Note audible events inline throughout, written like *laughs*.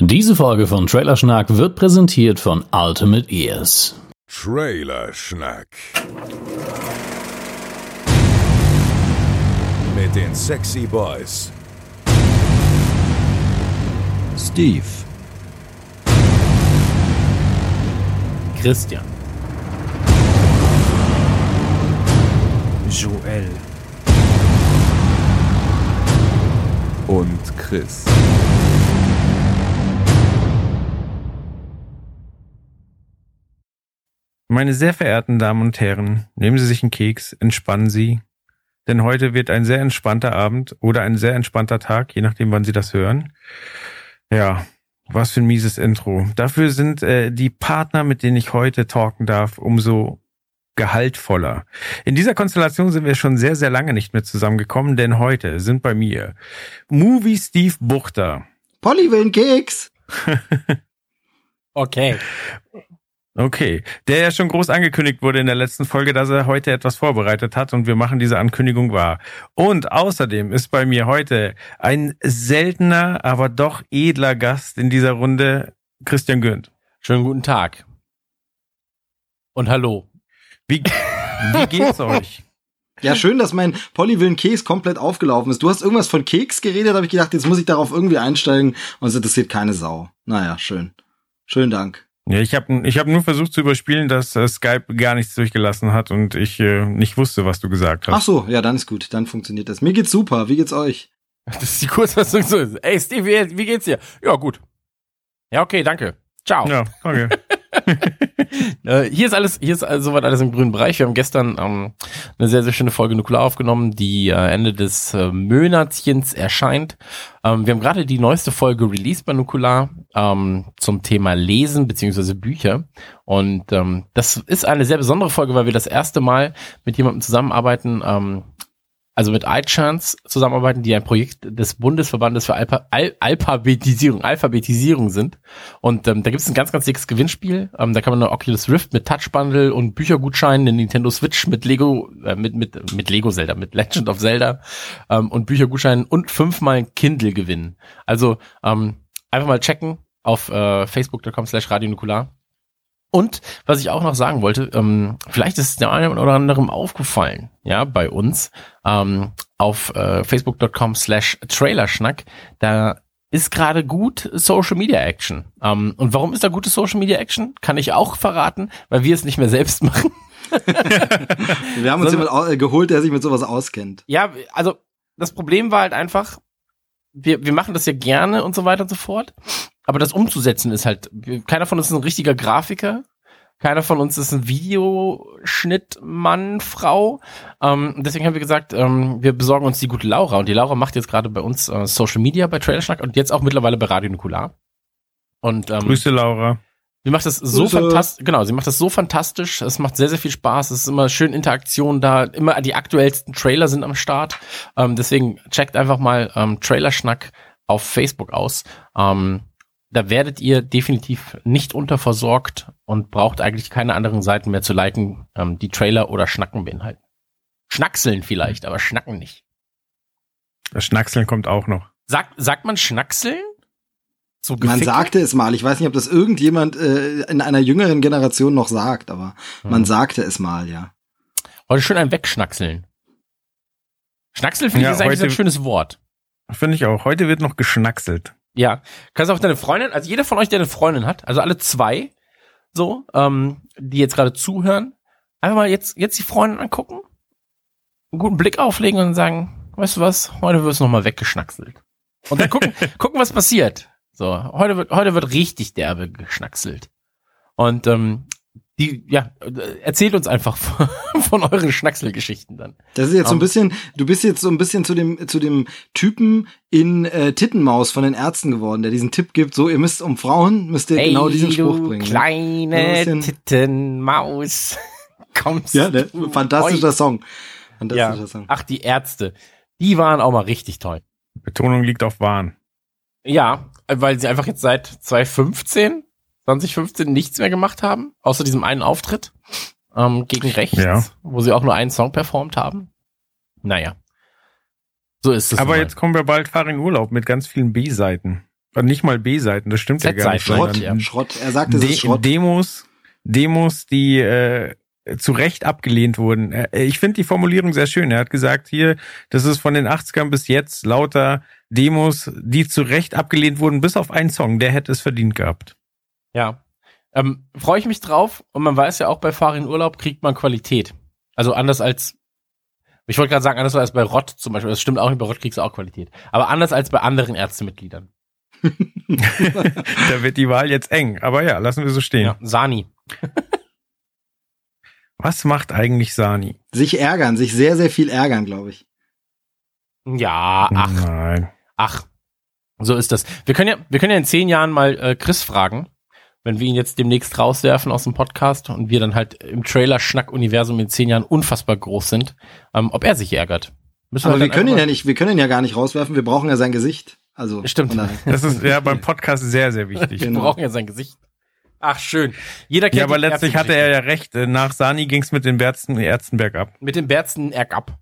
Diese Folge von Trailerschnack wird präsentiert von Ultimate Ears. Trailerschnack. Mit den Sexy Boys. Steve, Christian, Joel und Chris. Meine sehr verehrten Damen und Herren, nehmen Sie sich einen Keks, entspannen Sie, denn heute wird ein sehr entspannter Abend oder ein sehr entspannter Tag, je nachdem, wann Sie das hören. Ja, was für ein mieses Intro. Dafür sind äh, die Partner, mit denen ich heute talken darf, umso gehaltvoller. In dieser Konstellation sind wir schon sehr, sehr lange nicht mehr zusammengekommen, denn heute sind bei mir Movie Steve Buchter. Polly will einen Keks. *laughs* *laughs* Okay. Okay, der ja schon groß angekündigt wurde in der letzten Folge, dass er heute etwas vorbereitet hat und wir machen diese Ankündigung wahr. Und außerdem ist bei mir heute ein seltener, aber doch edler Gast in dieser Runde, Christian Günd. Schönen guten Tag. Und hallo. Wie, wie geht's euch? *laughs* Ja, schön, dass mein Polly will einen Keks komplett aufgelaufen ist. Du hast irgendwas von Keks geredet, habe ich gedacht, jetzt muss ich darauf irgendwie einsteigen und es interessiert keine Sau. Naja, schön. Schönen Dank. Ja, ich habe ich hab nur versucht zu überspielen, dass äh, Skype gar nichts durchgelassen hat und ich äh, nicht wusste, was du gesagt hast. Ach so, ja, dann ist gut, dann funktioniert das. Mir geht's super. Wie geht's euch? Das ist die Kurzfassung so. Ey, Steve, wie, wie geht's dir? Ja, gut. Ja, okay, danke. Ciao. Ja, okay. *laughs* *laughs* Äh, hier ist alles, hier ist also soweit alles im grünen Bereich. Wir haben gestern ähm, eine sehr, sehr schöne Folge Nukular aufgenommen, die äh, Ende des äh, Monatchens erscheint. Ähm, wir haben gerade die neueste Folge released bei Nukular ähm, zum Thema Lesen beziehungsweise Bücher. Und ähm, das ist eine sehr besondere Folge, weil wir das erste Mal mit jemandem zusammenarbeiten, ähm, also mit iChance zusammenarbeiten, die ein Projekt des Bundesverbandes für Alpha Al Alphabetisierung, Alphabetisierung sind. Und ähm, da gibt es ein ganz, ganz dickes Gewinnspiel. Ähm, da kann man eine Oculus Rift mit Touch Bundle und Büchergutschein, eine Nintendo Switch mit Lego, äh, mit, mit, mit Lego Zelda, mit Legend of Zelda ähm, und Büchergutschein und fünfmal Kindle gewinnen. Also ähm, einfach mal checken auf äh, facebook.com slash radionukular. Und was ich auch noch sagen wollte, ähm, vielleicht ist es der einen oder anderen aufgefallen, ja, bei uns ähm, auf äh, facebook.com slash trailerschnack, da ist gerade gut Social Media Action. Ähm, und warum ist da gute Social Media Action? Kann ich auch verraten, weil wir es nicht mehr selbst machen. *laughs* Wir haben uns jemand au- äh, geholt, der sich mit sowas auskennt. Ja, also das Problem war halt einfach, wir, wir machen das ja gerne und so weiter und so fort. Aber das umzusetzen ist halt, keiner von uns ist ein richtiger Grafiker. Keiner von uns ist ein Videoschnittmann, Frau. Ähm, deswegen haben wir gesagt, ähm, wir besorgen uns die gute Laura. Und die Laura macht jetzt gerade bei uns äh, Social Media bei Trailerschnack und jetzt auch mittlerweile bei Radio Nukular. Und ähm, Grüße, Laura. Sie macht das so fantastisch, genau, sie macht das so fantastisch. Es macht sehr, sehr viel Spaß. Es ist immer schön Interaktion da. Immer die aktuellsten Trailer sind am Start. Ähm, deswegen checkt einfach mal ähm, Trailerschnack auf Facebook aus. Ähm, da werdet ihr definitiv nicht unterversorgt und braucht eigentlich keine anderen Seiten mehr zu liken, ähm, die Trailer oder Schnacken beinhalten. Schnackseln vielleicht, aber Schnacken nicht. Das Schnackseln kommt auch noch. Sagt, sagt man Schnackseln? So Man sagte es mal. Ich weiß nicht, ob das irgendjemand äh, in einer jüngeren Generation noch sagt, aber man sagte es mal, ja. Heute schön ein Wegschnackseln. Schnackseln finde Ja, ich ist eigentlich ein schönes Wort. Finde ich auch. Heute wird noch geschnackselt. Ja. Kannst auch deine Freundin, also jeder von euch, der eine Freundin hat, also alle zwei, so, ähm, die jetzt gerade zuhören, einfach mal jetzt, jetzt die Freundin angucken, einen guten Blick auflegen und sagen, weißt du was, heute wirst du nochmal weggeschnackselt. Und dann gucken, *laughs* gucken, was passiert. So, heute wird, heute wird richtig derbe geschnackselt. Und ähm, die, ja, äh, erzählt uns einfach von, *laughs* von euren Schnackselgeschichten dann. Das ist jetzt so ein Um. bisschen, du bist jetzt so ein bisschen zu dem, zu dem Typen in äh, Tittenmaus von den Ärzten geworden, der diesen Tipp gibt, so, ihr müsst um Frauen, müsst ihr genau diesen Spruch bringen. ne? kleine Ein bisschen- Tittenmaus. *laughs* Kommst Ja, du fantastischer? Song. Ja. Fantastischer Song. Ach, die Ärzte. Die waren auch mal richtig toll. Betonung liegt auf Wahn. Ja, weil sie einfach jetzt seit 2015, 2015 nichts mehr gemacht haben, außer diesem einen Auftritt ähm, gegen rechts, Ja. wo sie auch nur einen Song performt haben. Naja. So ist es. Aber mal. jetzt kommen wir bald fahren in Urlaub mit ganz vielen B-Seiten. nicht mal B-Seiten, das stimmt ja gar nicht. Schrott, sondern Schrott. Er sagt, es De ist Schrott. Demos, Demos, die äh, zu Recht abgelehnt wurden. Äh, Ich finde die Formulierung sehr schön. Er hat gesagt hier, das ist von den 80ern bis jetzt lauter Demos, die zu Recht abgelehnt wurden, bis auf einen Song, der hätte es verdient gehabt. Ja. Ähm, Freue ich mich drauf und man weiß ja auch, bei Fahr in Urlaub kriegt man Qualität. Also anders als, ich wollte gerade sagen, anders als bei Rott zum Beispiel. Das stimmt auch nicht, bei Rott kriegst du auch Qualität. Aber anders als bei anderen Ärztemitgliedern. *laughs* da wird die Wahl jetzt eng. Aber ja, lassen wir so stehen. Ja. Sani. *laughs* Was macht eigentlich Sani? Sich ärgern, sich sehr, sehr viel ärgern, glaube ich. Ja, ach, Nein. ach. So ist das. Wir können ja, wir können ja in zehn Jahren mal äh, Chris fragen, wenn wir ihn jetzt demnächst rauswerfen aus dem Podcast und wir dann halt im Trailer-Schnack-Universum in zehn Jahren unfassbar groß sind, ähm, ob er sich ärgert. Müssen Aber wir halt können ihn ja nicht, wir können ihn ja gar nicht rauswerfen. Wir brauchen ja sein Gesicht. Also Stimmt. Das ist ja beim Podcast sehr, sehr wichtig. Wir Genau. brauchen ja sein Gesicht. Ach, schön. Jeder kennt Ja, aber letztlich hatte er ja recht. Äh, Nach Sani ging's mit den Berzen, Ärzten bergab. Mit dem Berzen ab.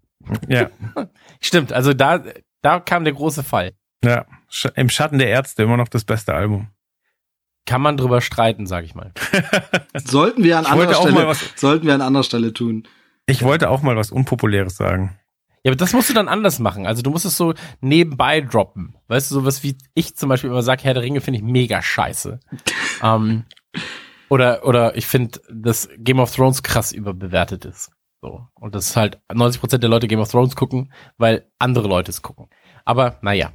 Ja, *laughs* Stimmt, also da, da kam der große Fall. ja. Im Schatten der Ärzte immer noch das beste Album. Kann man drüber streiten, sag ich mal. *laughs* Sollten wir an Ich anderer Stelle, was- sollten wir an anderer Stelle tun. Ich wollte auch mal was Unpopuläres sagen. Ja, aber das musst du dann anders machen. Also du musst es so nebenbei droppen. Weißt du, sowas wie ich zum Beispiel immer sage, Herr der Ringe finde ich mega scheiße. ähm, oder, oder ich finde, dass Game of Thrones krass überbewertet ist. So. Und das halt 90% der Leute Game of Thrones gucken, weil andere Leute es gucken. Aber naja.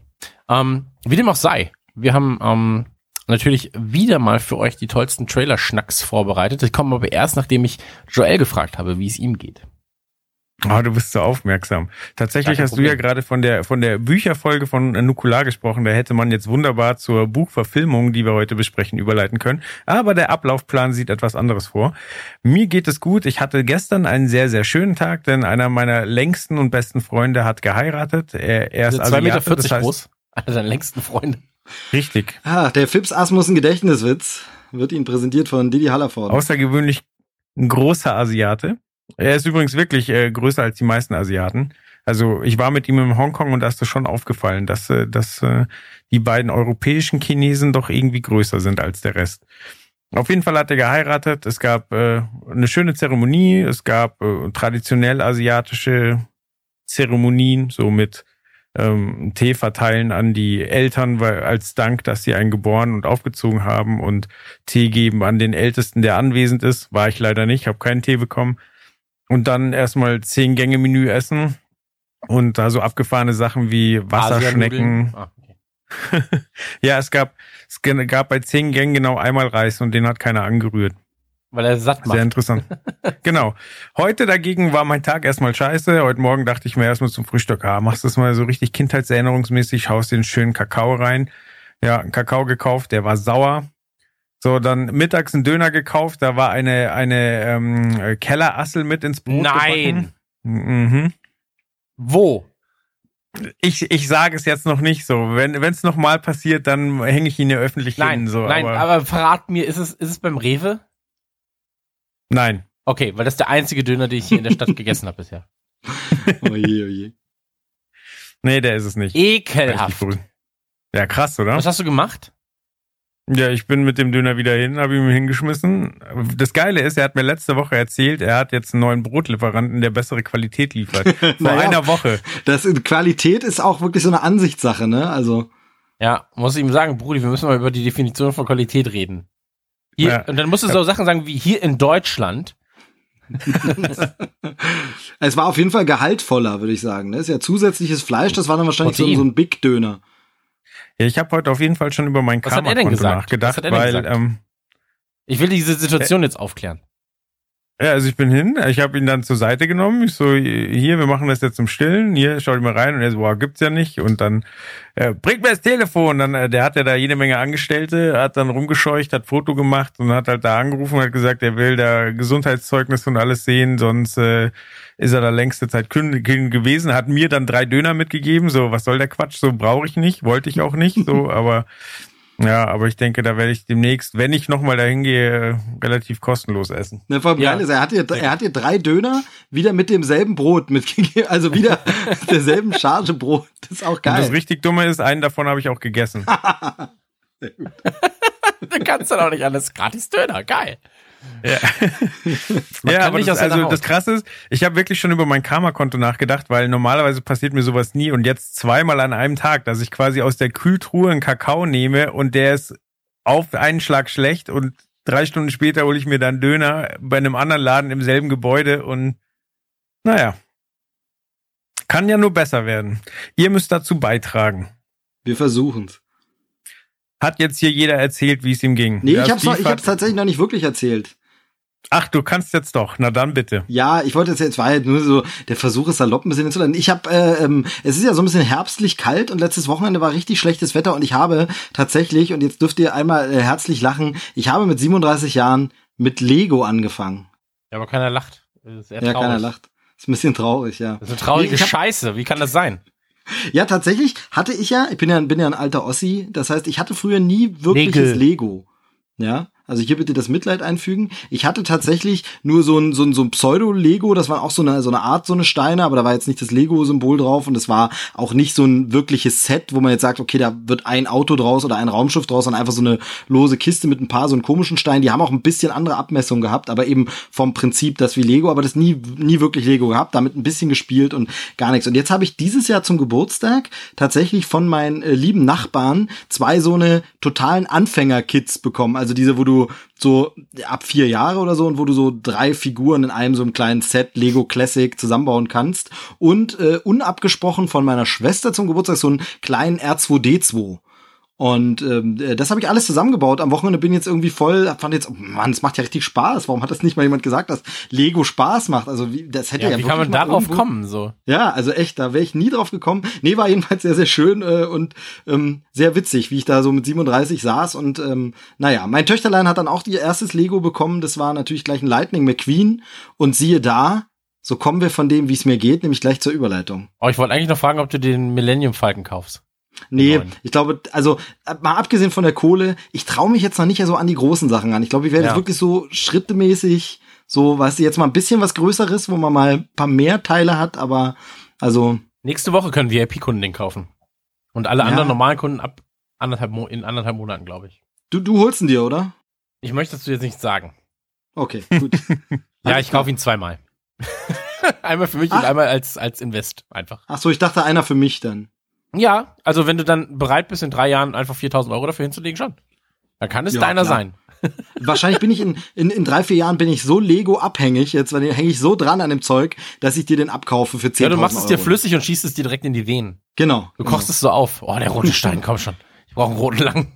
Ähm, wie dem auch sei, wir haben ähm, natürlich wieder mal für euch die tollsten Trailer-Schnacks vorbereitet. Die kommen aber erst, nachdem ich Joel gefragt habe, wie es ihm geht. Ah, du bist so aufmerksam. Tatsächlich hast du ja Problem. gerade von der von der Bücherfolge von Nukular gesprochen. Da hätte man jetzt wunderbar zur Buchverfilmung, die wir heute besprechen, überleiten können. Aber der Ablaufplan sieht etwas anderes vor. Mir geht es gut. Ich hatte gestern einen sehr sehr schönen Tag, denn einer meiner längsten und besten Freunde hat geheiratet. Er, er ist Also 2,40 Meter das heißt, groß. Einer deiner längsten Freunde. Richtig. Ah, der Fips Asmus ein Gedächtniswitz wird Ihnen präsentiert von Didi Hallerford. Außergewöhnlich ein großer Asiate. Er ist übrigens wirklich äh, größer als die meisten Asiaten. Also ich war mit ihm in Hongkong und da ist das schon aufgefallen, dass, äh, dass äh, die beiden europäischen Chinesen doch irgendwie größer sind als der Rest. Auf jeden Fall hat er geheiratet. Es gab äh, eine schöne Zeremonie. Es gab äh, traditionell asiatische Zeremonien, so mit ähm, Tee verteilen an die Eltern, weil als Dank, dass sie einen geboren und aufgezogen haben und Tee geben an den Ältesten, der anwesend ist. War ich leider nicht, habe keinen Tee bekommen. Und dann erstmal zehn Gänge Menü essen und da so abgefahrene Sachen wie Wasserschnecken. Ah, *laughs* okay. ja, es gab es gab bei zehn Gängen genau einmal Reis und den hat keiner angerührt. Weil er satt macht. Sehr interessant. *laughs* genau. Heute dagegen war mein Tag erstmal scheiße. Heute Morgen dachte ich mir erstmal zum Frühstück, ah, machst das mal so richtig kindheitserinnerungsmäßig, haust den schönen Kakao rein. Ja, einen Kakao gekauft, der war sauer. So, dann mittags einen Döner gekauft, da war eine, eine ähm, Kellerassel mit ins Brot Nein. Mhm. Wo? Ich, ich sage es jetzt noch nicht so. Wenn es nochmal passiert, dann hänge ich ihn ja öffentlich Nein, hin. So, nein, aber, aber, verrat mir, ist es, ist es beim Rewe? Nein. Okay, weil das ist der einzige Döner, den ich hier in der Stadt gegessen habe bisher. *laughs* Oje, oje. Nee, der ist es nicht. Ekelhaft. beruhigen. Ja, krass, oder? Was hast du gemacht? Ja, ich bin mit dem Döner wieder hin, habe ihn hingeschmissen. Das Geile ist, er hat mir letzte Woche erzählt, er hat jetzt einen neuen Brotlieferanten, der bessere Qualität liefert. *laughs* Vor Naja. einer Woche. Das Qualität ist auch wirklich so eine Ansichtssache, ne? Also Ja, muss ich ihm sagen, Brudi, wir müssen mal über die Definition von Qualität reden. Hier, Ja. Und dann musst du so Sachen sagen wie hier in Deutschland. *laughs* es war auf jeden Fall gehaltvoller, würde ich sagen. Ne? Ist ja zusätzliches Fleisch, das war dann wahrscheinlich so, so ein Big Döner. Ja, ich habe heute auf jeden Fall schon über mein Karma-Konto gesagt? nachgedacht, Was hat er denn weil gesagt? ähm, Ich will diese Situation jetzt aufklären. Ja, also ich bin hin, ich habe ihn dann zur Seite genommen. Ich so, hier, wir machen das jetzt im Stillen. Hier, schau dich mal rein. Und er so, boah, gibt's ja nicht. Und dann, äh, bringt mir das Telefon. Dann, äh, der hat ja da jede Menge Angestellte, hat dann rumgescheucht, hat Foto gemacht und hat halt da angerufen und hat gesagt, er will da Gesundheitszeugnis und alles sehen, sonst äh, ist er da längste Zeit kühn gewesen. Hat mir dann drei Döner mitgegeben. So, was soll der Quatsch? So brauche ich nicht, wollte ich auch nicht. So, *laughs* aber ja, aber ich denke, da werde ich demnächst, wenn ich nochmal dahin gehe, relativ kostenlos essen. Ne, vor allem Ja. geil ist, er hat dir, er hat dir drei Döner wieder mit demselben Brot mitgegeben, *laughs* also wieder *laughs* derselben Charge Brot. Das ist auch Und das geil. richtig Dumme ist, einen davon habe ich auch gegessen. *laughs* du kannst dann auch nicht alles gratis Döner. Geil. Ja, *laughs* Man ja aber nicht das, also das Krasse ist, ich habe wirklich schon über mein Karma-Konto nachgedacht, weil normalerweise passiert mir sowas nie und jetzt zweimal an einem Tag, dass ich quasi aus der Kühltruhe einen Kakao nehme und der ist auf einen Schlag schlecht und drei Stunden später hole ich mir dann Döner bei einem anderen Laden im selben Gebäude und naja, kann ja nur besser werden. Ihr müsst dazu beitragen. Wir versuchen's. Hat jetzt hier jeder erzählt, wie es ihm ging? Nee, Ja, ich hab's, noch, ich hab's hat- tatsächlich noch nicht wirklich erzählt. Ach, du kannst jetzt doch. Na dann bitte. Ja, ich wollte jetzt, jetzt war halt nur so, der Versuch ist salopp ein bisschen hinzuleiten. Ich habe, äh, ähm, es ist ja so ein bisschen herbstlich kalt und letztes Wochenende war richtig schlechtes Wetter und ich habe tatsächlich, und jetzt dürft ihr einmal äh, herzlich lachen, ich habe mit 37 Jahren mit Lego angefangen. Ja, aber keiner lacht. Das ist eher Ja, traurig. keiner lacht. Ist ein bisschen traurig, ja. Das ist eine traurige Nee, ich hab- Scheiße. Wie kann das sein? Ja, tatsächlich hatte ich ja, ich bin ja, bin ja ein alter Ossi, das heißt, ich hatte früher nie wirkliches Lego. Lego. Ja, also hier bitte das Mitleid einfügen. Ich hatte tatsächlich nur so ein, so ein, so ein Pseudo-Lego, das war auch so eine, so eine Art, so eine Steine, aber da war jetzt nicht das Lego-Symbol drauf und es war auch nicht so ein wirkliches Set, wo man jetzt sagt, okay, da wird ein Auto draus oder ein Raumschiff draus, sondern einfach so eine lose Kiste mit ein paar so einen komischen Steinen. Die haben auch ein bisschen andere Abmessungen gehabt, aber eben vom Prinzip das wie Lego, aber das nie, nie wirklich Lego gehabt, damit ein bisschen gespielt und gar nichts. Und jetzt habe ich dieses Jahr zum Geburtstag tatsächlich von meinen äh, lieben Nachbarn zwei so eine totalen Anfänger-Kits bekommen. Also diese, wo du so ab vier Jahre oder so und wo du so drei Figuren in einem so einem kleinen Set Lego Classic zusammenbauen kannst. Und äh, unabgesprochen von meiner Schwester zum Geburtstag so einen kleinen R2D2. Und ähm, äh, das habe ich alles zusammengebaut. Am Wochenende bin ich jetzt irgendwie voll, fand jetzt, oh Mann, es macht ja richtig Spaß. Warum hat das nicht mal jemand gesagt, dass Lego Spaß macht? Also wie, das hätte ja, Ja, wie kann man darauf irgendwo- kommen? So. ja, also echt, da wäre ich nie drauf gekommen. Nee, war jedenfalls sehr, sehr schön äh, und ähm, sehr witzig, wie ich da so mit 37 saß. Und ähm, naja, mein Töchterlein hat dann auch ihr erstes Lego bekommen. Das war natürlich gleich ein Lightning McQueen. Und siehe da, so kommen wir von dem, wie es mir geht, nämlich gleich zur Überleitung. Oh, ich wollte eigentlich noch fragen, ob du den Millennium Falcon kaufst. Nee, Neun. ich glaube, also äh, mal abgesehen von der Kohle, ich traue mich jetzt noch nicht so an die großen Sachen an. Ich glaube, ich werde Ja. jetzt wirklich so schrittemäßig, so, weißt du, jetzt mal ein bisschen was Größeres, wo man mal ein paar mehr Teile hat, aber also Nächste Woche können VIP-Kunden den kaufen. Und alle Ja. anderen normalen Kunden ab anderthalb Mo in anderthalb Monaten, glaube ich. du, du holst ihn dir, oder? Ich möchte das jetzt nicht sagen. Okay, *laughs* gut. Ja, ich kaufe ihn zweimal. *laughs* einmal für mich und Ach. einmal als, als Invest einfach. Ach so, ich dachte einer für mich dann. Ja, also wenn du dann bereit bist, in drei Jahren einfach 4000 Euro dafür hinzulegen, schon. Dann kann es Ja, deiner klar. sein. *laughs* Wahrscheinlich bin ich in, in, in drei, vier Jahren bin ich so Lego abhängig, jetzt hänge ich so dran an dem Zeug, dass ich dir den abkaufe für 10.000 Ja, du machst es dir Euro. flüssig und schießt es dir direkt in die Venen. Genau. Du kochst es so auf. Oh, der rote Stein, komm schon. Ich brauche einen roten langen.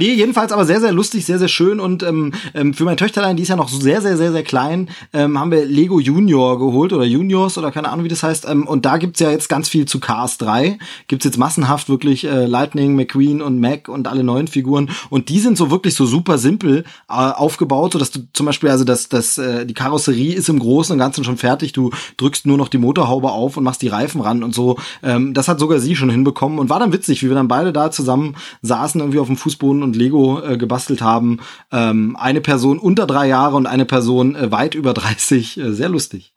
Nee, jedenfalls aber sehr, sehr lustig, sehr, sehr schön und ähm, ähm, für mein Töchterlein, die ist ja noch sehr, sehr, sehr, sehr klein, ähm, haben wir Lego Junior geholt oder Juniors oder keine Ahnung, wie das heißt. Ähm, und da gibt's ja jetzt ganz viel zu Cars 3. Gibt's jetzt massenhaft wirklich äh, Lightning, McQueen und Mac und alle neuen Figuren. Und die sind so wirklich so super simpel äh, aufgebaut, so dass du zum Beispiel, also das, das, äh, die Karosserie ist im Großen und Ganzen schon fertig. Du drückst nur noch die Motorhaube auf und machst die Reifen ran und so. Ähm, das hat sogar sie schon hinbekommen und war dann witzig, wie wir dann beide da zusammen saßen irgendwie auf dem Fußboden und Lego äh, gebastelt haben. Ähm, eine Person unter drei Jahre und eine Person äh, weit über *laughs* 30. Äh, sehr lustig.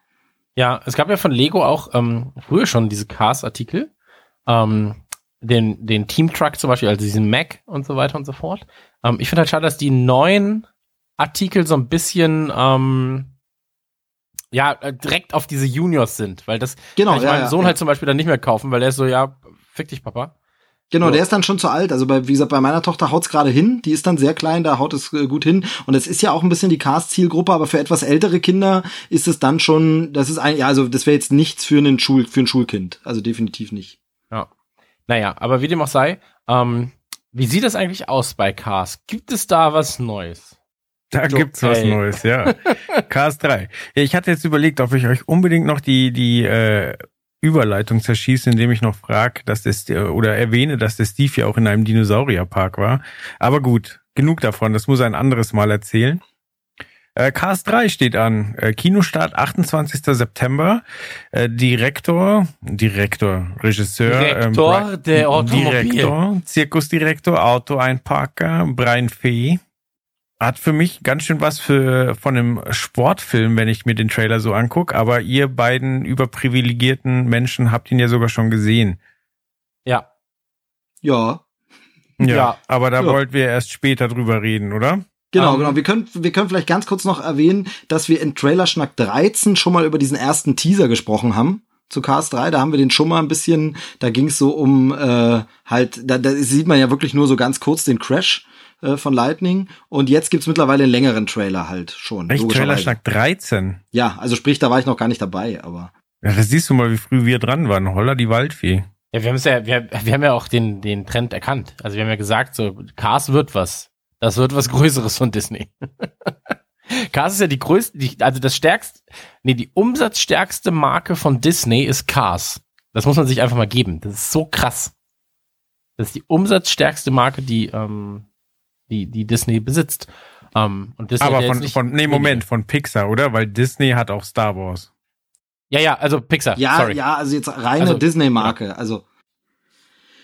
Ja, es gab ja von Lego auch ähm, früher schon diese Cars-Artikel. Ähm, den, den Team Truck zum Beispiel, also diesen Mac und so weiter und so fort. Ähm, ich finde halt schade, dass die neuen Artikel so ein bisschen ähm, ja, äh, direkt auf diese Juniors sind, weil das Genau, kann ich ja, meinem Sohn ja. halt zum Beispiel dann nicht mehr kaufen, weil der ist so, ja, fick dich, Papa. Genau, Ja. der ist dann schon zu alt. Also bei, wie gesagt, bei meiner Tochter haut's gerade hin. Die ist dann sehr klein, da haut es äh, gut hin. Und es ist ja auch ein bisschen die Cast-Zielgruppe, aber für etwas ältere Kinder ist es dann schon, das ist ein, ja, also das wäre jetzt nichts für einen Schul, für ein Schulkind. Also definitiv nicht. Ja. Naja, aber wie dem auch sei, ähm, wie sieht das eigentlich aus bei Cars? Gibt es da was Neues? Da So, gibt's was. Neues, ja. Cars 3. Ja, ich hatte jetzt überlegt, ob ich euch unbedingt noch die, die äh, Überleitung zerschieße, indem ich noch frage, dass das oder erwähne, dass der Steve ja auch in einem Dinosaurierpark war. Aber gut, genug davon, das muss er ein anderes Mal erzählen. Äh, Cars 3 steht an. Äh, Kinostart 28. September. Äh, Direktor, Direktor, Regisseur, Direktor ähm, der Automobil. Direktor, Zirkusdirektor, Autoeinparker, Brian Fee hat für mich ganz schön was für von einem Sportfilm, wenn ich mir den Trailer so anguck. Aber ihr beiden überprivilegierten Menschen habt ihn ja sogar schon gesehen. Ja. Ja. Ja, Ja. aber da Ja. wollten wir erst später drüber reden, oder? Genau, Ähm, genau. Wir können, wir können vielleicht ganz kurz noch erwähnen, dass wir in Trailerschnack 13 schon mal über diesen ersten Teaser gesprochen haben zu Cars 3. Da haben wir den schon mal ein bisschen, da ging es so um äh, halt, da, da sieht man ja wirklich nur so ganz kurz den Crash äh, von Lightning. Und jetzt gibt's mittlerweile einen längeren Trailer halt schon. Echt, logischerweise. Trailerschnack 13. Ja, also sprich, da war ich noch gar nicht dabei, aber. Ja, das siehst du mal, wie früh wir dran waren. Holla die Waldfee. Ja, wir haben es ja, wir, wir haben ja auch den, den Trend erkannt. Also wir haben ja gesagt, so, Cars wird was. Das wird was Größeres von Disney. *laughs* Cars ist ja die größte, die, also das stärkste, nee, die umsatzstärkste Marke von Disney ist Cars. Das muss man sich einfach mal geben. Das ist so krass. Das ist die umsatzstärkste Marke, die, ähm, die, die Disney besitzt. Ähm, und Disney Aber ja von, von, nee. Moment, von Pixar, oder? Weil Disney hat auch Star Wars. Ja, ja, also Pixar. Ja, sorry. ja, also jetzt reine Also, Disney-Marke. Also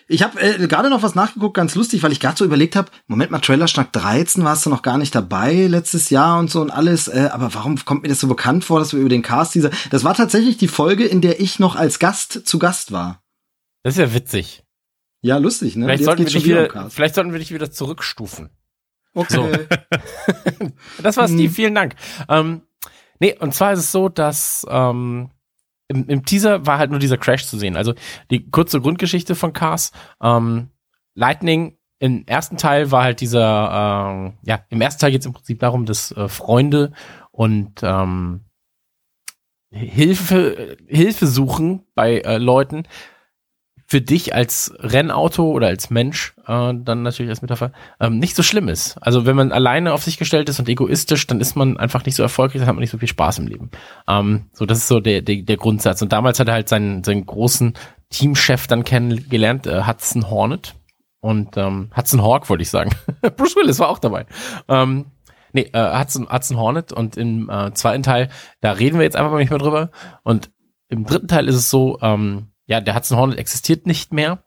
ich habe äh, gerade noch was nachgeguckt, ganz lustig, weil ich gerade so überlegt habe, Moment mal, Trailerschnack 13 warst du noch gar nicht dabei letztes Jahr und so und alles, äh, aber warum kommt mir das so bekannt vor, dass wir über den Cast dieser... Das war tatsächlich die Folge, in der ich noch als Gast zu Gast war. Das ist ja witzig. Ja, lustig, ne? Vielleicht sollten, wir dich wieder um vielleicht sollten wir dich wieder zurückstufen. Okay. *laughs* Das war Steve, Hm. vielen Dank. Ähm, nee, und zwar ist es so, dass ähm, im, im Teaser war halt nur dieser Crash zu sehen. Also die kurze Grundgeschichte von Cars. Ähm, Lightning im ersten Teil war halt dieser, ähm, ja, im ersten Teil geht es im Prinzip darum, dass äh, Freunde und ähm, Hilfe, Hilfe suchen bei äh, Leuten, für dich als Rennauto oder als Mensch, äh, dann natürlich als Metapher, ähm, nicht so schlimm ist. Also wenn man alleine auf sich gestellt ist und egoistisch, dann ist man einfach nicht so erfolgreich, dann hat man nicht so viel Spaß im Leben. Ähm, so, das ist so der, der, der Grundsatz. Und damals hat er halt seinen, seinen großen Teamchef dann kennengelernt, äh, Hudson Hornet. Und ähm, Hudson Hawk wollte ich sagen. *laughs* Bruce Willis war auch dabei. Ähm, nee, äh, Hudson, Hudson Hornet und im äh, zweiten Teil, da reden wir jetzt einfach mal nicht mehr drüber. Und im dritten Teil ist es so, ähm, ja, der Hudson Hornet existiert nicht mehr.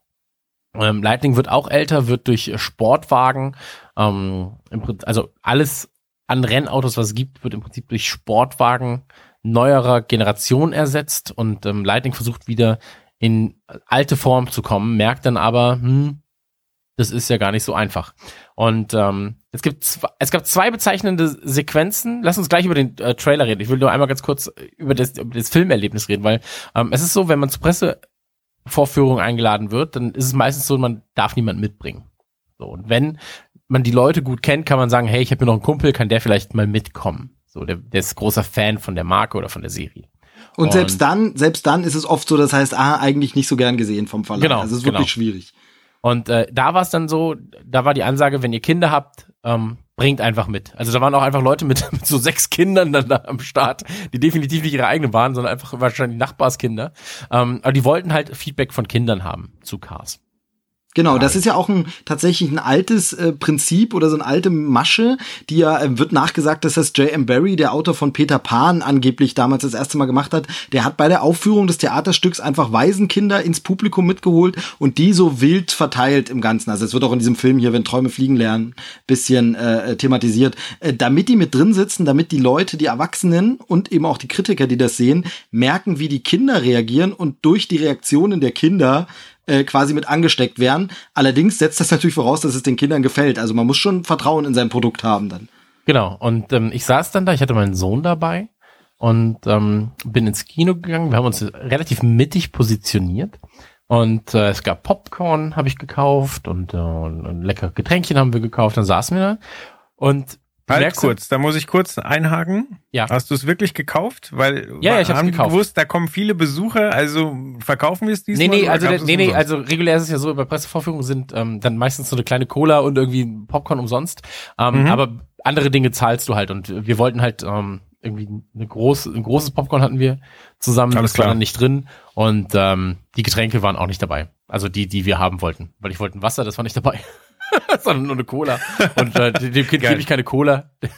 Ähm, Lightning wird auch älter, wird durch Sportwagen, ähm, also alles an Rennautos, was es gibt, wird im Prinzip durch Sportwagen neuerer Generation ersetzt und ähm, Lightning versucht wieder in alte Form zu kommen, merkt dann aber, hm, das ist ja gar nicht so einfach. Und ähm, es gibt zwei, es gab zwei bezeichnende Sequenzen. Lass uns gleich über den äh, Trailer reden. Ich will nur einmal ganz kurz über das, über das Filmerlebnis reden, weil ähm, es ist so, wenn man zur Pressevorführung eingeladen wird, dann ist es meistens so, man darf niemand mitbringen. So und wenn man die Leute gut kennt, kann man sagen, hey, ich habe hier noch einen Kumpel, kann der vielleicht mal mitkommen. So, der, der ist großer Fan von der Marke oder von der Serie. Und, Und- selbst dann, selbst dann ist es oft so, das heißt, ah, eigentlich nicht so gern gesehen vom Verlag. Genau, Also es ist wirklich genau. schwierig. Und äh, da war es dann so, da war die Ansage, wenn ihr Kinder habt, ähm, bringt einfach mit. Also da waren auch einfach Leute mit, *laughs* mit so sechs Kindern dann da am Start, die definitiv nicht ihre eigenen waren, sondern einfach wahrscheinlich Nachbarskinder. Ähm, aber die wollten halt Feedback von Kindern haben zu Cars. Genau, das ist ja auch ein tatsächlich ein altes äh, Prinzip oder so eine alte Masche, die ja äh, wird nachgesagt, dass das J.M. Barry, der Autor von Peter Pan, angeblich damals das erste Mal gemacht hat. Der hat bei der Aufführung des Theaterstücks einfach Waisenkinder ins Publikum mitgeholt und die so wild verteilt im Ganzen. Also es wird auch in diesem Film hier, wenn Träume fliegen lernen, bisschen äh, thematisiert, äh, damit die mit drin sitzen, damit die Leute, die Erwachsenen und eben auch die Kritiker, die das sehen, merken, wie die Kinder reagieren und durch die Reaktionen der Kinder äh, quasi mit angesteckt werden. Allerdings setzt das natürlich voraus, dass es den Kindern gefällt. Also man muss schon Vertrauen in sein Produkt haben dann. Genau. Und ähm, ich saß dann da, ich hatte meinen Sohn dabei und ähm, bin ins Kino gegangen. Wir haben uns relativ mittig positioniert. Und äh, es gab Popcorn, habe ich gekauft und, äh, und, leckere Getränkchen haben wir gekauft. Dann saßen wir da und Halt merkst- kurz, da muss ich kurz einhaken. Ja. Hast du es wirklich gekauft? Weil Ja, ja, ich hab's haben gekauft. gewusst, da kommen viele Besucher, also verkaufen wir es diesmal? Nee, nee, also, der, es nee, nee, also regulär ist es ja so, bei Pressevorführungen sind ähm, dann meistens so eine kleine Cola und irgendwie ein Popcorn umsonst. Ähm, Mhm. Aber andere Dinge zahlst du halt und wir wollten halt ähm, irgendwie eine große, ein großes Popcorn hatten wir zusammen, Alles das war klar. dann nicht drin und ähm, die Getränke waren auch nicht dabei. Also die, die wir haben wollten. Weil ich wollte ein Wasser, das war nicht dabei. *laughs* Sondern nur eine Cola. Und äh, dem Kind gebe ich keine Cola. *laughs*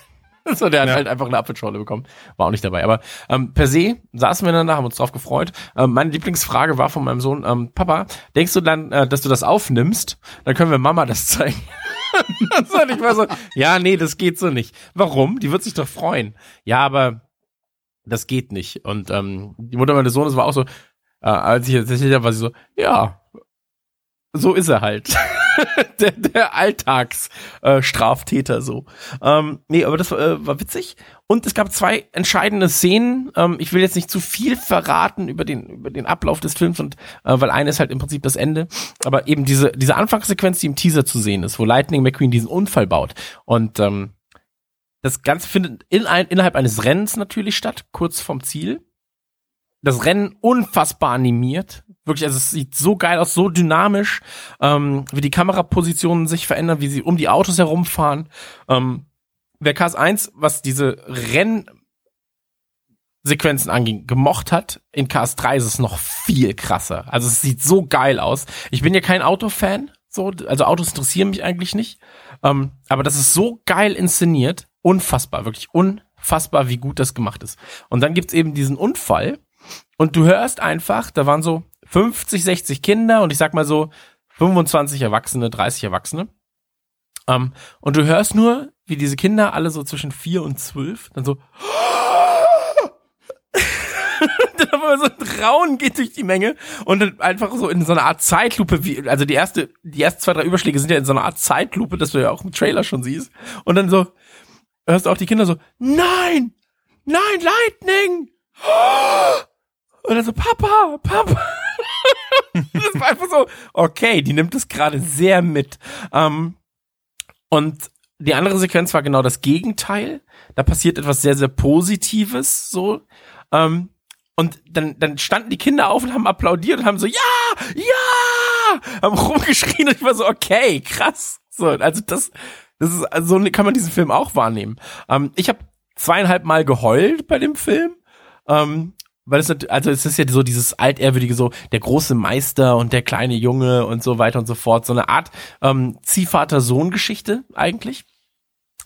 So, der hat Ja. halt einfach eine Apfelschorle bekommen. War auch nicht dabei. Aber ähm, per se saßen wir dann da, haben uns drauf gefreut. Ähm, meine Lieblingsfrage war von meinem Sohn, ähm, Papa, denkst du dann, äh, dass du das aufnimmst? Dann können wir Mama das zeigen. *laughs* und ich war so, ja, nee, das geht so nicht. Warum? Die wird sich doch freuen. Ja, aber das geht nicht. Und ähm, die Mutter meines Sohnes war auch so, äh, als ich tatsächlich da war sie so, ja, so ist er halt. *laughs* der, der Alltagsstraftäter äh, so. Ähm, nee, aber das äh, war witzig. Und es gab zwei entscheidende Szenen. Ähm, ich will jetzt nicht zu viel verraten über den, über den Ablauf des Films und äh, weil eine ist halt im Prinzip das Ende. Aber eben diese, diese Anfangssequenz, die im Teaser zu sehen ist, wo Lightning McQueen diesen Unfall baut. Und ähm, das Ganze findet in ein, innerhalb eines Rennens natürlich statt, kurz vom Ziel. Das Rennen unfassbar animiert. Wirklich, also es sieht so geil aus, so dynamisch, ähm, wie die Kamerapositionen sich verändern, wie sie um die Autos herumfahren. Ähm, wer Cars 1, was diese Rennsequenzen anging, gemocht hat, in Cars 3 ist es noch viel krasser. Also es sieht so geil aus. Ich bin ja kein Autofan, so, also Autos interessieren mich eigentlich nicht. Ähm, aber das ist so geil inszeniert. Unfassbar, wirklich unfassbar, wie gut das gemacht ist. Und dann gibt's eben diesen Unfall. Und du hörst einfach, da waren so 50, 60 Kinder und ich sag mal so 25 Erwachsene, 30 Erwachsene. Ähm, und du hörst nur, wie diese Kinder alle so zwischen vier und zwölf dann so *laughs* dann aber so ein Raunen geht durch die Menge und dann einfach so in so einer Art Zeitlupe, wie, also die erste, die ersten zwei, drei Überschläge sind ja in so einer Art Zeitlupe, das du ja auch im Trailer schon siehst. Und dann so, hörst du auch die Kinder so, nein, nein, Lightning! Und dann so, Papa, Papa. *laughs* das war einfach so, okay, die nimmt es gerade sehr mit. Ähm, und die andere Sequenz war genau das Gegenteil. Da passiert etwas sehr, sehr Positives, so. Ähm, und dann, dann standen die Kinder auf und haben applaudiert und haben so, ja, ja, haben rumgeschrien und ich war so, okay, krass. So, also das, das ist, also so kann man diesen Film auch wahrnehmen. Ähm, ich habe zweieinhalb Mal geheult bei dem Film. Ähm, weil es also es ist ja so dieses altehrwürdige so der große Meister und der kleine Junge und so weiter und so fort. So eine Art ähm, Ziehvater-Sohn-Geschichte eigentlich.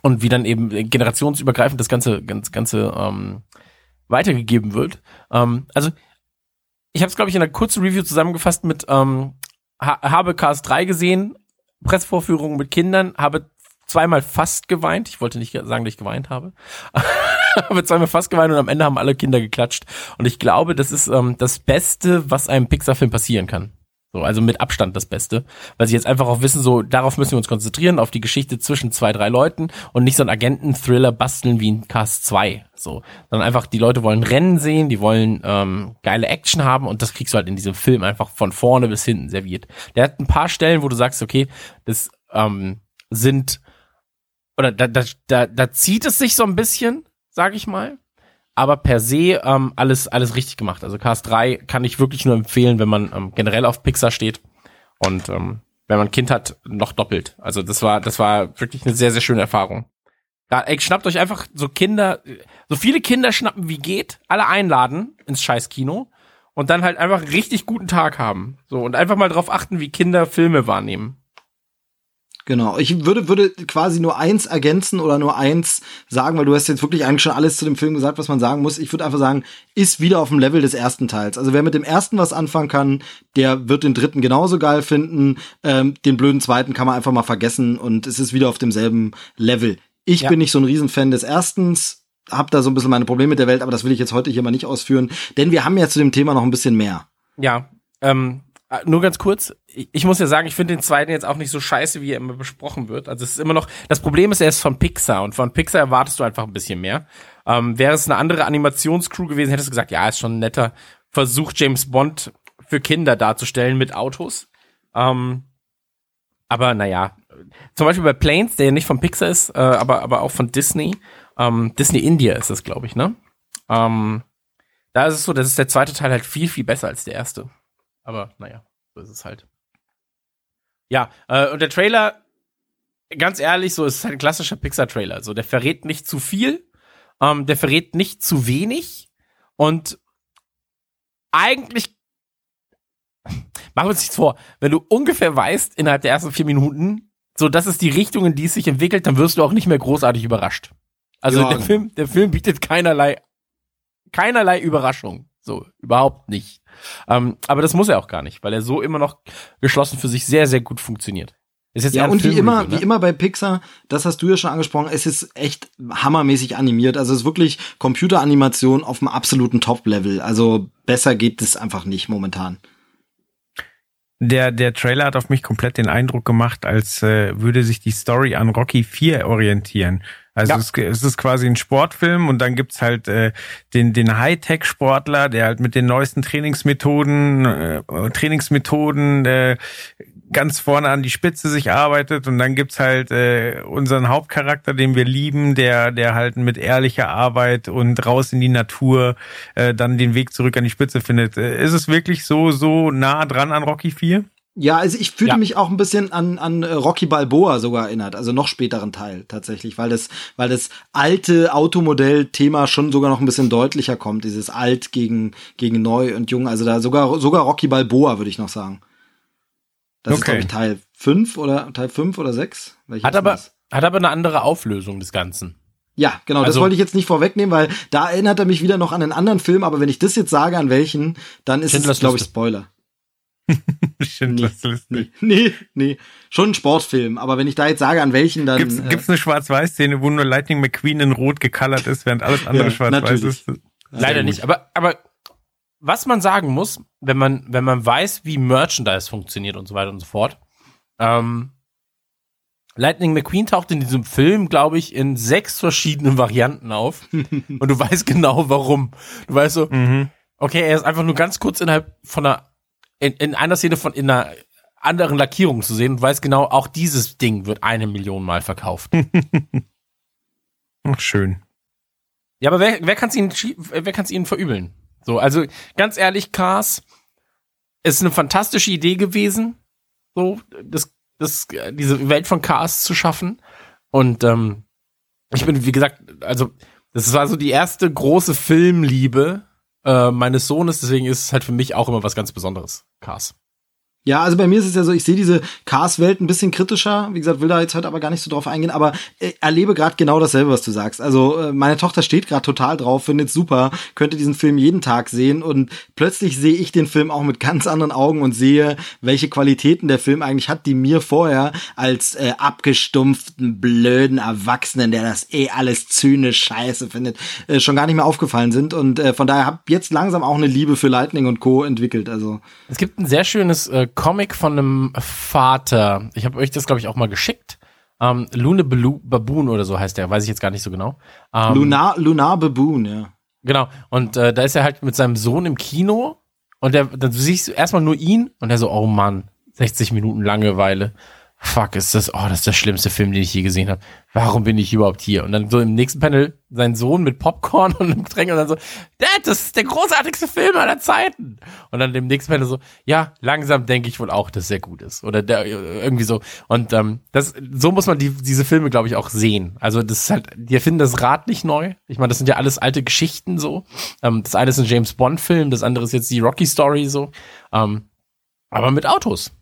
Und wie dann eben generationsübergreifend das ganze ganz ganze ähm, weitergegeben wird. Ähm, also ich habe es glaube ich in einer kurzen Review zusammengefasst mit ähm, ha habe Cars 3 gesehen, Pressvorführungen mit Kindern, habe zweimal fast geweint. Ich wollte nicht sagen, dass ich geweint habe. *laughs* habe zweimal fast geweint und am Ende haben alle Kinder geklatscht. Und ich glaube, das ist ähm, das Beste, was einem Pixar-Film passieren kann. So, also mit Abstand das Beste. Weil sie jetzt einfach auch wissen, so, darauf müssen wir uns konzentrieren, auf die Geschichte zwischen zwei, drei Leuten und nicht so einen Agenten-Thriller basteln wie in Cast 2. So. Sondern einfach, die Leute wollen Rennen sehen, die wollen ähm, geile Action haben und das kriegst du halt in diesem Film einfach von vorne bis hinten serviert. Der hat ein paar Stellen, wo du sagst, okay, das ähm, sind oder da, da, da, da zieht es sich so ein bisschen, sag ich mal. Aber per se ähm, alles, alles richtig gemacht. Also Cars 3 kann ich wirklich nur empfehlen, wenn man ähm, generell auf Pixar steht. Und ähm, wenn man ein Kind hat, noch doppelt. Also das war, das war wirklich eine sehr, sehr schöne Erfahrung. Da, ey, schnappt euch einfach so Kinder, so viele Kinder schnappen wie geht, alle einladen ins scheiß Kino und dann halt einfach richtig guten Tag haben. So, und einfach mal drauf achten, wie Kinder Filme wahrnehmen. Genau. Ich würde, würde quasi nur eins ergänzen oder nur eins sagen, weil du hast jetzt wirklich eigentlich schon alles zu dem Film gesagt, was man sagen muss. Ich würde einfach sagen, ist wieder auf dem Level des ersten Teils. Also wer mit dem ersten was anfangen kann, der wird den dritten genauso geil finden. Ähm, den blöden zweiten kann man einfach mal vergessen und es ist wieder auf demselben Level. Ich ja. bin nicht so ein Riesenfan des erstens, hab da so ein bisschen meine Probleme mit der Welt, aber das will ich jetzt heute hier mal nicht ausführen, denn wir haben ja zu dem Thema noch ein bisschen mehr. Ja, ähm, äh, nur ganz kurz, ich muss ja sagen, ich finde den zweiten jetzt auch nicht so scheiße, wie er immer besprochen wird. Also es ist immer noch, das Problem ist, er ist von Pixar und von Pixar erwartest du einfach ein bisschen mehr. Ähm, wäre es eine andere Animationscrew gewesen, hättest du gesagt, ja, ist schon ein netter Versuch, James Bond für Kinder darzustellen mit Autos. Ähm, aber naja, zum Beispiel bei Planes, der ja nicht von Pixar ist, äh, aber, aber auch von Disney. Ähm, Disney India ist es, glaube ich, ne? Ähm, da ist es so, dass der zweite Teil halt viel, viel besser als der erste. Aber naja, so ist es halt. Ja, äh, und der Trailer, ganz ehrlich, so ist halt ein klassischer Pixar-Trailer. So, der verrät nicht zu viel, ähm, der verrät nicht zu wenig und eigentlich *laughs* machen wir uns nichts vor, wenn du ungefähr weißt, innerhalb der ersten vier Minuten, so das ist die Richtung, in die es sich entwickelt, dann wirst du auch nicht mehr großartig überrascht. Also ja. der Film, der Film bietet keinerlei, keinerlei Überraschung. So, überhaupt nicht. Ähm, aber das muss er auch gar nicht, weil er so immer noch geschlossen für sich sehr, sehr gut funktioniert. Ist jetzt ja, und wie immer, ne? wie immer bei Pixar, das hast du ja schon angesprochen, es ist echt hammermäßig animiert. Also es ist wirklich Computeranimation auf dem absoluten Top-Level. Also besser geht es einfach nicht momentan. Der, der Trailer hat auf mich komplett den Eindruck gemacht, als äh, würde sich die Story an Rocky 4 orientieren. Also Ja. es, es ist quasi ein Sportfilm und dann gibt's halt äh, den, den Hightech-Sportler, der halt mit den neuesten Trainingsmethoden, äh, Trainingsmethoden äh, ganz vorne an die Spitze sich arbeitet und dann gibt's halt äh, unseren Hauptcharakter, den wir lieben, der der halt mit ehrlicher Arbeit und raus in die Natur äh, dann den Weg zurück an die Spitze findet. Äh, ist es wirklich so so nah dran an Rocky 4? Ja, also ich fühlte Ja. mich auch ein bisschen an, an äh, Rocky Balboa sogar erinnert, also noch späteren Teil tatsächlich, weil das, weil das alte Automodell-Thema schon sogar noch ein bisschen deutlicher kommt, dieses alt gegen, gegen neu und jung, also da sogar, sogar Rocky Balboa würde ich noch sagen. Das ist, Okay. glaube ich, Teil 5 oder Teil 5 oder 6. Hat aber, hat aber eine andere Auflösung des Ganzen. Ja, genau, das Also- wollte ich jetzt nicht vorwegnehmen, weil da erinnert er mich wieder noch an einen anderen Film, aber wenn ich das jetzt sage, an welchen, dann ist Schindlers es, glaube ich. Spoiler. *laughs* Schindlers Liste. Nee, nee, nee. Schon ein Sportfilm, aber wenn ich da jetzt sage, an welchen, dann. Gibt's, äh, gibt's eine Schwarz-Weiß-Szene, wo nur Lightning McQueen in Rot gecolored ist, während alles andere Ja, schwarz-weiß ist? Leider nicht. Aber, aber was man sagen muss, wenn man, wenn man weiß, wie Merchandise funktioniert und so weiter und so fort, ähm, Lightning McQueen taucht in diesem Film, glaube ich, in sechs verschiedenen *laughs* Varianten auf. und du weißt genau warum. Du weißt so, Mhm. okay, er ist einfach nur ganz kurz innerhalb von einer, in, in einer Szene von in einer anderen Lackierung zu sehen und weißt genau, auch dieses Ding wird eine Million Mal verkauft. *laughs* Ach, schön. Ja, aber wer, wer kann es ihnen, wer kann's ihnen verübeln? So, also ganz ehrlich, Cars, ist eine fantastische Idee gewesen, so das, das, diese Welt von Cars zu schaffen. Und ähm, ich bin, wie gesagt, also das war so die erste große Filmliebe äh, meines Sohnes, deswegen ist es halt für mich auch immer was ganz Besonderes, Cars. Ja, also bei mir ist es ja so, ich sehe diese Cars-Welt ein bisschen kritischer. Wie gesagt, will da jetzt heute aber gar nicht so drauf eingehen, aber äh, erlebe gerade genau dasselbe, was du sagst. Also äh, meine Tochter steht gerade total drauf, findet super, könnte diesen Film jeden Tag sehen und plötzlich sehe ich den Film auch mit ganz anderen Augen und sehe, welche Qualitäten der Film eigentlich hat, die mir vorher als äh, abgestumpften, blöden Erwachsenen, der das eh alles zynisch scheiße findet, äh, schon gar nicht mehr aufgefallen sind. Und äh, von daher habe jetzt langsam auch eine Liebe für Lightning und Co. entwickelt. Also Es gibt ein sehr schönes äh, Comic von einem Vater. Ich habe euch das, glaube ich, auch mal geschickt. Ähm, Lune Belu- Baboon oder so heißt der, weiß ich jetzt gar nicht so genau. Ähm, Lunar, Lunar Baboon, ja. Genau. Und äh, da ist er halt mit seinem Sohn im Kino und der, dann siehst du erstmal nur ihn und er so, oh Mann, 60 Minuten Langeweile. Fuck, ist das, oh, das ist der schlimmste Film, den ich je gesehen habe. Warum bin ich überhaupt hier? Und dann so im nächsten Panel sein Sohn mit Popcorn *laughs* und einem Getränk und dann so, Dad, das ist der großartigste Film aller Zeiten. Und dann im nächsten Panel so, ja, langsam denke ich wohl auch, dass er gut ist. Oder der, irgendwie so. Und ähm, das, so muss man die, diese Filme, glaube ich, auch sehen. Also das ist halt, die erfinden das Rad nicht neu. Ich meine, das sind ja alles alte Geschichten so. Ähm, das eine ist ein James Bond-Film, das andere ist jetzt die Rocky Story so. Ähm, aber mit Autos.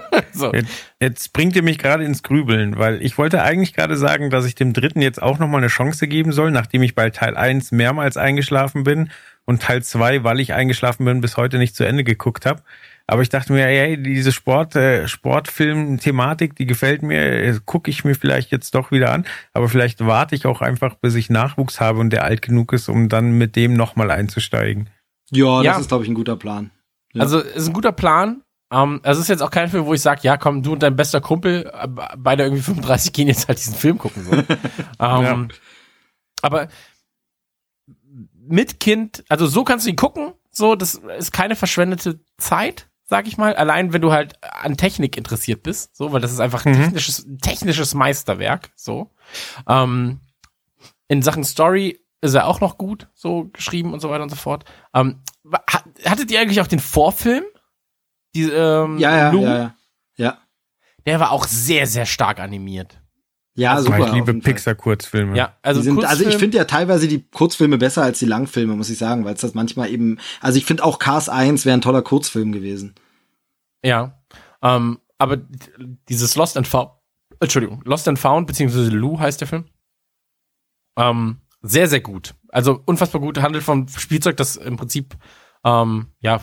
*laughs* so. Jetzt, jetzt bringt ihr mich gerade ins Grübeln, weil ich wollte eigentlich gerade sagen, dass ich dem dritten jetzt auch nochmal eine Chance geben soll, nachdem ich bei Teil 1 mehrmals eingeschlafen bin und Teil 2, weil ich eingeschlafen bin, bis heute nicht zu Ende geguckt habe. Aber ich dachte mir, hey, diese Sport, äh, Sportfilm-Thematik, die gefällt mir, äh, gucke ich mir vielleicht jetzt doch wieder an. Aber vielleicht warte ich auch einfach, bis ich Nachwuchs habe und der alt genug ist, um dann mit dem nochmal einzusteigen. Ja, Ja. das ist, glaube ich, ein guter Plan. Ja. Also ist ein guter Plan. Ähm, also es ist jetzt auch kein Film, wo ich sage, ja komm, du und dein bester Kumpel, äh, beide irgendwie *laughs* 35 gehen jetzt halt diesen Film gucken. So. *laughs* ähm, Aber mit Kind, also so kannst du ihn gucken, so, das ist keine verschwendete Zeit, sag ich mal. Allein wenn du halt an Technik interessiert bist, so, weil das ist einfach ein Mhm. technisches, technisches Meisterwerk, so. Ähm, in Sachen Story ist er auch noch gut, so geschrieben und so weiter und so fort. Hattet ihr eigentlich auch den Vorfilm? Die, ähm, Ja, ja, Lou? ja, ja. Ja, Der war auch sehr, sehr stark animiert. ja Also, super. ich liebe. Pixar-Kurzfilme. Ja, also, sind, also ich finde ja teilweise die Kurzfilme besser als die Langfilme, muss ich sagen, weil es das manchmal eben, also ich finde auch Cars 1 wäre ein toller Kurzfilm gewesen. Ja. Ähm, aber dieses Lost and Found, Entschuldigung, Lost and Found, beziehungsweise Lou heißt der Film. Ähm, sehr, sehr gut. Also unfassbar gut. Handelt vom Spielzeug, das im Prinzip ähm, ja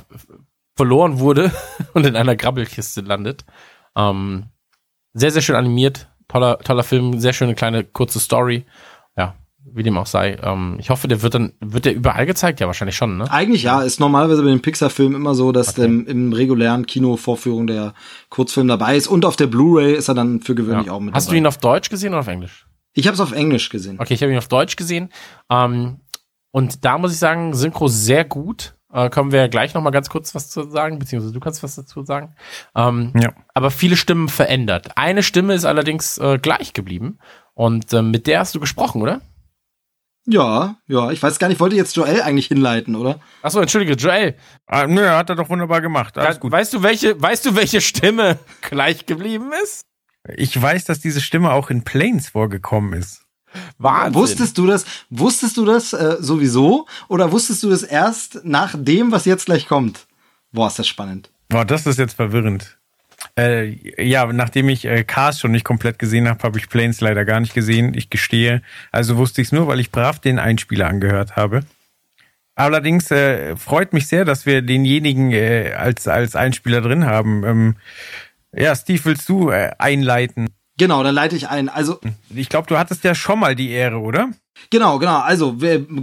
verloren wurde *laughs* und in einer Grabbelkiste landet. Ähm, sehr, sehr schön animiert. Toller, toller Film, sehr schöne kleine kurze Story. Ja, wie dem auch sei. Ähm, ich hoffe, der wird dann, wird der überall gezeigt? Ja, wahrscheinlich schon, ne? Eigentlich ja, ist normalerweise bei den Pixar-Filmen immer so, dass Okay. ähm, im regulären Kino-Vorführung der Kurzfilm dabei ist und auf der Blu-ray ist er dann für gewöhnlich auch mit Hast du dabei. ihn auf Deutsch gesehen oder auf Englisch? ich habe es auf Englisch gesehen. Okay, ich habe ihn auf Deutsch gesehen. Ähm, und da muss ich sagen, Synchro sehr gut. Äh, können wir gleich noch mal ganz kurz was zu sagen, beziehungsweise du kannst was dazu sagen. Ähm, Ja. Aber viele Stimmen verändert. Eine Stimme ist allerdings äh, gleich geblieben. Und ähm, mit der hast du gesprochen, oder? Ja, ja, ich weiß gar nicht, wollte jetzt Joel eigentlich hinleiten, oder? Achso, entschuldige, Joel. Ah, nö, hat er doch wunderbar gemacht. Alles gut. Weißt du, welche, weißt du, welche Stimme *laughs* gleich geblieben ist? Ich weiß, dass diese Stimme auch in Planes vorgekommen ist. Wahnsinn. Wusstest du das? Wusstest du das äh, sowieso oder wusstest du das erst nach dem, was jetzt gleich kommt? Boah, ist das spannend. Boah, das ist jetzt verwirrend. Äh, ja, nachdem ich äh, Cars schon nicht komplett gesehen habe, habe ich Planes leider gar nicht gesehen. Ich gestehe. Also wusste ich es nur, weil ich brav den Einspieler angehört habe. Allerdings äh, freut mich sehr, dass wir denjenigen äh, als, als Einspieler drin haben. Ähm, ja, Steve, willst du äh, einleiten? Genau, dann leite ich ein. Also Ich glaube, du hattest ja schon mal die Ehre, oder? Genau, genau. Also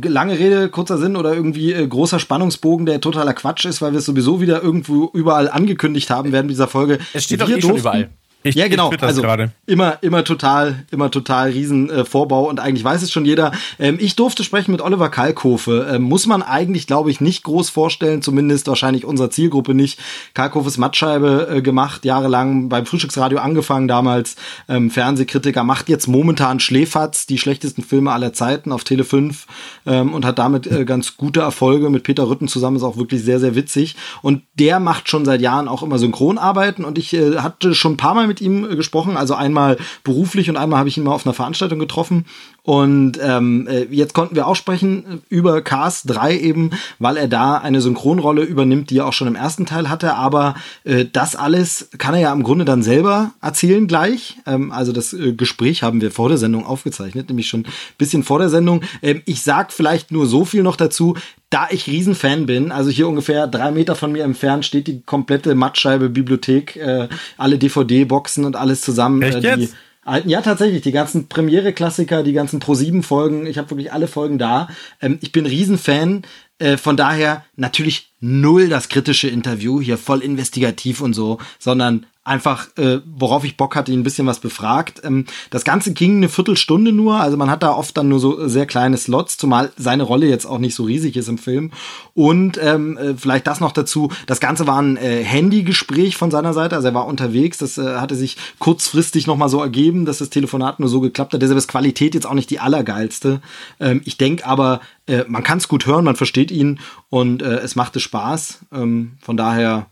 lange Rede, kurzer Sinn oder irgendwie äh, großer Spannungsbogen, der totaler Quatsch ist, weil wir es sowieso wieder irgendwo überall angekündigt haben während dieser Folge. Es steht doch Wir eh schon durften- überall. Ich, ja, genau. Ich also gerade. immer, immer total, immer total riesen äh, Vorbau und eigentlich weiß es schon jeder. Ähm, ich durfte sprechen mit Oliver Kalkofe. Ähm, muss man eigentlich, glaube ich, nicht groß vorstellen, zumindest wahrscheinlich unserer Zielgruppe nicht. Kalkofes Mattscheibe äh, gemacht, jahrelang beim Frühstücksradio angefangen damals. Ähm, Fernsehkritiker macht jetzt momentan Schläferz, die schlechtesten Filme aller Zeiten auf Tele 5 ähm, und hat damit äh, ganz gute Erfolge. Mit Peter Rütten zusammen ist auch wirklich sehr, sehr witzig. Und der macht schon seit Jahren auch immer Synchronarbeiten und ich äh, hatte schon ein paar Mal mit ihm äh, gesprochen, also einmal beruflich und einmal habe ich ihn mal auf einer Veranstaltung getroffen. Und ähm, äh, jetzt konnten wir auch sprechen über Cars 3 eben, weil er da eine Synchronrolle übernimmt, die er auch schon im ersten Teil hatte. Aber äh, das alles kann er ja im Grunde dann selber erzählen gleich. Ähm, also das äh, Gespräch haben wir vor der Sendung aufgezeichnet, nämlich schon ein bisschen vor der Sendung. Ähm, ich sag vielleicht nur so viel noch dazu. Da ich Riesenfan bin, also hier ungefähr drei Meter von mir entfernt steht die komplette Mattscheibe Bibliothek, äh, alle DVD-Boxen und alles zusammen. Echt äh, die, jetzt? alten, ja tatsächlich, die ganzen Premiere-Klassiker, die ganzen Pro-7-Folgen, ich habe wirklich alle Folgen da. Ähm, ich bin Riesenfan, äh, von daher natürlich null das kritische Interview, hier voll investigativ und so, sondern einfach, äh, worauf ich Bock hatte, ihn ein bisschen was befragt. Ähm, das Ganze ging eine Viertelstunde nur, also man hat da oft dann nur so sehr kleine Slots, zumal seine Rolle jetzt auch nicht so riesig ist im Film. Und ähm, äh, vielleicht das noch dazu, das Ganze war ein äh, Handygespräch von seiner Seite, also er war unterwegs, das äh, hatte sich kurzfristig nochmal so ergeben, dass das Telefonat nur so geklappt hat. Deshalb ist Qualität jetzt auch nicht die allergeilste. Ähm, ich denke aber, äh, man kann es gut hören, man versteht ihn und äh, es machte Spaß. Ähm, von daher,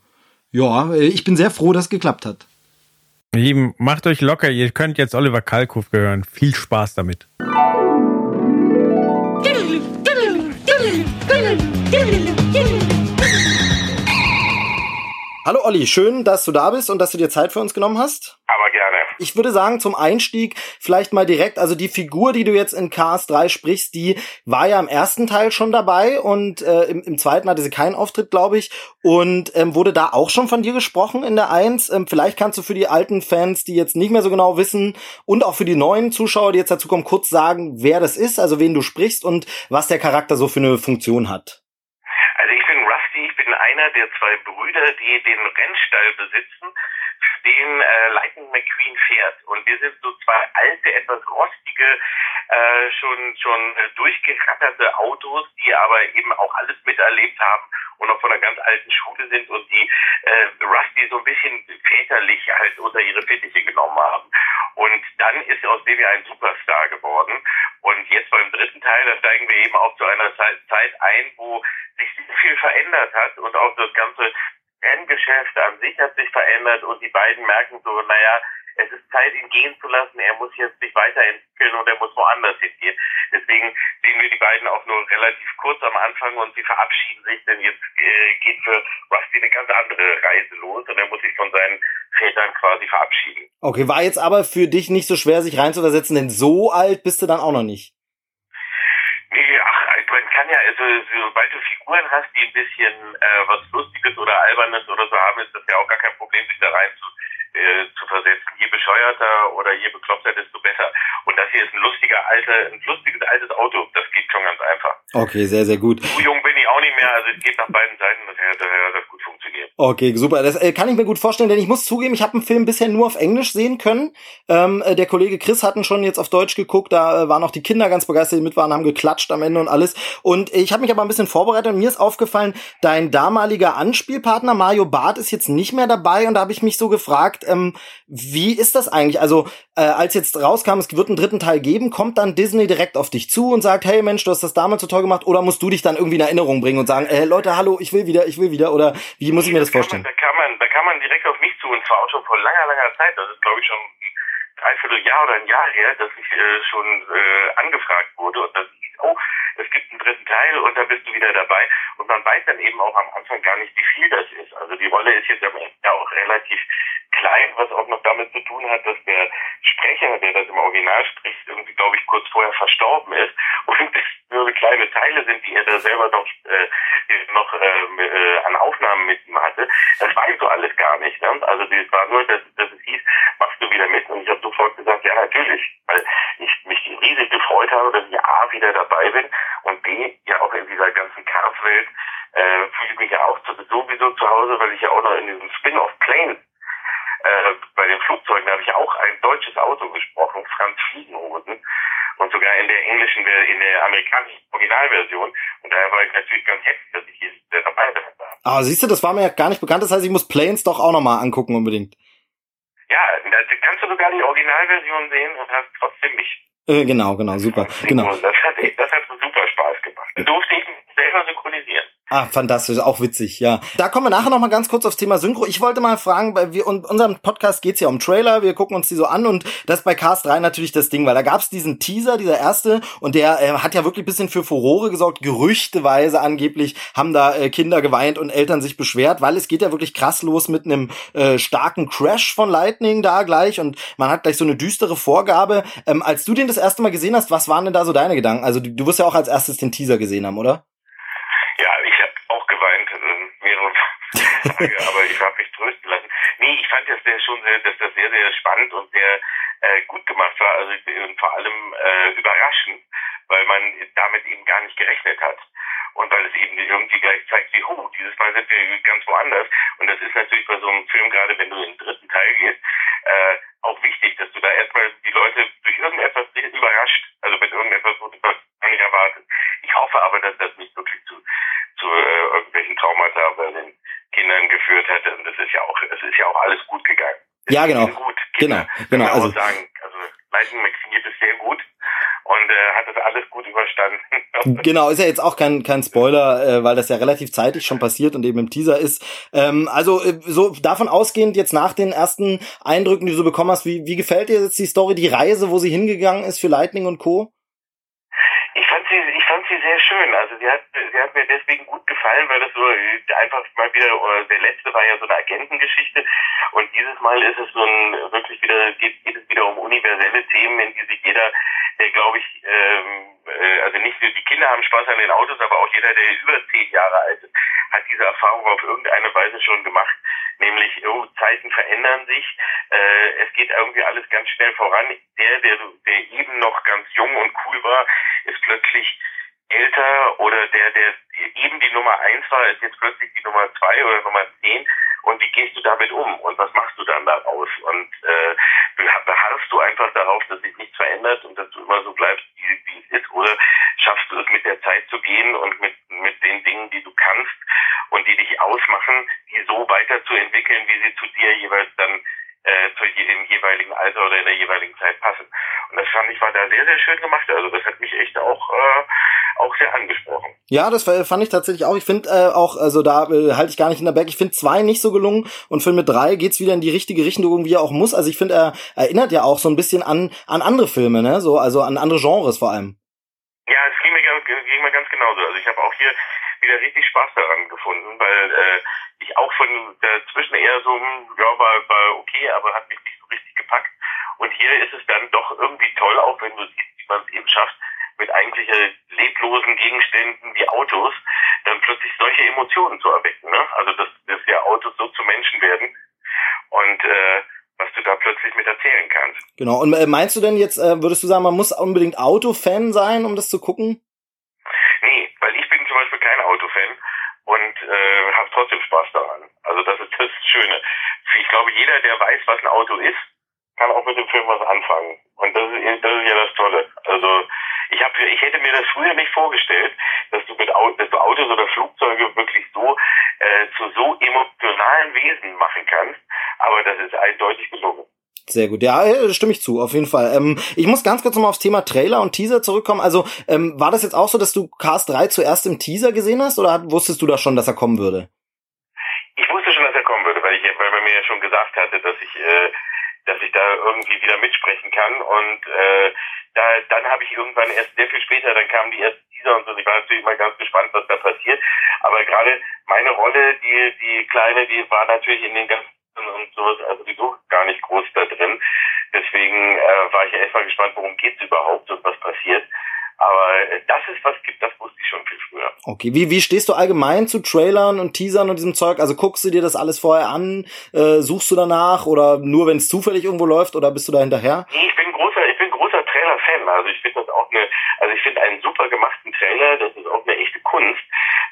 ja, äh, ich bin sehr froh, dass es geklappt hat. Ihr Lieben, macht euch locker, ihr könnt jetzt Oliver Kalkofe hören. Viel Spaß damit. Hallo Olli, schön, dass du da bist und dass du dir Zeit für uns genommen hast. Aber gerne. Ich würde sagen, zum Einstieg vielleicht mal direkt, also die Figur, die du jetzt in Cars 3 sprichst, die war ja im ersten Teil schon dabei und äh, im, im zweiten hatte sie keinen Auftritt, glaube ich. Und ähm, wurde da auch schon von dir gesprochen in der 1? Ähm, vielleicht kannst du für die alten Fans, die jetzt nicht mehr so genau wissen und auch für die neuen Zuschauer, die jetzt dazu kommen, kurz sagen, wer das ist, also wen du sprichst und was der Charakter so für eine Funktion hat. Also ich bin Rusty, ich bin einer der zwei Brüder, die den Rennstall besitzen, den äh, Lightning McQueen fährt. Und wir sind so zwei alte, etwas rostige, äh, schon schon durchgeratterte Autos, die aber eben auch alles miterlebt haben und noch von einer ganz alten Schule sind und die äh, Rusty so ein bisschen väterlich halt unter ihre Fittiche genommen haben. Und dann ist aus dem ja ein Superstar geworden. Und jetzt beim dritten Teil, da steigen wir eben auch zu einer Zeit ein, wo sich viel verändert hat und auch das ganze Renngeschäft an sich hat sich verändert und die beiden merken so, naja, es ist Zeit, ihn gehen zu lassen, er muss jetzt sich weiterentwickeln und er muss woanders hingehen. Deswegen sehen wir die beiden auch nur relativ kurz am Anfang und sie verabschieden sich, denn jetzt äh, geht für Rusty eine ganz andere Reise los und er muss sich von seinen Vätern quasi verabschieden. Okay, war jetzt aber für dich nicht so schwer, sich reinzuversetzen, denn so alt bist du dann auch noch nicht. Nee, ach, man kann ja, also sobald du Figuren hast, die ein bisschen äh, was Lustiges oder Albernes oder so haben, ist das ja auch gar kein Problem, sich da rein zu äh, zu versetzen. Je bescheuerter oder je bekloppter, desto besser. Und das hier ist ein lustiger alter, ein lustiges altes Auto. Das geht schon ganz einfach. Okay, sehr, sehr gut. So jung bin ich auch nicht mehr, also es geht nach beiden Seiten, daher hat das gut funktioniert. Okay, super. Das äh, kann ich mir gut vorstellen, denn ich muss zugeben, ich habe einen Film bisher nur auf Englisch sehen können. Ähm, äh, der Kollege Chris hatten schon jetzt auf Deutsch geguckt, da äh, waren auch die Kinder ganz begeistert, die mit waren, haben geklatscht am Ende und alles. Und ich habe mich aber ein bisschen vorbereitet und mir ist aufgefallen, dein damaliger Anspielpartner Mario Barth ist jetzt nicht mehr dabei und da habe ich mich so gefragt, ähm, wie ist das eigentlich? Also äh, als jetzt rauskam, es wird einen dritten Teil geben, kommt dann Disney direkt auf dich zu und sagt, hey Mensch, du hast das damals so toll gemacht, oder musst du dich dann irgendwie in Erinnerung bringen und sagen, äh, Leute, hallo, ich will wieder, ich will wieder, oder wie muss ich mir das vorstellen? Kann man, da kann man, da kann man direkt auf mich zu und zwar auch schon vor langer, langer Zeit. Das ist glaube ich schon ein Dreivierteljahr oder ein Jahr her, dass ich äh, schon äh, angefragt wurde und dass ich, oh, es gibt einen dritten Teil und da bist du wieder dabei. Und man weiß dann eben auch am Anfang gar nicht, wie viel das ist. Also die Rolle ist jetzt ja auch relativ klein, was auch noch damit zu tun hat, dass der Sprecher, der das im Original spricht, irgendwie, glaube ich, kurz vorher verstorben ist *laughs* und es nur kleine Teile sind, die er da selber noch, äh, noch äh, äh, an Aufnahmen mit ihm hatte. Das weißt du alles gar nicht. Ne? Also das war nur, dass, dass es hieß, machst du wieder mit? Und ich habe sofort gesagt, ja natürlich, weil ich mich riesig gefreut habe, dass ich A wieder dabei bin und B ja auch in dieser ganzen Cars-Welt äh, fühle ich mich ja auch sowieso zu Hause, weil ich ja auch noch in diesem Spin-off Plane äh, bei den Flugzeugen habe ich auch ein deutsches Auto gesprochen, Franz Fliegenhosen. Und sogar in der englischen, in der amerikanischen Originalversion. Und daher war ich natürlich ganz happy, dass ich hier dabei bin. Ah, siehst du, das war mir ja gar nicht bekannt. Das heißt, ich muss Planes doch auch nochmal angucken unbedingt. Ja, da kannst du sogar die Originalversion sehen und hast trotzdem mich. Äh, genau, genau, super. Genau. Das hat, das hat super Spaß gemacht. Da durfte ich selber synchronisieren. Ah, fantastisch, auch witzig, ja. Da kommen wir nachher noch mal ganz kurz aufs Thema Synchro. Ich wollte mal fragen, bei wir, unserem Podcast geht's ja um Trailer, wir gucken uns die so an und das ist bei Cast 3 natürlich das Ding, weil da gab's diesen Teaser, dieser erste, und der äh, hat ja wirklich bisschen für Furore gesorgt. Gerüchteweise angeblich haben da äh, Kinder geweint und Eltern sich beschwert, weil es geht ja wirklich krass los mit einem äh, starken Crash von Lightning da gleich und man hat gleich so eine düstere Vorgabe. Ähm, als du den das erste Mal gesehen hast, was waren denn da so deine Gedanken? Also du, du wirst ja auch als erstes den Teaser gesehen haben, oder? Ja, ich habe auch geweint, äh, mehrere Tage, aber ich habe mich trösten lassen. Nee, ich fand das sehr schon sehr, dass das sehr, sehr spannend und sehr äh, gut gemacht war, also und vor allem äh, überraschend, weil man damit eben gar nicht gerechnet hat. Und weil es eben irgendwie gleich zeigt, wie, oh, dieses Mal sind wir ganz woanders. Und das ist natürlich bei so einem Film, gerade wenn du in den dritten Teil gehst, äh, auch wichtig, dass du da erstmal die Leute durch irgendetwas überrascht, also mit irgendetwas, wo du das nicht erwartet. Ich hoffe aber, dass das nicht wirklich zu, zu äh, irgendwelchen Traumata bei den Kindern geführt hätte. Und das ist ja auch, es ist ja auch alles gut gegangen. Es Ja, genau. Gut, Kinder. Genau, genau, also- sagen, also Lightning McQueen geht es sehr gut und äh, hat das alles gut überstanden. *laughs* Genau, ist ja jetzt auch kein, kein Spoiler, äh, weil das ja relativ zeitig schon passiert und eben im Teaser ist. Ähm, also äh, so davon ausgehend jetzt nach den ersten Eindrücken, die du so bekommen hast, wie, wie gefällt dir jetzt die Story, die Reise, wo sie hingegangen ist für Lightning und Co.? Ich fand sie, ich fand sie sehr schön. Also sie hat, sie hat mir deswegen gut gefallen, weil das so äh, einfach mal wieder, äh, der letzte war ja so eine Agentengeschichte und dieses Mal ist es so ein wirklich wieder, geht, geht es wieder um universelle Themen, in die sich jeder, der glaube ich, ähm, äh, also nicht nur die Kinder haben Spaß an den Autos, aber auch jeder, der über zehn Jahre alt ist, hat diese Erfahrung auf irgendeine Weise schon gemacht. Nämlich, oh, Zeiten verändern sich, äh, es geht irgendwie alles ganz schnell voran. Der, der, der eben noch ganz jung und cool war, ist plötzlich älter oder der, der eben die Nummer eins war, ist jetzt plötzlich die Nummer zwei oder Nummer zehn. Und wie gehst du damit um? Und was machst du dann daraus? Und äh, beha- beharrst du einfach darauf, dass sich nichts verändert und dass du immer so bleibst, wie, wie es ist? Oder schaffst du es mit der Zeit zu gehen und mit, mit den Dingen, die du kannst und die dich ausmachen, die so weiterzuentwickeln, wie sie zu dir jeweils dann äh, zu je, im jeweiligen Alter oder in der jeweiligen Zeit passen. Und das fand ich war da sehr, sehr schön gemacht. Also das hat mich echt auch, äh, auch sehr angesprochen. Ja, das fand ich tatsächlich auch. Ich finde äh, auch, also da äh, halte ich gar nicht in der Berg. Ich finde zwei nicht so gelungen und für mit drei geht's wieder in die richtige Richtung, wie er auch muss. Also ich finde, er erinnert ja auch so ein bisschen an an andere Filme, ne? So, also an andere Genres vor allem. Ja, es ging mir, ganz- ging mir ganz genauso. Also ich habe auch hier wieder richtig Spaß daran gefunden, weil äh, ich auch von dazwischen eher so, hm, ja, war, war okay, aber hat mich nicht so richtig gepackt. Und hier ist es dann doch irgendwie toll, auch wenn du siehst, wie man es eben schafft, mit eigentlich leblosen Gegenständen wie Autos dann plötzlich solche Emotionen zu erwecken. Ne? Also dass, dass ja Autos so zu Menschen werden. Und äh, was du da plötzlich mit erzählen kannst. Genau. Und äh, meinst du denn jetzt, äh, würdest du sagen, man muss unbedingt Autofan sein, um das zu gucken? Nee, weil ich bin zum Beispiel kein Autofan und äh, habe trotzdem Spaß daran. Also das ist das Schöne. Ich glaube, jeder, der weiß, was ein Auto ist, kann auch mit dem Film was anfangen. Und das ist, das ist ja das Tolle. Also ich habe, ich hätte mir das früher nicht vorgestellt, dass du mit dass du Autos oder Flugzeuge wirklich so äh, zu so emotionalen Wesen machen kannst. Aber das ist eindeutig gelungen. Sehr gut, ja, äh, stimme ich zu, auf jeden Fall. Ähm, ich muss ganz kurz nochmal aufs Thema Trailer und Teaser zurückkommen. Also ähm, war das jetzt auch so, dass du Cast 3 zuerst im Teaser gesehen hast oder wusstest du da schon, dass er kommen würde? Ich wusste schon, dass er kommen würde, weil ich, weil man mir ja schon gesagt hatte, dass ich, äh, dass ich da irgendwie wieder mitsprechen kann. Und äh, da, dann habe ich irgendwann erst sehr viel später, dann kamen die ersten Teaser und so. Ich war natürlich mal ganz gespannt, was da passiert. Aber gerade meine Rolle, die die kleine, die war natürlich in den ganzen und sowas, also die sucht gar nicht groß da drin. Deswegen äh, war ich erstmal gespannt, worum geht's überhaupt und was passiert. Aber äh, dass es was gibt, das wusste ich schon viel früher. Okay, wie, wie stehst du allgemein zu Trailern und Teasern und diesem Zeug? Also guckst du dir das alles vorher an? Äh, suchst du danach oder nur wenn es zufällig irgendwo läuft oder bist du da hinterher? Nee, ich bin großer, ich bin großer Trailer-Fan. Also ich finde das auch eine, also ich finde einen super gemachten Trailer, das ist auch eine echte Kunst.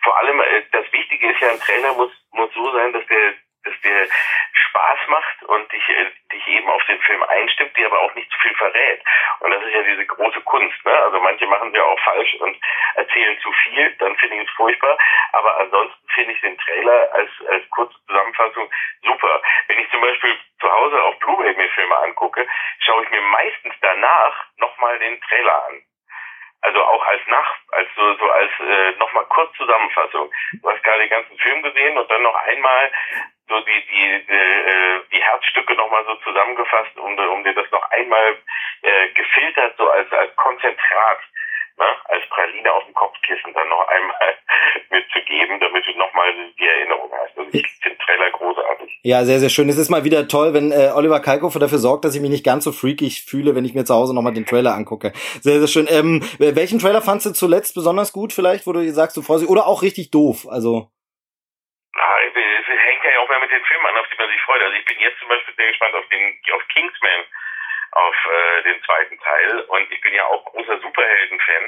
Vor allem, äh, das Wichtige ist ja, ein Trailer muss, muss so sein, dass der dass der Spaß macht und dich, äh, dich eben auf den Film einstimmt, dir aber auch nicht zu viel verrät. Und das ist ja diese große Kunst. Ne? Also manche machen ja auch falsch und erzählen zu viel, dann finde ich es furchtbar. Aber ansonsten finde ich den Trailer als, als kurze Zusammenfassung super. Wenn ich zum Beispiel zu Hause auf Blu-ray mir Filme angucke, schaue ich mir meistens danach nochmal den Trailer an. Also auch als Nach, als so, so als äh, nochmal kurz Zusammenfassung. Du hast gerade den ganzen Film gesehen und dann noch einmal so die die die, äh, die Herzstücke nochmal so zusammengefasst, um, um dir das noch einmal äh, gefiltert, so als als Konzentrat, ne, als Praline auf dem Kopfkissen dann noch einmal mitzugeben, damit du nochmal die Erinnerung hast. Also ich finde Trailer großartig. Ja, sehr, sehr schön. Es ist mal wieder toll, wenn äh, Oliver Kalkofer dafür sorgt, dass ich mich nicht ganz so freakig fühle, wenn ich mir zu Hause nochmal den Trailer angucke. Sehr, sehr schön. Ähm, welchen Trailer fandst du zuletzt besonders gut vielleicht, wo du sagst, du freust dich, oder auch richtig doof? Also Ah, es hängt ja auch mehr mit den Filmen an, auf die man sich freut. Also ich bin jetzt zum Beispiel sehr gespannt auf den auf Kingsman, auf äh, den zweiten Teil. Und ich bin ja auch großer Superhelden-Fan.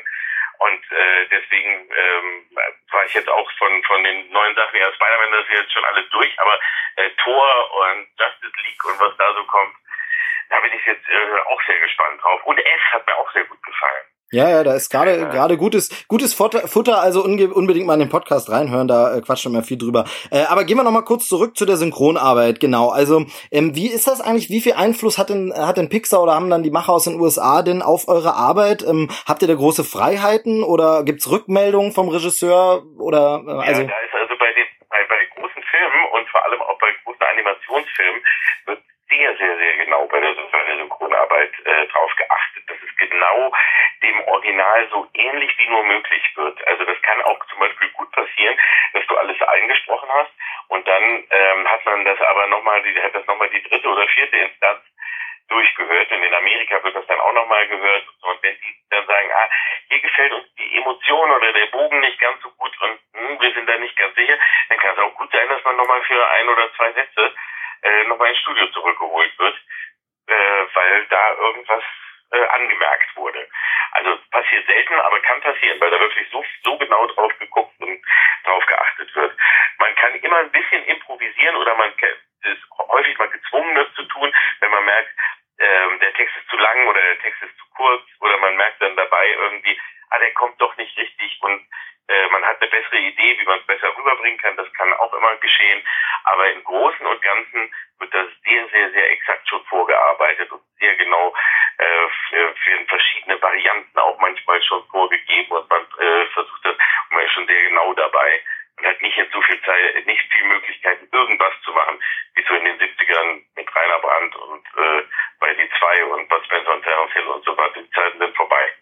Und äh, deswegen ähm, war ich jetzt auch von von den neuen Sachen, ja, Spider-Man, das ist jetzt schon alles durch, aber äh, Thor und Justice League und was da so kommt, da bin ich jetzt äh, auch sehr gespannt drauf. Und S hat mir auch sehr gut gefallen. Ja, ja, da ist gerade ja. gerade gutes gutes Futter, also unbedingt mal in den Podcast reinhören, da äh, quatschen wir viel drüber. Äh, aber gehen wir noch mal kurz zurück zu der Synchronarbeit, genau. Also, ähm, wie ist das eigentlich? Wie viel Einfluss hat denn hat denn Pixar oder haben dann die Macher aus den USA denn auf eure Arbeit? Ähm, habt ihr da große Freiheiten oder gibt's Rückmeldungen vom Regisseur oder äh, also ja, da ist also bei den bei, bei großen Filmen und vor allem auch bei großen Animationsfilmen wird sehr, sehr, sehr genau bei der, bei der Synchronarbeit äh, drauf geachtet, dass es genau dem Original so ähnlich wie nur möglich wird. Also das kann auch zum Beispiel gut passieren, dass du alles eingesprochen hast und dann ähm, hat man das aber nochmal, hat das nochmal die dritte oder vierte Instanz durchgehört und in Amerika wird das dann auch nochmal gehört und wenn die dann sagen, ah, hier gefällt uns die Emotion oder der Bogen nicht ganz so gut und hm, wir sind da nicht ganz sicher, dann kann es auch gut sein, dass man nochmal für ein oder zwei Sätze äh, nochmal ins Studio zurückgeholt wird, äh, weil da irgendwas äh, angemerkt wurde. Also passiert selten, aber kann passieren, weil da wirklich so, so genau drauf geguckt und drauf geachtet wird. Man kann immer ein bisschen improvisieren oder man ist häufig mal gezwungen, das zu tun, wenn man merkt, ähm, der Text ist zu lang oder der Text ist zu kurz oder man merkt dann dabei irgendwie, ah, der kommt doch nicht richtig und äh, man hat eine bessere Idee, wie man es besser rüberbringen kann. Das kann auch immer geschehen. Aber im Großen und Ganzen wird das sehr, sehr, sehr exakt schon vorgearbeitet und sehr genau äh, für, für verschiedene Varianten auch manchmal schon vorgegeben und man äh, versucht das und man ist schon sehr genau dabei hat nicht jetzt so viel Zeit, nicht viel Möglichkeiten, irgendwas zu machen, wie so in den 70ern mit Rainer Brandt und äh, bei die zwei und Bud Spencer und Terence Hill und so weiter. Die Zeiten sind vorbei.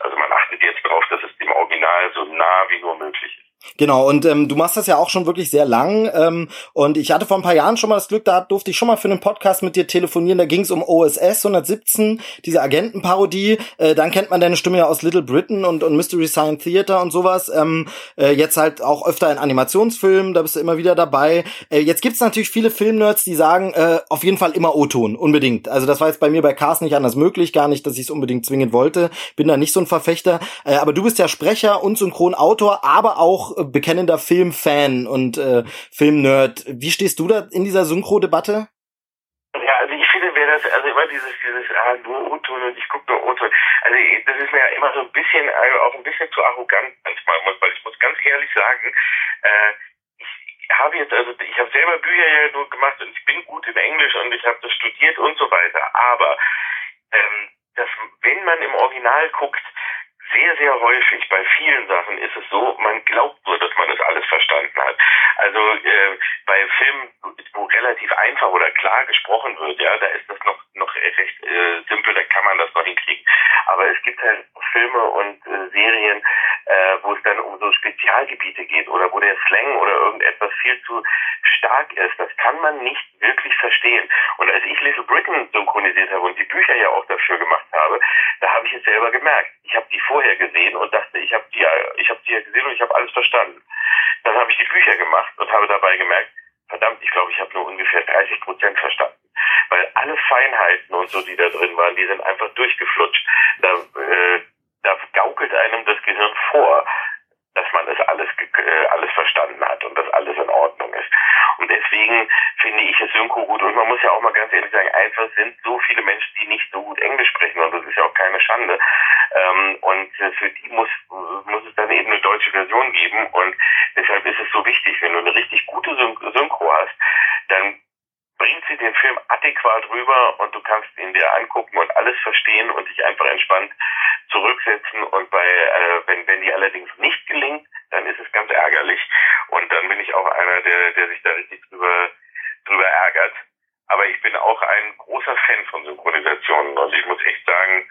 Also man achtet jetzt darauf, dass es dem Original so nah wie nur möglich ist. Genau, und ähm, du machst das ja auch schon wirklich sehr lang. Ähm, und ich hatte vor ein paar Jahren schon mal das Glück, da durfte ich schon mal für einen Podcast mit dir telefonieren. Da ging es um OSS 117, diese Agentenparodie. Äh, dann kennt man deine Stimme ja aus Little Britain und, und Mystery Science Theater und sowas. Ähm, äh, jetzt halt auch öfter in Animationsfilmen, da bist du immer wieder dabei. Äh, jetzt gibt's natürlich viele Filmnerds, die sagen, äh, auf jeden Fall immer O-Ton, unbedingt. Also das war jetzt bei mir bei Cars nicht anders möglich, gar nicht, dass ich es unbedingt zwingend wollte. Bin da nicht so ein Verfechter. Äh, aber du bist ja Sprecher und Synchronautor, aber auch äh, bekennender Filmfan und äh, Filmnerd. Wie stehst du da in dieser Synchro-Debatte? Ja, also ich finde, wer das, also immer dieses, dieses, ah, nur O-Ton und ich gucke nur O-Ton. Also das ist mir ja immer so ein bisschen, also auch ein bisschen zu arrogant manchmal, weil ich muss ganz ehrlich sagen, äh, ich habe jetzt, also ich habe selber Bücher ja nur gemacht und ich bin gut in Englisch und ich habe das studiert und so weiter, aber ähm, dass, wenn man im Original guckt, sehr, sehr häufig bei vielen Sachen ist es so, man glaubt nur, dass man das alles verstanden hat. Also äh, bei Filmen, wo relativ einfach oder klar gesprochen wird, ja, da ist das noch noch recht äh, simpel, da kann man das noch hinkriegen. Aber es gibt halt Filme und äh, Serien, äh, wo es dann um so Spezialgebiete geht oder wo der Slang oder irgendetwas viel zu stark ist. Das kann man nicht wirklich verstehen. Und als ich Little Britain synchronisiert habe und die Bücher ja auch dafür gemacht habe, da habe ich es selber gemerkt. Ich habe die vorher gesehen und dachte, ich habe die, ich habe die ja gesehen und ich habe alles verstanden. Dann habe ich die Bücher gemacht und habe dabei gemerkt, verdammt, ich glaube, ich habe nur ungefähr 30 Prozent verstanden. Weil alle Feinheiten und so, die da drin waren, die sind einfach durchgeflutscht. Da, äh, da gaukelt einem das Gehirn vor, dass man das alles, äh, alles verstanden hat und dass alles in Ordnung ist. Und deswegen finde ich es Synchro gut. Und man muss ja auch mal ganz ehrlich sagen, einfach sind so viele Menschen, die nicht so gut Englisch sprechen. Und das ist ja auch keine Schande. Ähm, und für die muss, muss es dann eben eine deutsche Version geben. Und deshalb ist es so wichtig, wenn du eine richtig gute Synchro hast, dann bringt sie den Film adäquat rüber und du kannst ihn dir angucken und alles verstehen und dich einfach entspannt zurücksetzen. Und bei, äh, wenn, wenn die allerdings nicht gelingt, dann ist es ganz ärgerlich. Und dann bin ich auch einer, der, der sich da richtig drüber, drüber ärgert. Aber ich bin auch ein großer Fan von Synchronisationen. Und ich muss echt sagen,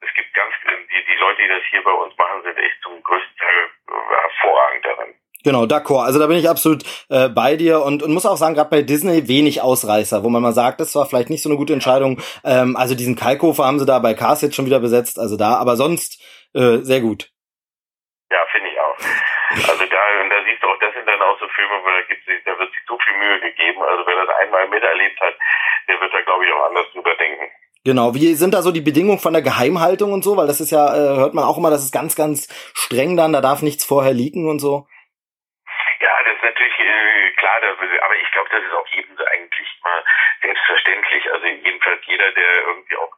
es gibt ganz, die, die Leute, die das hier bei uns machen, sind echt zum größten Teil hervorragend daran. Genau, d'accord. Also da bin ich absolut äh, bei dir und, und muss auch sagen, gerade bei Disney wenig Ausreißer, wo man mal sagt, das war vielleicht nicht so eine gute Entscheidung. Ähm, also diesen Kalkofer haben sie da bei Cars jetzt schon wieder besetzt, also da, aber sonst äh, sehr gut. Ja, finde ich auch. Also da, und da siehst du auch, das sind dann auch so Filme, wo da, gibt's, da wird sich so viel Mühe gegeben. Also wer das einmal miterlebt hat, der wird da, glaube ich, auch anders drüber denken. Genau, wie sind da so die Bedingungen von der Geheimhaltung und so? Weil das ist ja, äh, hört man auch immer, das ist ganz, ganz streng dann, da darf nichts vorher liegen und so. Ja, das ist natürlich äh, klar, aber ich glaube, das ist auch jedem so eigentlich mal selbstverständlich. Also jedenfalls jeder, der irgendwie auch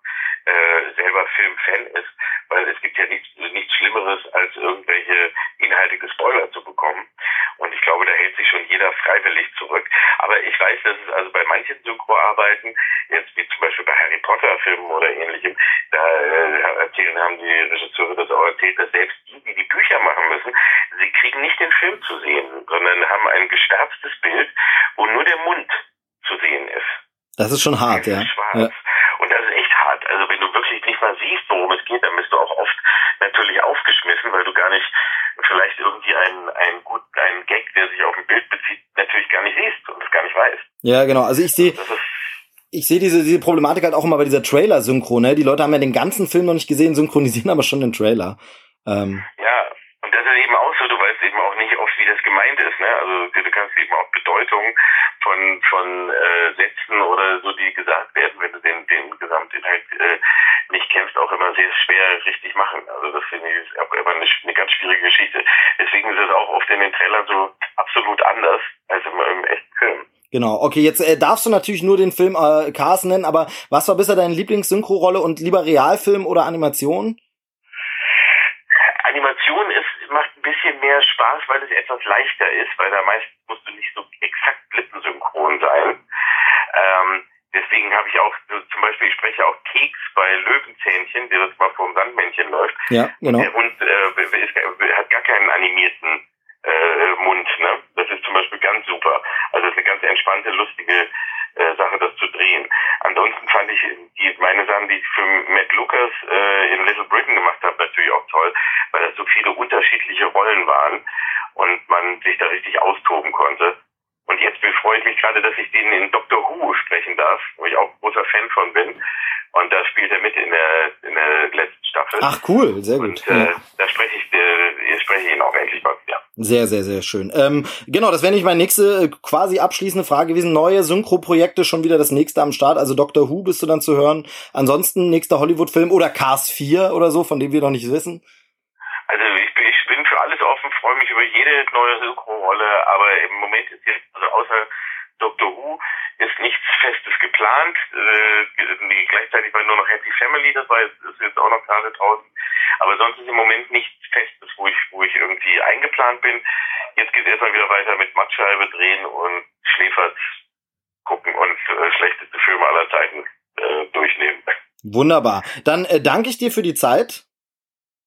äh, selber Filmfan ist, weil es gibt ja nichts, nichts Schlimmeres, als irgendwelche Inhalte gespoilert zu bekommen. Und ich glaube, da hält sich schon jeder freiwillig zurück. Aber ich weiß, dass es also bei manchen Synchroarbeiten, jetzt wie zum Beispiel bei Harry Potter Filmen oder ähnlichem, da äh, erzählen, haben die Regisseure das auch erzählt, dass selbst die, die die Bücher machen müssen, sie kriegen nicht den Film zu sehen, sondern haben ein geschwärztes Bild, wo nur der Mund zu sehen ist. Das ist schon hart, ja. Schwarz. ja. Und das ist echt hart. Also wenn du wirklich nicht mal siehst, worum es geht, dann bist du auch oft natürlich aufgeschmissen, weil du gar nicht vielleicht irgendwie einen, einen guten, einen Gag, der sich auf ein Bild bezieht, natürlich gar nicht siehst und es gar nicht weißt. Ja, genau. Also ich sehe, ich sehe diese, diese Problematik halt auch immer bei dieser Trailer-Synchro, ne? Die Leute haben ja den ganzen Film noch nicht gesehen, synchronisieren aber schon den Trailer. Ähm. Ja, und das ist eben auch so, du weißt eben auch nicht oft, wie das gemeint ist, ne? Also du kannst eben auch Bedeutungen von, von äh, Sätzen oder so, die gesagt werden, wenn du den, den Gesamtinhalt äh, nicht kennst, auch immer sehr schwer richtig machen. Also das finde ich ist aber eine, eine ganz schwierige Geschichte. Deswegen ist es auch oft in den Trailern so absolut anders als im, im echten Film. Genau, okay, jetzt äh, darfst du natürlich nur den Film äh, Cars nennen, aber was war bisher deine Lieblings-Synchro-Rolle und lieber Realfilm oder Animation? Animation ist, macht ein bisschen mehr Spaß, weil es etwas leichter ist, weil da meist musst du nicht so exakt lippensynchron sein. Ähm, deswegen habe ich auch so, zum Beispiel, ich spreche auch Keks bei Löwenzähnchen, der das mal vor dem Sandmännchen läuft. Ja, genau. Der Hund äh, ist, hat gar keinen animierten äh, Mund. Ne? Das ist zum Beispiel ganz super. Also es ist eine ganz entspannte, lustige äh, Sache, das zu drehen. Ansonsten fand ich die, meine Sachen, die ich für Matt Lucas äh, in Little Britain gemacht habe, natürlich auch toll, weil das so viele unterschiedliche Rollen waren. und man sich da richtig austoben konnte. Und jetzt freue ich mich gerade, dass ich den in Doctor Who sprechen darf, wo ich auch großer Fan von bin. Und da spielt er mit in der, in der letzten Staffel. Ach cool, sehr gut. Und äh, da spreche ich, äh, spreche ich ihn auch endlich mal wieder. Sehr, sehr, sehr schön. Ähm, genau, das wäre nicht meine nächste äh, quasi abschließende Frage gewesen. Neue Synchro-Projekte schon wieder das nächste am Start. Also Doctor Who bist du dann zu hören. Ansonsten nächster Hollywood-Film oder Cars 4 oder so, von dem wir noch nicht wissen. Also ich, bin- ich bin für alles offen, freue mich über jede neue Synchro-Rolle, aber im Moment ist jetzt, also außer Doctor Who, ist nichts Festes geplant. Äh, gleichzeitig war nur noch Happy Family, das ist jetzt auch noch gerade draußen. Aber sonst ist im Moment nichts Festes, wo ich, wo ich irgendwie eingeplant bin. Jetzt geht es erstmal wieder weiter mit Mattscheibe drehen und Schläfert gucken und äh, schlechteste Filme aller Zeiten äh, durchnehmen. Wunderbar. Dann äh, danke ich dir für die Zeit.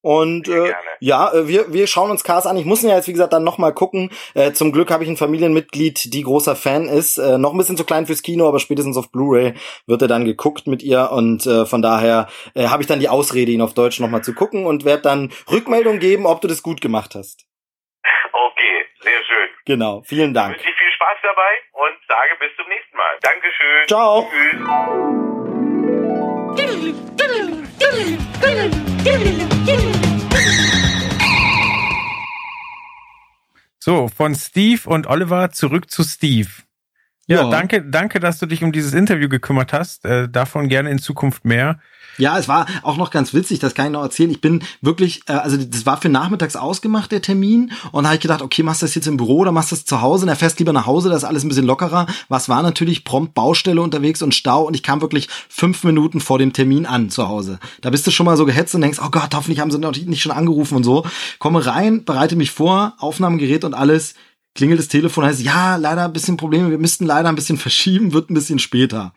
Und äh, ja, äh, wir, wir schauen uns Cars an. Ich muss ihn ja jetzt, wie gesagt, dann nochmal gucken. Äh, zum Glück habe ich ein Familienmitglied, die großer Fan ist. Äh, noch ein bisschen zu klein fürs Kino, aber spätestens auf Blu-ray wird er dann geguckt mit ihr. Und äh, von daher äh, habe ich dann die Ausrede, ihn auf Deutsch nochmal zu gucken und werde dann Rückmeldung geben, ob du das gut gemacht hast. Okay, sehr schön. Genau, vielen Dank. wünsche ich viel Spaß dabei und sage bis zum nächsten Mal. Dankeschön. Ciao. Tschüss. So, von Steve und Oliver zurück zu Steve. Ja, Ja. danke, danke, dass du dich um dieses Interview gekümmert hast. Äh, davon gerne in Zukunft mehr. Ja, es war auch noch ganz witzig, das kann ich noch erzählen. Ich bin wirklich, äh, also das war für nachmittags ausgemacht, der Termin. Und da habe ich gedacht, okay, machst du das jetzt im Büro oder machst du das zu Hause? Und er fährst lieber nach Hause, das ist alles ein bisschen lockerer. Was war natürlich prompt Baustelle unterwegs und Stau. Und ich kam wirklich fünf Minuten vor dem Termin an zu Hause. Da bist du schon mal so gehetzt und denkst, oh Gott, hoffentlich haben sie noch nicht schon angerufen und so. Komme rein, bereite mich vor, Aufnahmegerät und alles. Klingelt das Telefon, heißt, ja, leider ein bisschen Probleme, wir müssten leider ein bisschen verschieben, wird ein bisschen später.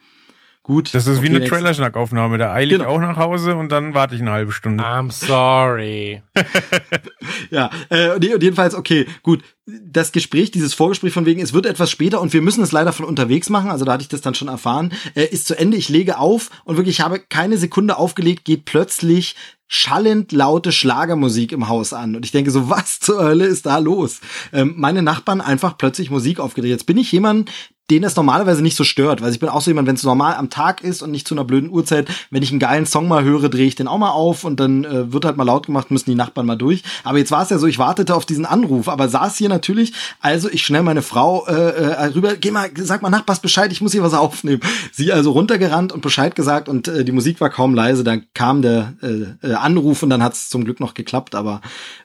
Gut. Das ist wie eine Trailerschnack-Aufnahme. Da eile ich Genau. auch nach Hause und dann warte ich eine halbe Stunde. I'm sorry. *laughs* Ja, äh, und und jedenfalls, okay, gut. Das Gespräch, dieses Vorgespräch von wegen, es wird etwas später und wir müssen es leider von unterwegs machen, also da hatte ich das dann schon erfahren, äh, ist zu Ende. Ich lege auf und wirklich, ich habe keine Sekunde aufgelegt, geht plötzlich schallend laute Schlagermusik im Haus an. Und ich denke so, was zur Hölle ist da los? Ähm, meine Nachbarn einfach plötzlich Musik aufgedreht. Jetzt bin ich jemand, den das normalerweise nicht so stört, weil ich bin auch so jemand, wenn es normal am Tag ist und nicht zu einer blöden Uhrzeit, wenn ich einen geilen Song mal höre, drehe ich den auch mal auf und dann äh, wird halt mal laut gemacht, müssen die Nachbarn mal durch. Aber jetzt war es ja so, ich wartete auf diesen Anruf, aber saß hier natürlich, also ich schnell meine Frau äh, äh, rüber, geh mal, sag mal Nachbars Bescheid, ich muss hier was aufnehmen. Sie also runtergerannt und Bescheid gesagt und äh, die Musik war kaum leise, dann kam der äh, äh, Anruf und dann hat es zum Glück noch geklappt, aber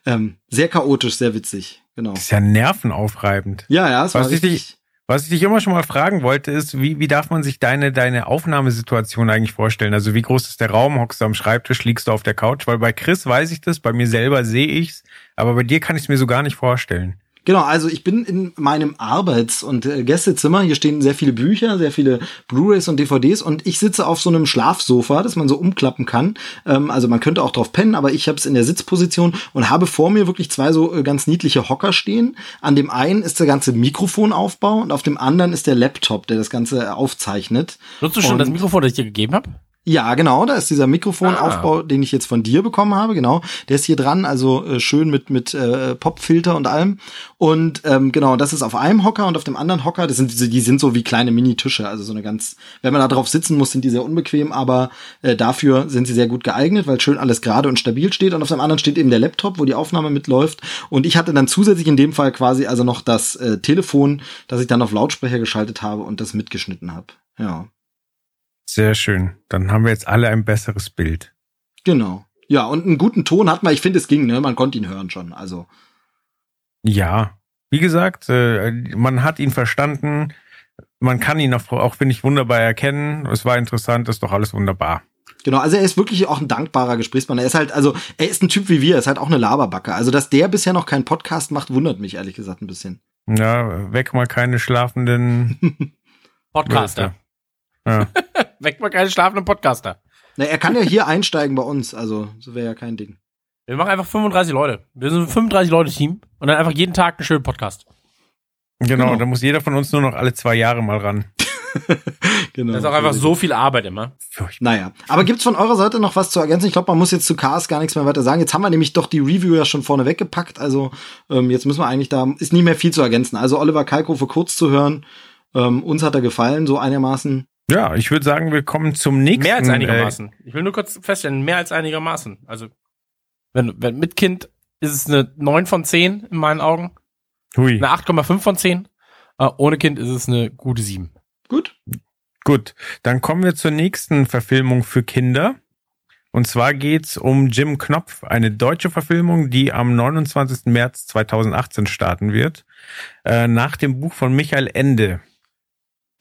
ähm, sehr chaotisch, sehr witzig, genau. Das ist ja nervenaufreibend. Ja, ja, es war richtig. Was ich dich immer schon mal fragen wollte, ist, wie, wie darf man sich deine, deine Aufnahmesituation eigentlich vorstellen? Also wie groß ist der Raum? Hockst du am Schreibtisch, liegst du auf der Couch? Weil bei Chris weiß ich das, bei mir selber sehe ich's, aber bei dir kann ich es mir so gar nicht vorstellen. Genau, also ich bin in meinem Arbeits- und äh, Gästezimmer. Hier stehen sehr viele Bücher, sehr viele Blu-rays und DVDs und ich sitze auf so einem Schlafsofa, das man so umklappen kann. Ähm, also man könnte auch drauf pennen, aber ich habe es in der Sitzposition und habe vor mir wirklich zwei so äh, ganz niedliche Hocker stehen. An dem einen ist der ganze Mikrofonaufbau und auf dem anderen ist der Laptop, der das Ganze aufzeichnet. Nutzt du schon Und- das Mikrofon, das ich dir gegeben habe? Ja, genau, da ist dieser Mikrofonaufbau, den ich jetzt von dir bekommen habe, genau. Der ist hier dran, also äh, schön mit mit äh, Popfilter und allem. Und ähm, genau, das ist auf einem Hocker und auf dem anderen Hocker, das sind die sind so wie kleine Mini-Tische, also so eine ganz, wenn man da drauf sitzen muss, sind die sehr unbequem, aber äh, dafür sind sie sehr gut geeignet, weil schön alles gerade und stabil steht. Und auf dem anderen steht eben der Laptop, wo die Aufnahme mitläuft. Und ich hatte dann zusätzlich in dem Fall quasi also noch das äh, Telefon, das ich dann auf Lautsprecher geschaltet habe und das mitgeschnitten habe. Ja. Sehr schön. Dann haben wir jetzt alle ein besseres Bild. Genau. Ja, und einen guten Ton hat man. Ich finde, es ging, ne? Man konnte ihn hören schon. Also, Ja, wie gesagt, äh, man hat ihn verstanden. Man kann ihn auch, auch finde ich, wunderbar erkennen. Es war interessant, ist doch alles wunderbar. genau. Also, er ist wirklich auch ein dankbarer Gesprächsmann. Er ist halt, also, er ist ein Typ wie wir. Er ist halt auch eine Laberbacke. Also, dass der bisher noch keinen Podcast macht, wundert mich ehrlich gesagt ein bisschen. Ja, weg mal keine schlafenden *laughs* Podcaster. Ja. *laughs* Weg mal keine schlafenden Podcaster. Na, er kann ja hier einsteigen bei uns. Also, so wäre ja kein Ding. Wir machen einfach 35 Leute. Wir sind ein 35 Leute Team und dann einfach jeden Tag einen schönen Podcast. Genau, Genau. da muss jeder von uns nur noch alle zwei Jahre mal ran. *laughs* genau. Das ist auch einfach so viel Arbeit immer. Naja, aber gibt's von eurer Seite noch was zu ergänzen? Ich glaube, man muss jetzt zu Cars gar nichts mehr weiter sagen. Jetzt haben wir nämlich doch die Review ja schon vorne weggepackt. Also ähm, jetzt müssen wir eigentlich da, ist nicht mehr viel zu ergänzen. Also Oliver Kalkofe kurz zu hören. Ähm, uns hat er gefallen, so einigermaßen. Ja, ich würde sagen, wir kommen zum nächsten. Mehr als äh, einigermaßen. Ich will nur kurz feststellen, mehr als einigermaßen. Also, wenn, wenn mit Kind ist es eine 9 von 10 in meinen Augen. Äh, hui. Eine 8,5 von 10. Äh, ohne Kind ist es eine gute 7. Gut. Gut, dann kommen wir zur nächsten Verfilmung für Kinder. Und zwar geht's um Jim Knopf, eine deutsche Verfilmung, die am 29. März 2018 starten wird, äh, nach dem Buch von Michael Ende.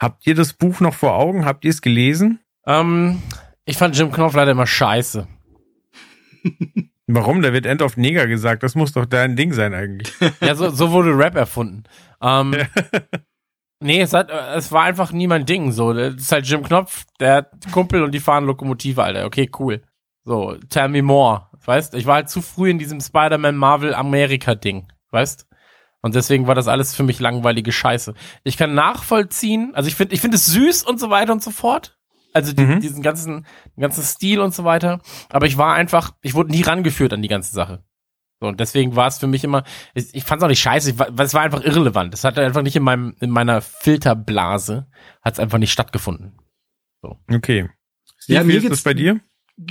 Habt ihr das Buch noch vor Augen? Habt ihr es gelesen? Ähm, ich fand Jim Knopf leider immer scheiße. *laughs* Warum? Da wird End of Neger gesagt. Das muss doch dein Ding sein eigentlich. *laughs* Ja, so, so wurde Rap erfunden. Ähm, *laughs* nee, es, hat, es war einfach nie mein Ding. So, das ist halt Jim Knopf, der hat Kumpel und die fahren Lokomotive, Alter. Okay, cool. So, tell me more. Weißt, ich war halt zu früh in diesem Spider-Man Marvel Amerika Ding. Weißt? Und deswegen war das alles für mich langweilige Scheiße. Ich kann nachvollziehen, also ich finde, ich finde es süß und so weiter und so fort. Also die, Mhm. diesen ganzen, den ganzen Stil und so weiter. Aber ich war einfach, ich wurde nie rangeführt an die ganze Sache. So, und deswegen war es für mich immer, ich, ich fand es auch nicht scheiße, ich, weil es war einfach irrelevant. Es hatte einfach nicht in meinem, in meiner Filterblase, hat es einfach nicht stattgefunden. Okay. Steve, Ja, wie ist das geht's- bei dir?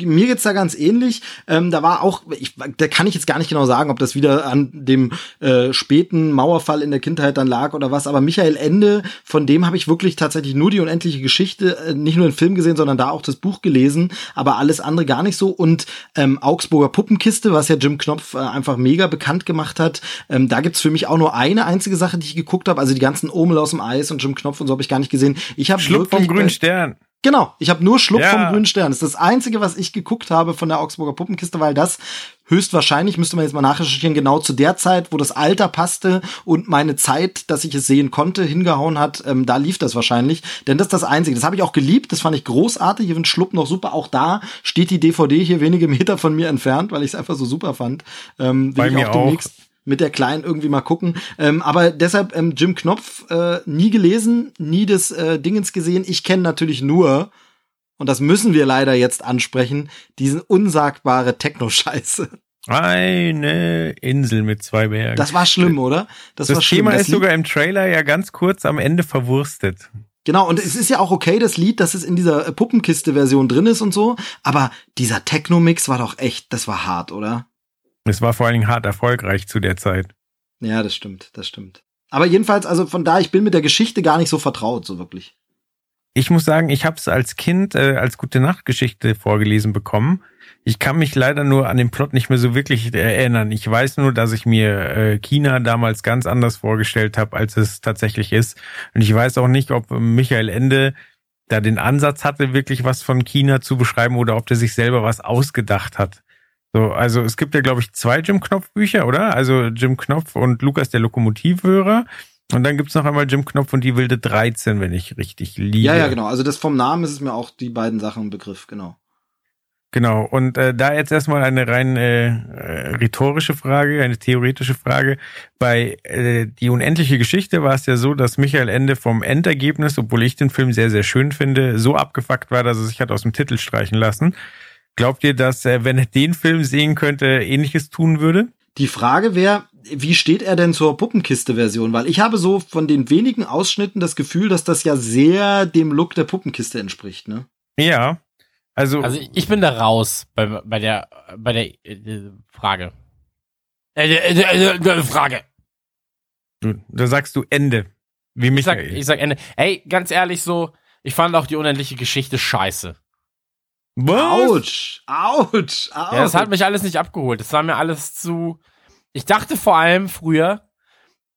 Mir geht's da ganz ähnlich. Ähm, da war auch, ich, da kann ich jetzt gar nicht genau sagen, ob das wieder an dem äh, späten Mauerfall in der Kindheit dann lag oder was. Aber Michael Ende, von dem habe ich wirklich tatsächlich nur die unendliche Geschichte, äh, nicht nur den Film gesehen, sondern da auch das Buch gelesen. Aber alles andere gar nicht so. Und ähm, Augsburger Puppenkiste, was ja Jim Knopf äh, einfach mega bekannt gemacht hat. Ähm, da gibt's für mich auch nur eine einzige Sache, die ich geguckt habe. Also die ganzen Omel aus dem Eis und Jim Knopf und so habe ich gar nicht gesehen. Ich habe Schluck vom wirklich grünen bei- Stern. Genau, ich habe nur Schluck Ja. vom grünen Stern. Das ist das Einzige, was ich geguckt habe von der Augsburger Puppenkiste, weil das höchstwahrscheinlich, müsste man jetzt mal nachrecherchieren, genau zu der Zeit, wo das Alter passte und meine Zeit, dass ich es sehen konnte, hingehauen hat, ähm, da lief das wahrscheinlich. Denn das ist das Einzige. Das habe ich auch geliebt, das fand ich großartig. Ich finde Schluck noch super. Auch da steht die DVD hier wenige Meter von mir entfernt, weil ich es einfach so super fand. Ähm, Bei ich mir auch demnächst mit der Kleinen irgendwie mal gucken. Ähm, aber deshalb ähm, Jim Knopf äh, nie gelesen, nie des äh, Dingens gesehen. Ich kenne natürlich nur, und das müssen wir leider jetzt ansprechen, diesen unsagbare Techno-Scheiße. Eine Insel mit zwei Bergen. Das war schlimm, oder? Das, war das schlimm. Thema Das ist sogar im Trailer ja ganz kurz am Ende verwurstet. Genau, und es ist ja auch okay, das Lied, dass es in dieser äh, Puppenkiste-Version drin ist und so, aber dieser Techno-Mix war doch echt, das war hart, oder? Es war vor allen Dingen hart erfolgreich zu der Zeit. Ja, das stimmt, das stimmt. Aber jedenfalls, also von da, ich bin mit der Geschichte gar nicht so vertraut, so wirklich. Ich muss sagen, ich habe es als Kind äh, als gute Nachtgeschichte vorgelesen bekommen. Ich kann mich leider nur an den Plot nicht mehr so wirklich erinnern. Ich weiß nur, dass ich mir äh, China damals ganz anders vorgestellt habe, als es tatsächlich ist. Und ich weiß auch nicht, ob Michael Ende da den Ansatz hatte, wirklich was von China zu beschreiben oder ob der sich selber was ausgedacht hat. So, also es gibt ja, glaube ich, zwei Jim Knopf Bücher, oder? Also Jim Knopf und Lukas der Lokomotivhörer. Und dann gibt's noch einmal Jim Knopf und die wilde 13, wenn ich richtig liege. Ja, ja, genau. Also das vom Namen ist es mir auch die beiden Sachen ein Begriff, genau. Genau, und äh, da jetzt erstmal eine rein äh, äh, rhetorische Frage, eine theoretische Frage. Bei äh, Die unendliche Geschichte war es ja so, dass Michael Ende vom Endergebnis, obwohl ich den Film sehr, sehr schön finde, so abgefuckt war, dass er sich hat aus dem Titel streichen lassen. Glaubt ihr, dass, äh, wenn er den Film sehen könnte, ähnliches tun würde? Die Frage wäre, wie steht er denn zur Puppenkiste-Version? Weil ich habe so von den wenigen Ausschnitten das Gefühl, dass das ja sehr dem Look der Puppenkiste entspricht, ne? Ja. Also, Also ich bin da raus bei, bei der bei der äh, Frage. Äh, äh, äh, äh, Frage. du, da sagst du Ende. Wie Ich sag, ich sag Ende. Ey, ganz ehrlich so, ich fand auch die unendliche Geschichte scheiße. Autsch, Autsch, Autsch. Ja, das hat mich alles nicht abgeholt. Das war mir alles zu. Ich dachte vor allem früher,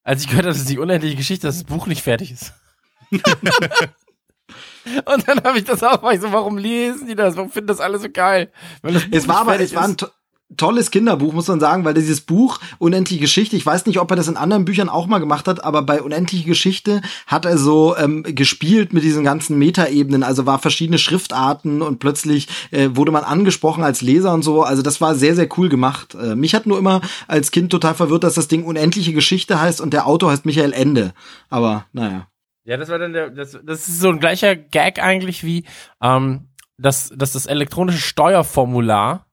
als ich gehört habe, dass die unendliche Geschichte, dass das Buch nicht fertig ist. *laughs* Und dann habe ich das auch, war ich so, warum lesen die das? Warum finden das alle so geil? Das Es war aber, es war ein ist. to tolles Kinderbuch, muss man sagen, weil dieses Buch Unendliche Geschichte, ich weiß nicht, ob er das in anderen Büchern auch mal gemacht hat, aber bei Unendliche Geschichte hat er so ähm, gespielt mit diesen ganzen Metaebenen, also war verschiedene Schriftarten und plötzlich äh, wurde man angesprochen als Leser und so, also das war sehr, sehr cool gemacht. Äh, mich hat nur immer als Kind total verwirrt, dass das Ding Unendliche Geschichte heißt und der Autor heißt Michael Ende, aber naja. Ja, das war dann der, das, das ist so ein gleicher Gag eigentlich wie, ähm, dass, dass das elektronische Steuerformular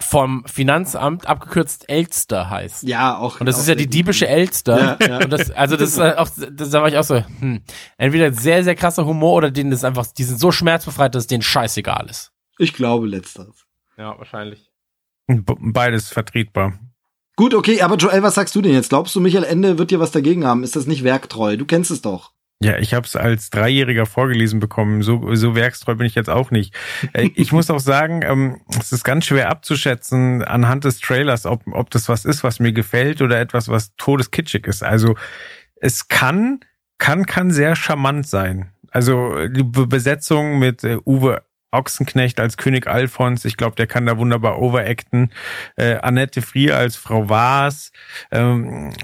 vom Finanzamt abgekürzt Elster heißt. Ja, auch. Und das auch ist ja die gut. diebische Elster. Ja, ja. Und das, also das ist auch, das, da war ich auch so, hm, entweder sehr, sehr krasser Humor oder denen ist einfach, die sind so schmerzbefreit, dass es denen scheißegal ist. Ich glaube letzteres. Ja, wahrscheinlich. Beides vertretbar. Gut, okay, aber Joel, was sagst du denn jetzt? Glaubst du, Michael Ende wird dir was dagegen haben? Ist das nicht werktreu? Du kennst es doch. Ja, ich habe es als Dreijähriger vorgelesen bekommen. So, so werkstreu bin ich jetzt auch nicht. Äh, Ich muss auch sagen, ähm, es ist ganz schwer abzuschätzen anhand des Trailers, ob, ob das was ist, was mir gefällt oder etwas, was todeskitschig ist. Also es kann, kann, kann sehr charmant sein. Also die Be- Besetzung mit äh, Uwe Ochsenknecht als König Alfons, ich glaube, der kann da wunderbar overacten. Äh, Annette Frier als Frau Waas. Ähm,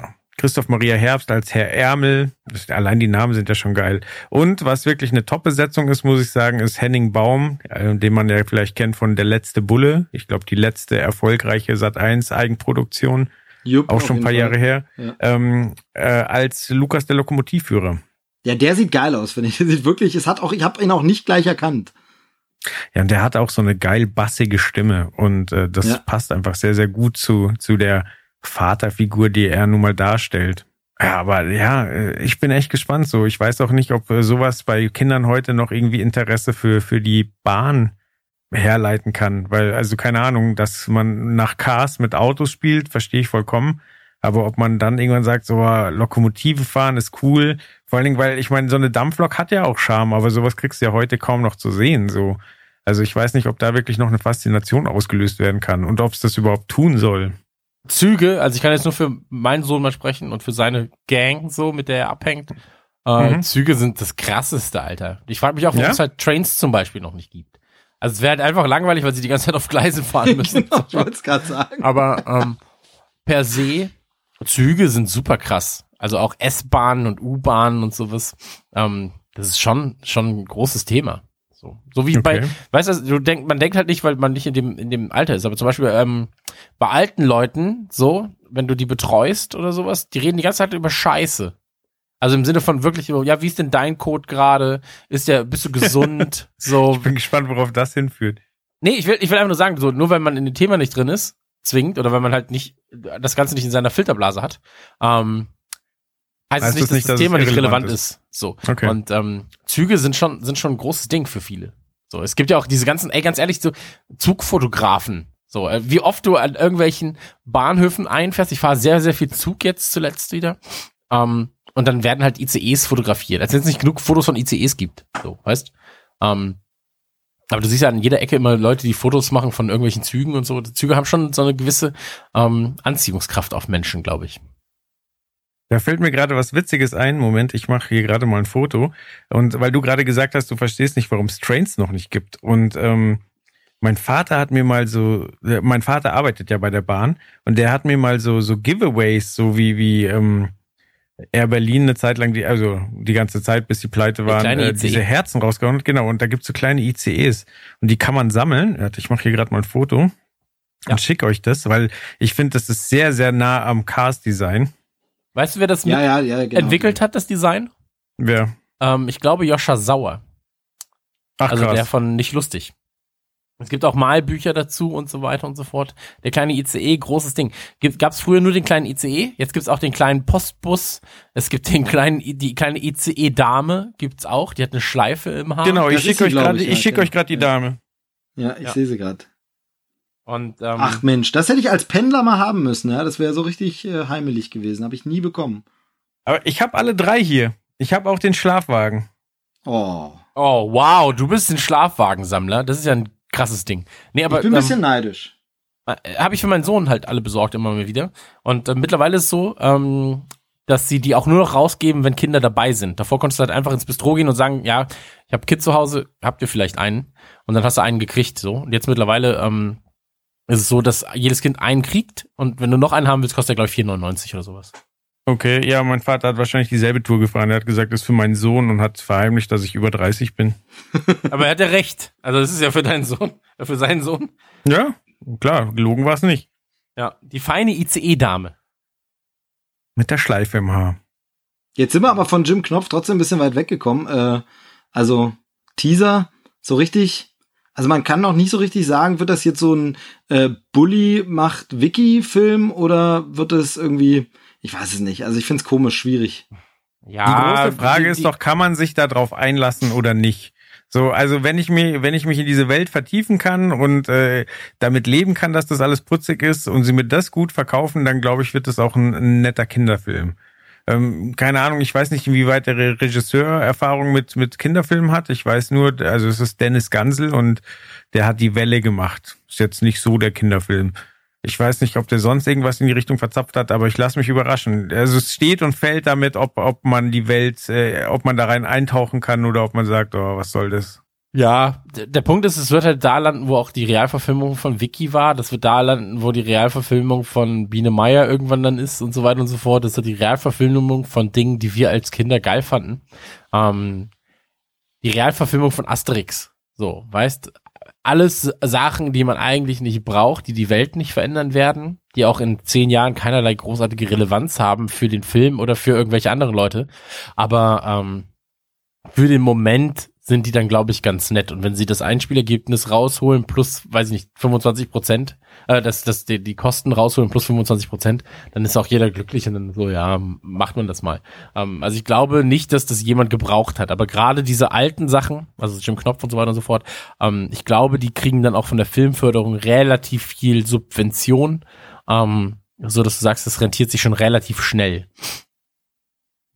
Christoph Maria Herbst als Herr Ärmel. Das, allein die Namen sind ja schon geil. Und was wirklich eine Top-Besetzung ist, muss ich sagen, ist Henning Baum, äh, den man ja vielleicht kennt von Der letzte Bulle. Ich glaube, die letzte erfolgreiche Sat1 Eigenproduktion, Jupp, auch schon ein paar Fall. Jahre her, Ja. ähm, äh, als Lukas der Lokomotivführer. Ja, der sieht geil aus, finde ich. *laughs* Der sieht wirklich, es hat auch, ich habe ihn auch nicht gleich erkannt. Ja, und der hat auch so eine geil bassige Stimme und äh, das Ja. passt einfach sehr, sehr gut zu, zu der Vaterfigur, die er nun mal darstellt. Ja, aber ja, äh, ich bin echt gespannt so. Ich weiß auch nicht, ob äh, sowas bei Kindern heute noch irgendwie Interesse für, für die Bahn herleiten kann. Weil, also keine Ahnung, dass man nach Cars mit Autos spielt, verstehe ich vollkommen. Aber ob man dann irgendwann sagt, so ah, Lokomotive fahren ist cool, vor allen Dingen, weil ich meine, so eine Dampflok hat ja auch Charme, aber sowas kriegst du ja heute kaum noch zu sehen. So, also ich weiß nicht, ob da wirklich noch eine Faszination ausgelöst werden kann und ob es das überhaupt tun soll. Züge, also ich kann jetzt nur für meinen Sohn mal sprechen und für seine Gang so, mit der er abhängt. Äh, Mhm. Züge sind das krasseste, Alter. Ich frage mich auch, warum Ja? es halt Trains zum Beispiel noch nicht gibt. Also es wäre halt einfach langweilig, weil sie die ganze Zeit auf Gleisen fahren *laughs* müssen. Genau, ich wollte es gerade sagen. Aber ähm, per se, Züge sind super krass. Also auch S-Bahnen und U-Bahnen und sowas. Ähm, das ist schon, schon ein großes Thema. So, so wie bei, Okay. weißt du, du denk, man denkt halt nicht, weil man nicht in dem, in dem Alter ist. Aber zum Beispiel ähm, bei alten Leuten, so, wenn du die betreust oder sowas, die reden die ganze Zeit über Scheiße. Also im Sinne von wirklich, ja, wie ist denn dein Code gerade? Ist der, bist du gesund? *laughs* so, Ich bin gespannt, worauf das hinführt. Nee, ich will, ich will einfach nur sagen, so, nur wenn man in dem Thema nicht drin ist, zwingt, oder wenn man halt nicht, das Ganze nicht in seiner Filterblase hat, ähm, heißt es Heißt nicht, das dass nicht, das dass Thema es nicht relevant ist. So. Okay. Und ähm, Züge sind schon, sind schon ein großes Ding für viele. So, es gibt ja auch diese ganzen, ey, ganz ehrlich, so Zugfotografen. So, äh, wie oft du an irgendwelchen Bahnhöfen einfährst. Ich fahre sehr, sehr viel Zug jetzt zuletzt wieder. Ähm, und dann werden halt ICEs fotografiert, als wenn es nicht genug Fotos von ICEs gibt. So, weißt? Ähm, aber du siehst ja an jeder Ecke immer Leute, die Fotos machen von irgendwelchen Zügen und so. Die Züge haben schon so eine gewisse ähm, Anziehungskraft auf Menschen, glaube ich. Da fällt mir gerade was Witziges ein. Moment, ich mache hier gerade mal ein Foto. Und weil du gerade gesagt hast, du verstehst nicht, warum es Trains noch nicht gibt. Und ähm, mein Vater hat mir mal so, äh, mein Vater arbeitet ja bei der Bahn und der hat mir mal so so Giveaways, so wie wie ähm, Air Berlin eine Zeit lang, die, also die ganze Zeit, bis die pleite waren, kleine äh, ICE. diese Herzen rausgehauen. Genau, und da gibt's so kleine ICEs und die kann man sammeln. Ich mache hier gerade mal ein Foto und Ja. schick euch das, weil ich finde, das ist sehr sehr nah am Cars-Design. Weißt du, wer das Ja, ja, ja, genau. entwickelt hat, das Design? Wer? Ähm, ich glaube Joscha Sauer. Ach also krass. der von Nicht Lustig. Es gibt auch Malbücher dazu und so weiter und so fort. Der kleine ICE, großes Ding. Gab es früher nur den kleinen ICE, jetzt gibt's auch den kleinen Postbus. Es gibt den kleinen, die kleine ICE-Dame gibt's auch. Die hat eine Schleife im Haar. Genau, ich schicke euch gerade, ich, schicke ja. euch gerade die Dame. Ja, ich Ja. sehe sie gerade. Und ähm, Ach Mensch, das hätte ich als Pendler mal haben müssen, ja. Das wäre so richtig äh, heimelig gewesen. Habe ich nie bekommen. Aber ich habe alle drei hier. Ich habe auch den Schlafwagen. Oh. oh wow, du bist ein Schlafwagensammler. Das ist ja ein krasses Ding. Nee, aber ich bin ein ähm, bisschen neidisch. habe ich für meinen Sohn halt alle besorgt immer mal wieder. Und äh, mittlerweile ist es so, ähm, dass sie die auch nur noch rausgeben, wenn Kinder dabei sind. Davor konntest du halt einfach ins Bistro gehen und sagen, ja, ich habe Kind zu Hause, habt ihr vielleicht einen? Und dann hast du einen gekriegt, so. Und jetzt mittlerweile ähm, ist es so, dass jedes Kind einen kriegt und wenn du noch einen haben willst, kostet der glaube ich 4,99 oder sowas. Okay, ja, mein Vater hat wahrscheinlich dieselbe Tour gefahren. Er hat gesagt, das ist für meinen Sohn und hat verheimlicht, dass ich über 30 bin. *laughs* Aber er hat ja recht. Also das ist ja für deinen Sohn, äh, für seinen Sohn. Ja, klar, gelogen war es nicht. Ja, die feine ICE-Dame. Mit der Schleife im Haar. Jetzt sind wir aber von Jim Knopf trotzdem ein bisschen weit weggekommen. Äh, also Teaser, so richtig. Also man kann noch nicht so richtig sagen, wird das jetzt so ein äh, Bully macht Wiki-Film oder wird es irgendwie, ich weiß es nicht. Also ich find's komisch, schwierig. Ja, die große Frage die- ist doch, kann man sich da drauf einlassen oder nicht? So, also wenn ich mir, wenn ich mich in diese Welt vertiefen kann und äh, damit leben kann, dass das alles putzig ist und sie mir das gut verkaufen, dann glaube ich, wird das auch ein, ein netter Kinderfilm. Ähm, keine Ahnung, ich weiß nicht, inwieweit der Re- Regisseur Erfahrung mit mit Kinderfilmen hat. Ich weiß nur, also es ist Dennis Gansel und der hat die Welle gemacht. Ist jetzt nicht so der Kinderfilm. Ich weiß nicht, ob der sonst irgendwas in die Richtung verzapft hat, aber ich lasse mich überraschen. Also es steht und fällt damit, ob, ob man die Welt, äh, ob man da rein eintauchen kann oder ob man sagt, oh, was soll das? Ja, der Punkt ist, es wird halt da landen, wo auch die Realverfilmung von Vicky war. Das wird da landen, wo die Realverfilmung von Biene Meier irgendwann dann ist und so weiter und so fort. Das wird die Realverfilmung von Dingen, die wir als Kinder geil fanden. Ähm, die Realverfilmung von Asterix. So, weißt, alles Sachen, die man eigentlich nicht braucht, die die Welt nicht verändern werden, die auch in zehn Jahren keinerlei großartige Relevanz haben für den Film oder für irgendwelche anderen Leute. Aber ähm, für den Moment sind die dann, glaube ich, ganz nett. Und wenn sie das Einspielergebnis rausholen, plus, weiß ich nicht, 25 Prozent, äh, dass dass die, die Kosten rausholen, plus 25 Prozent, dann ist auch jeder glücklich und dann so, ja, macht man das mal. Ähm, also ich glaube nicht, dass das jemand gebraucht hat. Aber gerade diese alten Sachen, also Jim Knopf und so weiter und so fort, ähm, ich glaube, die kriegen dann auch von der Filmförderung relativ viel Subvention, ähm, so dass du sagst, das rentiert sich schon relativ schnell.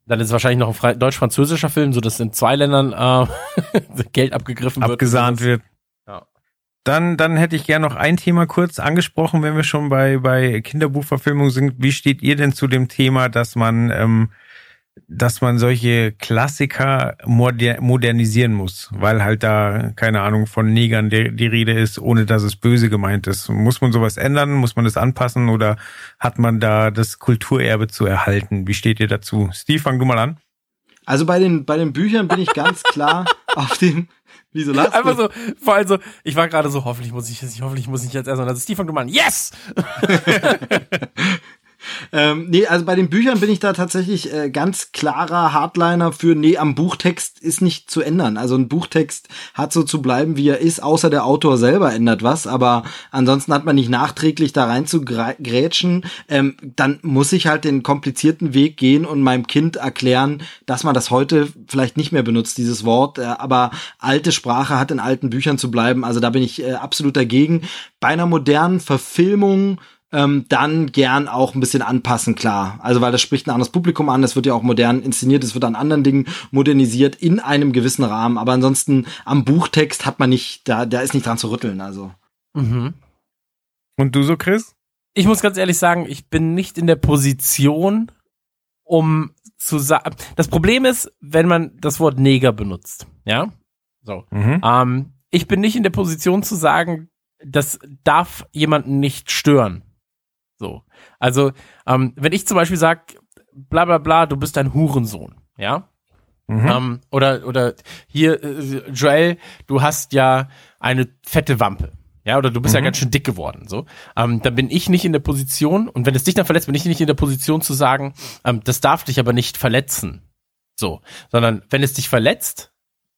Dann ist es wahrscheinlich noch ein deutsch-französischer Film, so dass in zwei Ländern äh, *laughs* Geld abgegriffen wird. Abgesahnt wird. Ja. Dann, dann hätte ich gerne noch ein Thema kurz angesprochen, wenn wir schon bei, bei Kinderbuchverfilmung sind. Wie steht ihr denn zu dem Thema, dass man, ähm, dass man solche Klassiker moder modernisieren muss? Weil halt da, keine Ahnung, von Negern die, die Rede ist, ohne dass es böse gemeint ist. Muss man sowas ändern? Muss man das anpassen? Oder hat man da das Kulturerbe zu erhalten? Wie steht ihr dazu? Steve, fang du mal an. Also bei den, bei den Büchern bin ich ganz klar *laughs* auf dem, wieso lachst du? Einfach so, vor allem so, ich war gerade so, hoffentlich muss ich jetzt, hoffentlich muss ich jetzt erstmal, also Steve fang du mal an, yes! *laughs* Ähm, nee, also bei den Büchern bin ich da tatsächlich äh, ganz klarer Hardliner für, nee, am Buchtext ist nicht zu ändern. Also ein Buchtext hat so zu bleiben, wie er ist, außer der Autor selber ändert was, aber ansonsten hat man nicht nachträglich da rein zu grätschen. Ähm, dann muss ich halt den komplizierten Weg gehen und meinem Kind erklären, dass man das heute vielleicht nicht mehr benutzt, dieses Wort, äh, aber alte Sprache hat in alten Büchern zu bleiben. Also da bin ich äh, absolut dagegen. Bei einer modernen Verfilmung ähm, dann gern auch ein bisschen anpassen, klar. Also weil das spricht ein anderes Publikum an, das wird ja auch modern inszeniert, es wird an anderen Dingen modernisiert in einem gewissen Rahmen. Aber ansonsten am Buchtext hat man nicht, da, da ist nicht dran zu rütteln. Also Mhm. Und du so, Chris? Ich muss ganz ehrlich sagen, ich bin nicht in der Position, um zu sagen, das Problem ist, wenn man das Wort Neger benutzt, ja? So. Mhm. Ähm, ich bin nicht in der Position zu sagen, das darf jemanden nicht stören. So. Also, ähm, wenn ich zum Beispiel sage, bla bla bla, du bist ein Hurensohn, ja? Mhm. Ähm, oder, oder hier, äh, Joel, du hast ja eine fette Wampe. Ja, oder du bist ja Mhm. ganz schön dick geworden, so. Ähm, dann bin ich nicht in der Position, und wenn es dich dann verletzt, bin ich nicht in der Position zu sagen, ähm, das darf dich aber nicht verletzen. So. Sondern wenn es dich verletzt,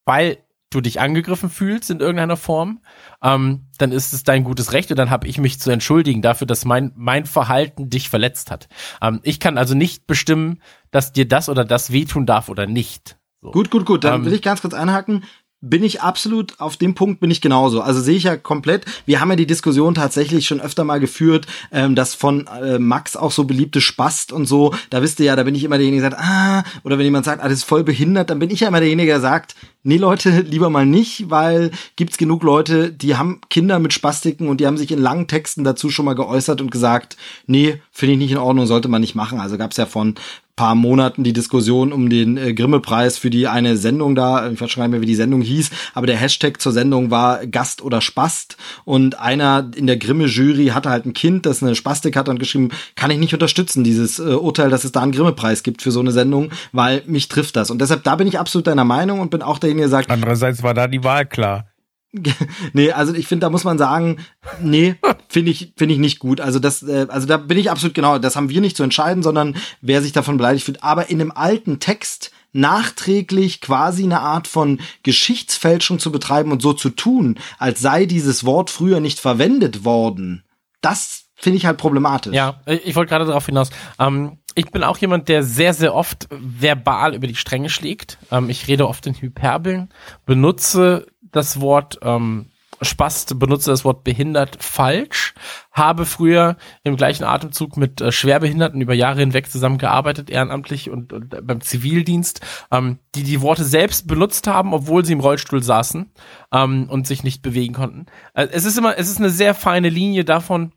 weil du dich angegriffen fühlst in irgendeiner Form, ähm, dann ist es dein gutes Recht und dann habe ich mich zu entschuldigen dafür, dass mein, mein Verhalten dich verletzt hat. Ähm, ich kann also nicht bestimmen, dass dir das oder das wehtun darf oder nicht. So. gut, gut, gut. Dann Ähm, will ich ganz kurz einhaken. Bin ich absolut, auf dem Punkt bin ich genauso. Also sehe ich ja komplett. Wir haben ja die Diskussion tatsächlich schon öfter mal geführt, ähm, das von äh, Max auch so beliebte Spast und so. Da wisst ihr ja, da bin ich immer derjenige, der sagt, ah, oder wenn jemand sagt, ah, das ist voll behindert, dann bin ich ja immer derjenige, der sagt, nee Leute, *laughs* lieber mal nicht, weil gibt's genug Leute, die haben Kinder mit Spastiken und die haben sich in langen Texten dazu schon mal geäußert und gesagt, nee, finde ich nicht in Ordnung, sollte man nicht machen. Also gab's ja von paar Monaten die Diskussion um den äh, Grimme-Preis für die eine Sendung da, ich weiß schon gar nicht mehr, wie die Sendung hieß, aber der Hashtag zur Sendung war Gast oder Spast und einer in der Grimme-Jury hatte halt ein Kind, das eine Spastik hat und geschrieben, kann ich nicht unterstützen, dieses äh, Urteil, dass es da einen Grimme-Preis gibt für so eine Sendung, weil mich trifft das. Und deshalb, da bin ich absolut deiner Meinung und bin auch derjenige, der sagt, Andererseits war da die Wahl klar. *laughs* nee, also ich finde, da muss man sagen, nee, finde ich, finde ich nicht gut. Also das, äh, also da bin ich absolut genau, das haben wir nicht zu entscheiden, sondern wer sich davon beleidigt fühlt. Aber in einem alten Text nachträglich quasi eine Art von Geschichtsfälschung zu betreiben und so zu tun, als sei dieses Wort früher nicht verwendet worden, das finde ich halt problematisch. Ja, ich wollte gerade darauf hinaus. Ähm, ich bin auch jemand, der sehr, sehr oft verbal über die Stränge schlägt. Ähm, ich rede oft in Hyperbeln, benutze das Wort ähm, Spast, benutze das Wort behindert falsch, habe früher im gleichen Atemzug mit äh, Schwerbehinderten über Jahre hinweg zusammengearbeitet, ehrenamtlich und, und beim Zivildienst, ähm, die die Worte selbst benutzt haben, obwohl sie im Rollstuhl saßen ähm, und sich nicht bewegen konnten. Äh, es ist immer, es ist eine sehr feine Linie davon,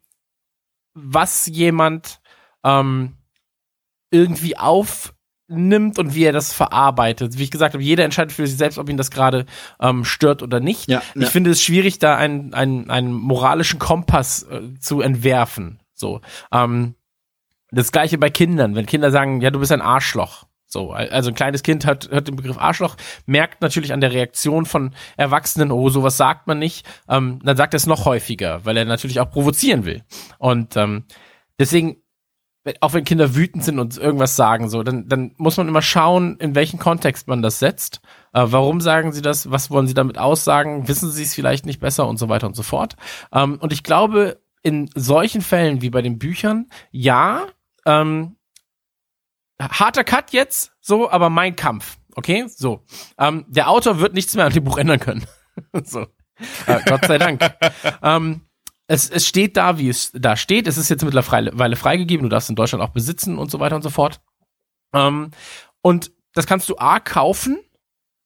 was jemand ähm, irgendwie auf nimmt und wie er das verarbeitet. Wie ich gesagt habe, jeder entscheidet für sich selbst, ob ihn das gerade ähm, stört oder nicht. Ja, ich ja. finde es schwierig, da einen, einen, einen moralischen Kompass äh, zu entwerfen. So. Ähm, das gleiche bei Kindern. Wenn Kinder sagen, ja, du bist ein Arschloch. So, also ein kleines Kind hat, hört den Begriff Arschloch, merkt natürlich an der Reaktion von Erwachsenen, oh, sowas sagt man nicht, ähm, dann sagt er es noch häufiger, weil er natürlich auch provozieren will. Und ähm, deswegen auch wenn Kinder wütend sind und irgendwas sagen, so, dann, dann muss man immer schauen, in welchen Kontext man das setzt. Äh, warum sagen sie das? Was wollen sie damit aussagen? Wissen sie es vielleicht nicht besser und so weiter und so fort. Ähm, und ich glaube, in solchen Fällen wie bei den Büchern, ja, ähm, harter Cut jetzt, so, aber mein Kampf. Okay, so. Ähm, der Autor wird nichts mehr an dem Buch ändern können. *laughs* so. Äh, Gott sei Dank. ähm, es, es steht da, wie es da steht. Es ist jetzt mittlerweile freigegeben. Du darfst in Deutschland auch besitzen und so weiter und so fort. Ähm, und das kannst du A kaufen,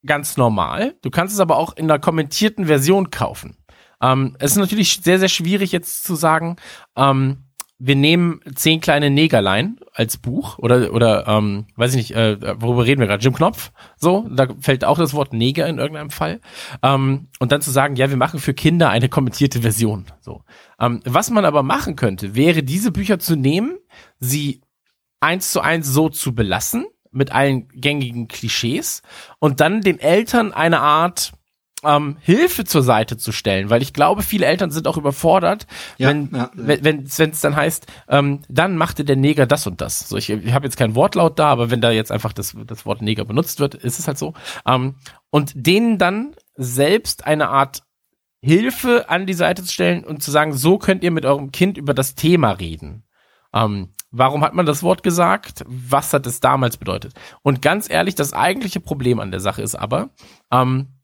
ganz normal. Du kannst es aber auch in einer kommentierten Version kaufen. Ähm, es ist natürlich sehr, sehr schwierig jetzt zu sagen, ähm, wir nehmen zehn kleine Negerlein als Buch oder oder ähm, weiß ich nicht, äh, worüber reden wir gerade? Jim Knopf, so, da fällt auch das Wort Neger in irgendeinem Fall. Ähm, und dann zu sagen, ja, wir machen für Kinder eine kommentierte Version. So, ähm, was man aber machen könnte, wäre diese Bücher zu nehmen, sie eins zu eins so zu belassen mit allen gängigen Klischees und dann den Eltern eine Art ähm, Hilfe zur Seite zu stellen, weil ich glaube, viele Eltern sind auch überfordert, Ja, wenn ja, ja. wenn wenn es dann heißt, ähm, dann machte der Neger das und das. So, ich ich habe jetzt kein Wortlaut da, aber wenn da jetzt einfach das das Wort Neger benutzt wird, ist es halt so. Ähm, und denen dann selbst eine Art Hilfe an die Seite zu stellen und zu sagen, so könnt ihr mit eurem Kind über das Thema reden. Ähm, warum hat man das Wort gesagt? Was hat es damals bedeutet? Und ganz ehrlich, das eigentliche Problem an der Sache ist aber, ähm,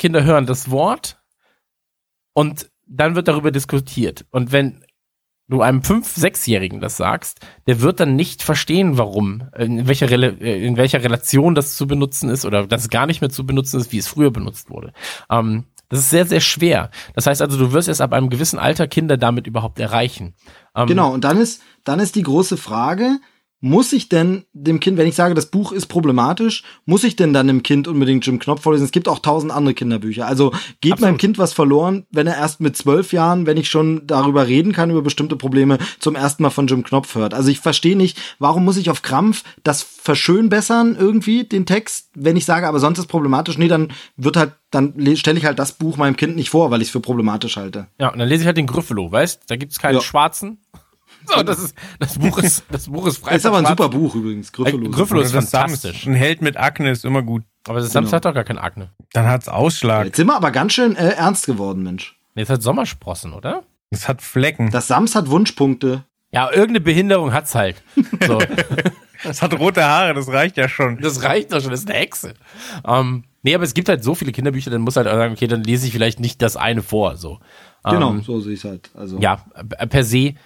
Kinder hören das Wort und dann wird darüber diskutiert. Und wenn du einem fünf-, sechsjährigen das sagst, der wird dann nicht verstehen, warum, in welcher, äh, in welcher Relation das zu benutzen ist oder dass es gar nicht mehr zu benutzen ist, wie es früher benutzt wurde. Ähm, das ist sehr, sehr schwer. Das heißt also, du wirst erst ab einem gewissen Alter Kinder damit überhaupt erreichen. Ähm, Genau, und dann ist, dann ist die große Frage, muss ich denn dem Kind, wenn ich sage, das Buch ist problematisch, muss ich denn dann dem Kind unbedingt Jim Knopf vorlesen? Es gibt auch tausend andere Kinderbücher. Also geht Absolut. meinem Kind was verloren, wenn er erst mit zwölf Jahren, wenn ich schon darüber reden kann, über bestimmte Probleme, zum ersten Mal von Jim Knopf hört. Also ich verstehe nicht, warum muss ich auf Krampf das verschönbessern irgendwie, den Text, wenn ich sage, aber sonst ist problematisch. Nee, dann wird halt, dann stelle ich halt das Buch meinem Kind nicht vor, weil ich es für problematisch halte. Ja, und dann lese ich halt den Gryffalo, weißt? Da gibt's keinen Ja. Schwarzen. So, das ist, das Buch ist, das Buch ist frei. ist aber ein super. Buch übrigens, Gryffalo. Äh, Gryffalo ist das fantastisch. Ein Held mit Akne ist immer gut. Aber das Sams Genau. hat doch gar kein Akne. Dann hat's Ausschlag. Jetzt sind wir aber ganz schön äh, ernst geworden, Mensch. Es hat Sommersprossen, oder? Es hat Flecken. Das Sams hat Wunschpunkte. Ja, irgendeine Behinderung hat's halt. So. *laughs* Es hat rote Haare, das reicht ja schon. Das reicht doch schon, das ist eine Hexe. Ähm, nee, aber es gibt halt so viele Kinderbücher, dann muss halt auch sagen, okay, dann lese ich vielleicht nicht das eine vor, so. Genau, Ähm, so sehe ich halt. Also ja, per se,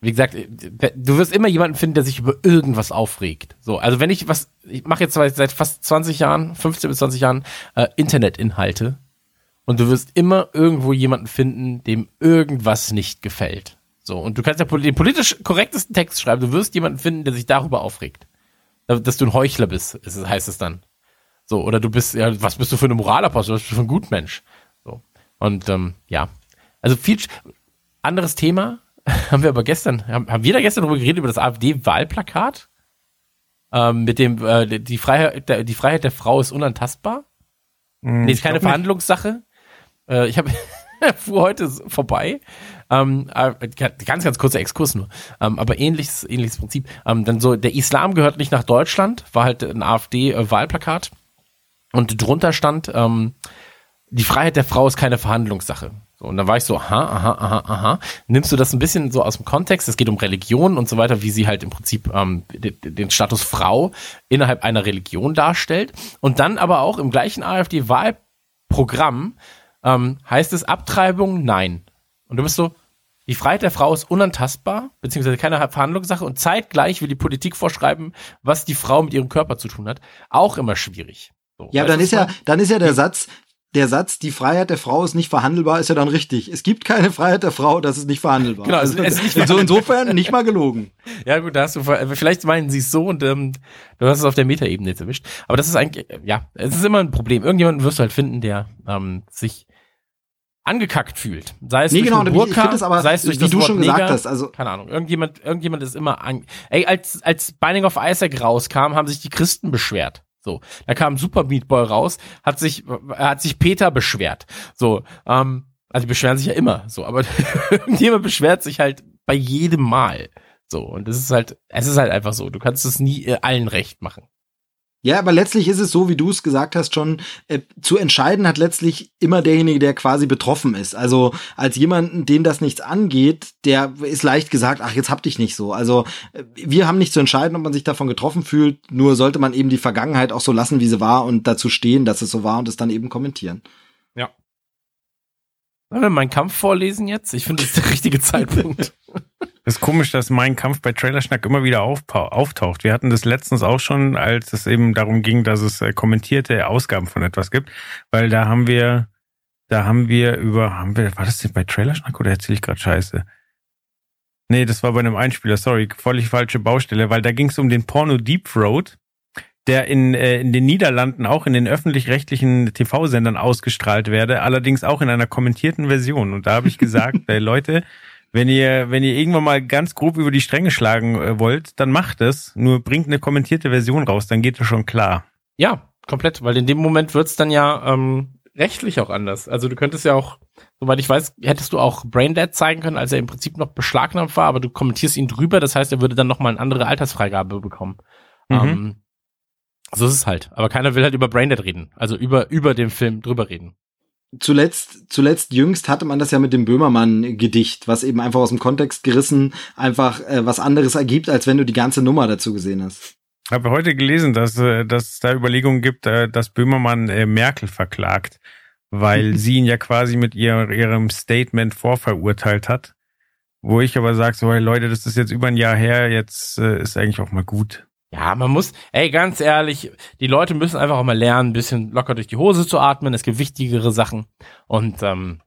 wie gesagt, äh, du wirst immer jemanden finden, der sich über irgendwas aufregt. So, also wenn ich was, ich mache jetzt seit fast 20 Jahren, 15 bis 20 Jahren äh, Internetinhalte und du wirst immer irgendwo jemanden finden, dem irgendwas nicht gefällt. So, und du kannst ja den politisch korrektesten Text schreiben, du wirst jemanden finden, der sich darüber aufregt. Da- Dass du ein Heuchler bist, heißt es dann. So, oder du bist, ja, was bist du für eine Moralapostel, was bist du für ein Gutmensch? So. Und ähm, ja. Also viel anderes Thema *laughs* haben wir aber gestern, haben, haben wir da gestern darüber geredet, über das AfD-Wahlplakat? Ähm, mit dem, äh, die Freiheit, der, die Freiheit der Frau ist unantastbar? Hm, Nee, ist keine. Verhandlungssache. Äh, ich habe *laughs* fuhr heute vorbei. Ähm, äh, ganz, ganz kurzer Exkurs nur. Ähm, aber ähnliches, ähnliches Prinzip. Ähm, dann so, der Islam gehört nicht nach Deutschland, war halt ein AfD-Wahlplakat. Und drunter stand, ähm, die Freiheit der Frau ist keine Verhandlungssache. So, und dann war ich so, aha, aha, aha, aha. Nimmst du das ein bisschen so aus dem Kontext? Es geht um Religion und so weiter, wie sie halt im Prinzip ähm, den, den Status Frau innerhalb einer Religion darstellt. Und dann aber auch im gleichen AfD-Wahlprogramm ähm, heißt es Abtreibung, nein. Und du bist so, die Freiheit der Frau ist unantastbar, beziehungsweise keine Verhandlungssache und zeitgleich will die Politik vorschreiben, was die Frau mit ihrem Körper zu tun hat. Auch immer schwierig. So, ja, dann ist ja, dann ist ja der Satz, der Satz, die Freiheit der Frau ist nicht verhandelbar, ist ja dann richtig. Es gibt keine Freiheit der Frau, das ist nicht verhandelbar. Genau, also, es ist nicht *laughs* so insofern nicht mal gelogen. Ja, gut, da hast du, vielleicht meinen sie es so und ähm, du hast es auf der Metaebene jetzt erwischt. Aber das ist eigentlich, ja, es ist immer ein Problem. Irgendjemanden wirst du halt finden, der ähm, sich angekackt fühlt. Sei es nee, durch genau, den Burka, ich aber, sei es durch wie das du Wort schon Neger, gesagt hast, also keine Ahnung, irgendjemand, irgendjemand ist immer an, ey, als, als Binding of Isaac rauskam, haben sich die Christen beschwert. So, da kam Super Meat Boy raus, hat sich, hat sich Peter beschwert. So, ähm, also die beschweren sich ja immer, so, aber *laughs* irgendjemand beschwert sich halt bei jedem Mal. So, und das ist halt, es ist halt einfach so, du kannst es nie äh, allen recht machen. Ja, aber letztlich ist es so, wie du es gesagt hast, schon äh, zu entscheiden hat letztlich immer derjenige, der quasi betroffen ist. Also als jemanden, den das nichts angeht, der ist leicht gesagt, ach, jetzt hab dich nicht so. Also äh, wir haben nicht zu entscheiden, ob man sich davon getroffen fühlt, nur sollte man eben die Vergangenheit auch so lassen, wie sie war und dazu stehen, dass es so war und es dann eben kommentieren. Ja. Wollen wir meinen Kampf vorlesen jetzt? Ich finde, das ist der richtige Zeitpunkt. *laughs* Das ist komisch, dass mein Kampf bei Trailerschnack immer wieder auftaucht. Wir hatten das letztens auch schon, als es eben darum ging, dass es äh, kommentierte Ausgaben von etwas gibt, weil da haben wir, da haben wir über, haben wir, war das denn bei Trailerschnack oder erzähle ich gerade Scheiße? Nee, das war bei einem Einspieler, sorry, völlig falsche Baustelle, weil da ging es um den Porno Deep Road, der in, äh, in den Niederlanden auch in den öffentlich-rechtlichen TV-Sendern ausgestrahlt werde, allerdings auch in einer kommentierten Version. Und da habe ich gesagt, *laughs* äh, Leute, wenn ihr, wenn ihr irgendwann mal ganz grob über die Stränge schlagen äh, wollt, dann macht es. Nur bringt eine kommentierte Version raus, dann geht es schon klar. Ja, komplett, weil in dem Moment wird's dann ja ähm, rechtlich auch anders. Also du könntest ja auch, soweit ich weiß, hättest du auch Braindead zeigen können, als er im Prinzip noch beschlagnahmt war, aber du kommentierst ihn drüber, das heißt, er würde dann nochmal eine andere Altersfreigabe bekommen. Mhm. Ähm, so ist es halt. Aber keiner will halt über Braindead reden. Also über, über den Film drüber reden zuletzt, zuletzt jüngst hatte man das ja mit dem Böhmermann-Gedicht, was eben einfach aus dem Kontext gerissen einfach äh, was anderes ergibt, als wenn du die ganze Nummer dazu gesehen hast. Ich habe heute gelesen, dass, äh, dass es da Überlegungen gibt, äh, dass Böhmermann äh, Merkel verklagt, weil *laughs* sie ihn ja quasi mit ihr, ihrem Statement vorverurteilt hat. Wo ich aber sage, so, hey Leute, das ist jetzt über ein Jahr her, jetzt ist eigentlich auch mal gut. Ja, man muss, ey, ganz ehrlich, die Leute müssen einfach auch mal lernen, ein bisschen locker durch die Hose zu atmen. Es gibt wichtigere Sachen. Und ähm,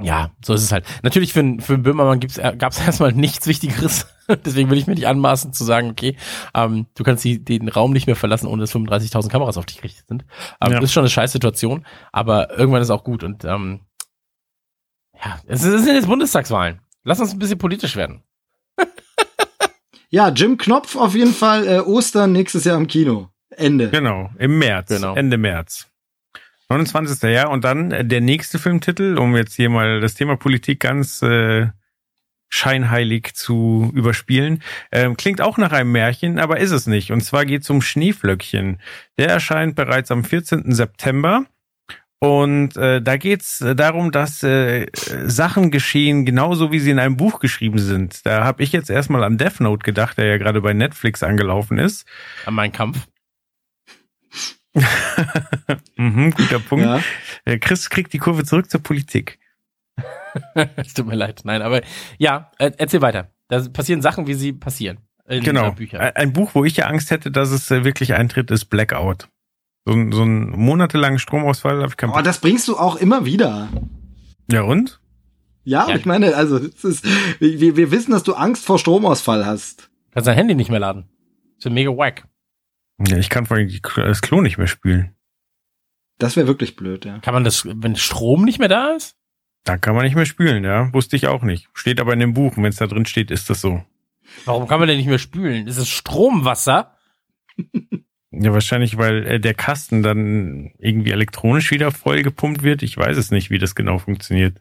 ja, so ist es halt. Natürlich für, für einen Böhmermann äh, gab es *laughs* erstmal nichts Wichtigeres. Deswegen will ich mir nicht anmaßen zu sagen, okay, ähm, du kannst die, den Raum nicht mehr verlassen, ohne dass 35.000 Kameras auf dich gerichtet sind. Ähm, ja. Das ist schon eine scheiß Situation, aber irgendwann ist auch gut. Und ähm, ja, es sind jetzt Bundestagswahlen. Lass uns ein bisschen politisch werden. Ja, Jim Knopf auf jeden Fall äh, Ostern nächstes Jahr im Kino. Ende. Genau, im März. Genau. Ende März. 29. Jahr und dann äh, der nächste Filmtitel, um jetzt hier mal das Thema Politik ganz äh, scheinheilig zu überspielen. Ähm, klingt auch nach einem Märchen, aber ist es nicht. Und zwar geht es um Schneeflöckchen. Der erscheint bereits am 14. September und äh, da geht's äh, darum, dass äh, Sachen geschehen, genauso wie sie in einem Buch geschrieben sind. Da habe ich jetzt erstmal an Death Note gedacht, der ja gerade bei Netflix angelaufen ist. An meinen Kampf. *laughs* mhm, guter Punkt. Ja. Äh, Chris kriegt die Kurve zurück zur Politik. es *laughs* tut mir leid. Nein, aber ja, äh, erzähl weiter. Da passieren Sachen, wie sie passieren. genau. Ein Buch, wo ich ja Angst hätte, dass es äh, wirklich eintritt, ist Blackout. So, ein, so ein monatelangen Stromausfall habe ich keinen Oh, das bringst du auch immer wieder. Ja, und? Ja, ja. ich meine, also, es ist, wir, wir wissen, dass du Angst vor Stromausfall hast. Kannst dein Handy nicht mehr laden. Das ist mega wack. Ja, ich kann vor allem das Klo nicht mehr spülen. Das wäre wirklich blöd, ja. Kann man das, wenn Strom nicht mehr da ist? Da kann man nicht mehr spülen, ja. Wusste ich auch nicht. Steht aber in dem Buch, wenn es da drin steht, ist das so. Warum kann man denn nicht mehr spülen? Ist es Stromwasser? Ja, wahrscheinlich, weil äh, der Kasten dann irgendwie elektronisch wieder voll gepumpt wird. Ich weiß es nicht, wie das genau funktioniert.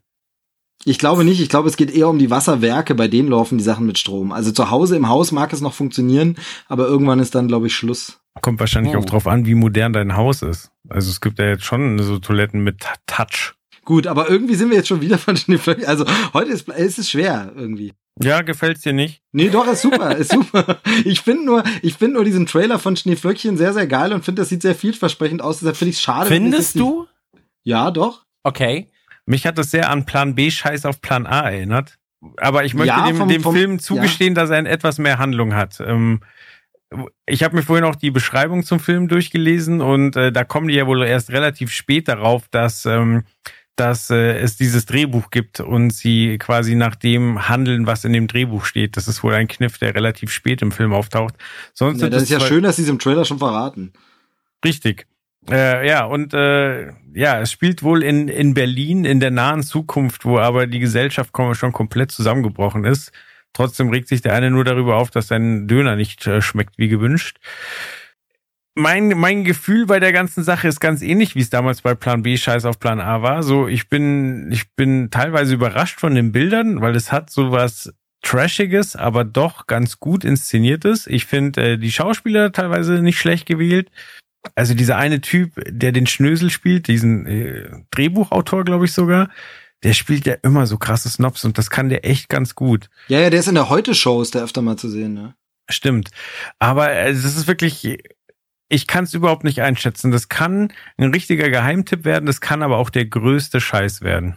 Ich glaube nicht. Ich glaube, es geht eher um die Wasserwerke. Bei denen laufen die Sachen mit Strom. Also zu Hause im Haus mag es noch funktionieren, aber irgendwann ist dann, glaube ich, Schluss. Kommt wahrscheinlich Oh. auch drauf an, wie modern dein Haus ist. Also es gibt ja jetzt schon so Toiletten mit Touch. Gut, aber irgendwie sind wir jetzt schon wieder von Schneeflöckchen. Also heute ist, ist es schwer irgendwie. Ja, gefällt's dir nicht? Nee, doch, ist super, ist super. Ich finde nur, ich finde nur diesen Trailer von Schneeflöckchen sehr, sehr geil und finde, das sieht sehr vielversprechend aus. Deshalb finde ich es schade. Findest du? Nicht, ja, doch. Okay. Mich hat das sehr an Plan B Scheiß auf Plan A erinnert. Aber ich möchte Ja, dem, vom- dem vom- Film zugestehen, dass er etwas mehr Handlung hat. Ähm, ich habe mir vorhin auch die Beschreibung zum Film durchgelesen und äh, da kommen die ja wohl erst relativ spät darauf, dass, ähm, dass äh, es dieses Drehbuch gibt und sie quasi nach dem handeln, was in dem Drehbuch steht. Das ist wohl ein Kniff, der relativ spät im Film auftaucht. Sonst Ja, das ist ja schön, dass sie es im Trailer schon verraten. Richtig. Äh, ja, und äh, ja, es spielt wohl in, in Berlin in der nahen Zukunft, wo aber die Gesellschaft schon komplett zusammengebrochen ist. Trotzdem regt sich der eine nur darüber auf, dass sein Döner nicht äh, schmeckt wie gewünscht. Mein, mein Gefühl bei der ganzen Sache ist ganz ähnlich, wie es damals bei Plan B Scheiß auf Plan A war. So, ich bin, ich bin teilweise überrascht von den Bildern, weil es hat sowas Trashiges, aber doch ganz gut inszeniertes. Ich finde äh, die Schauspieler teilweise nicht schlecht gewählt. Also dieser eine Typ, der den Schnösel spielt, diesen äh, Drehbuchautor, glaube ich sogar, der spielt ja immer so krasse Snobs und das kann der echt ganz gut. Ja, ja, der ist in der Heute-Show, ist der öfter mal zu sehen, ne? Stimmt. Aber äh, das ist wirklich, ich kann es überhaupt nicht einschätzen. Das kann ein richtiger Geheimtipp werden, das kann aber auch der größte Scheiß werden.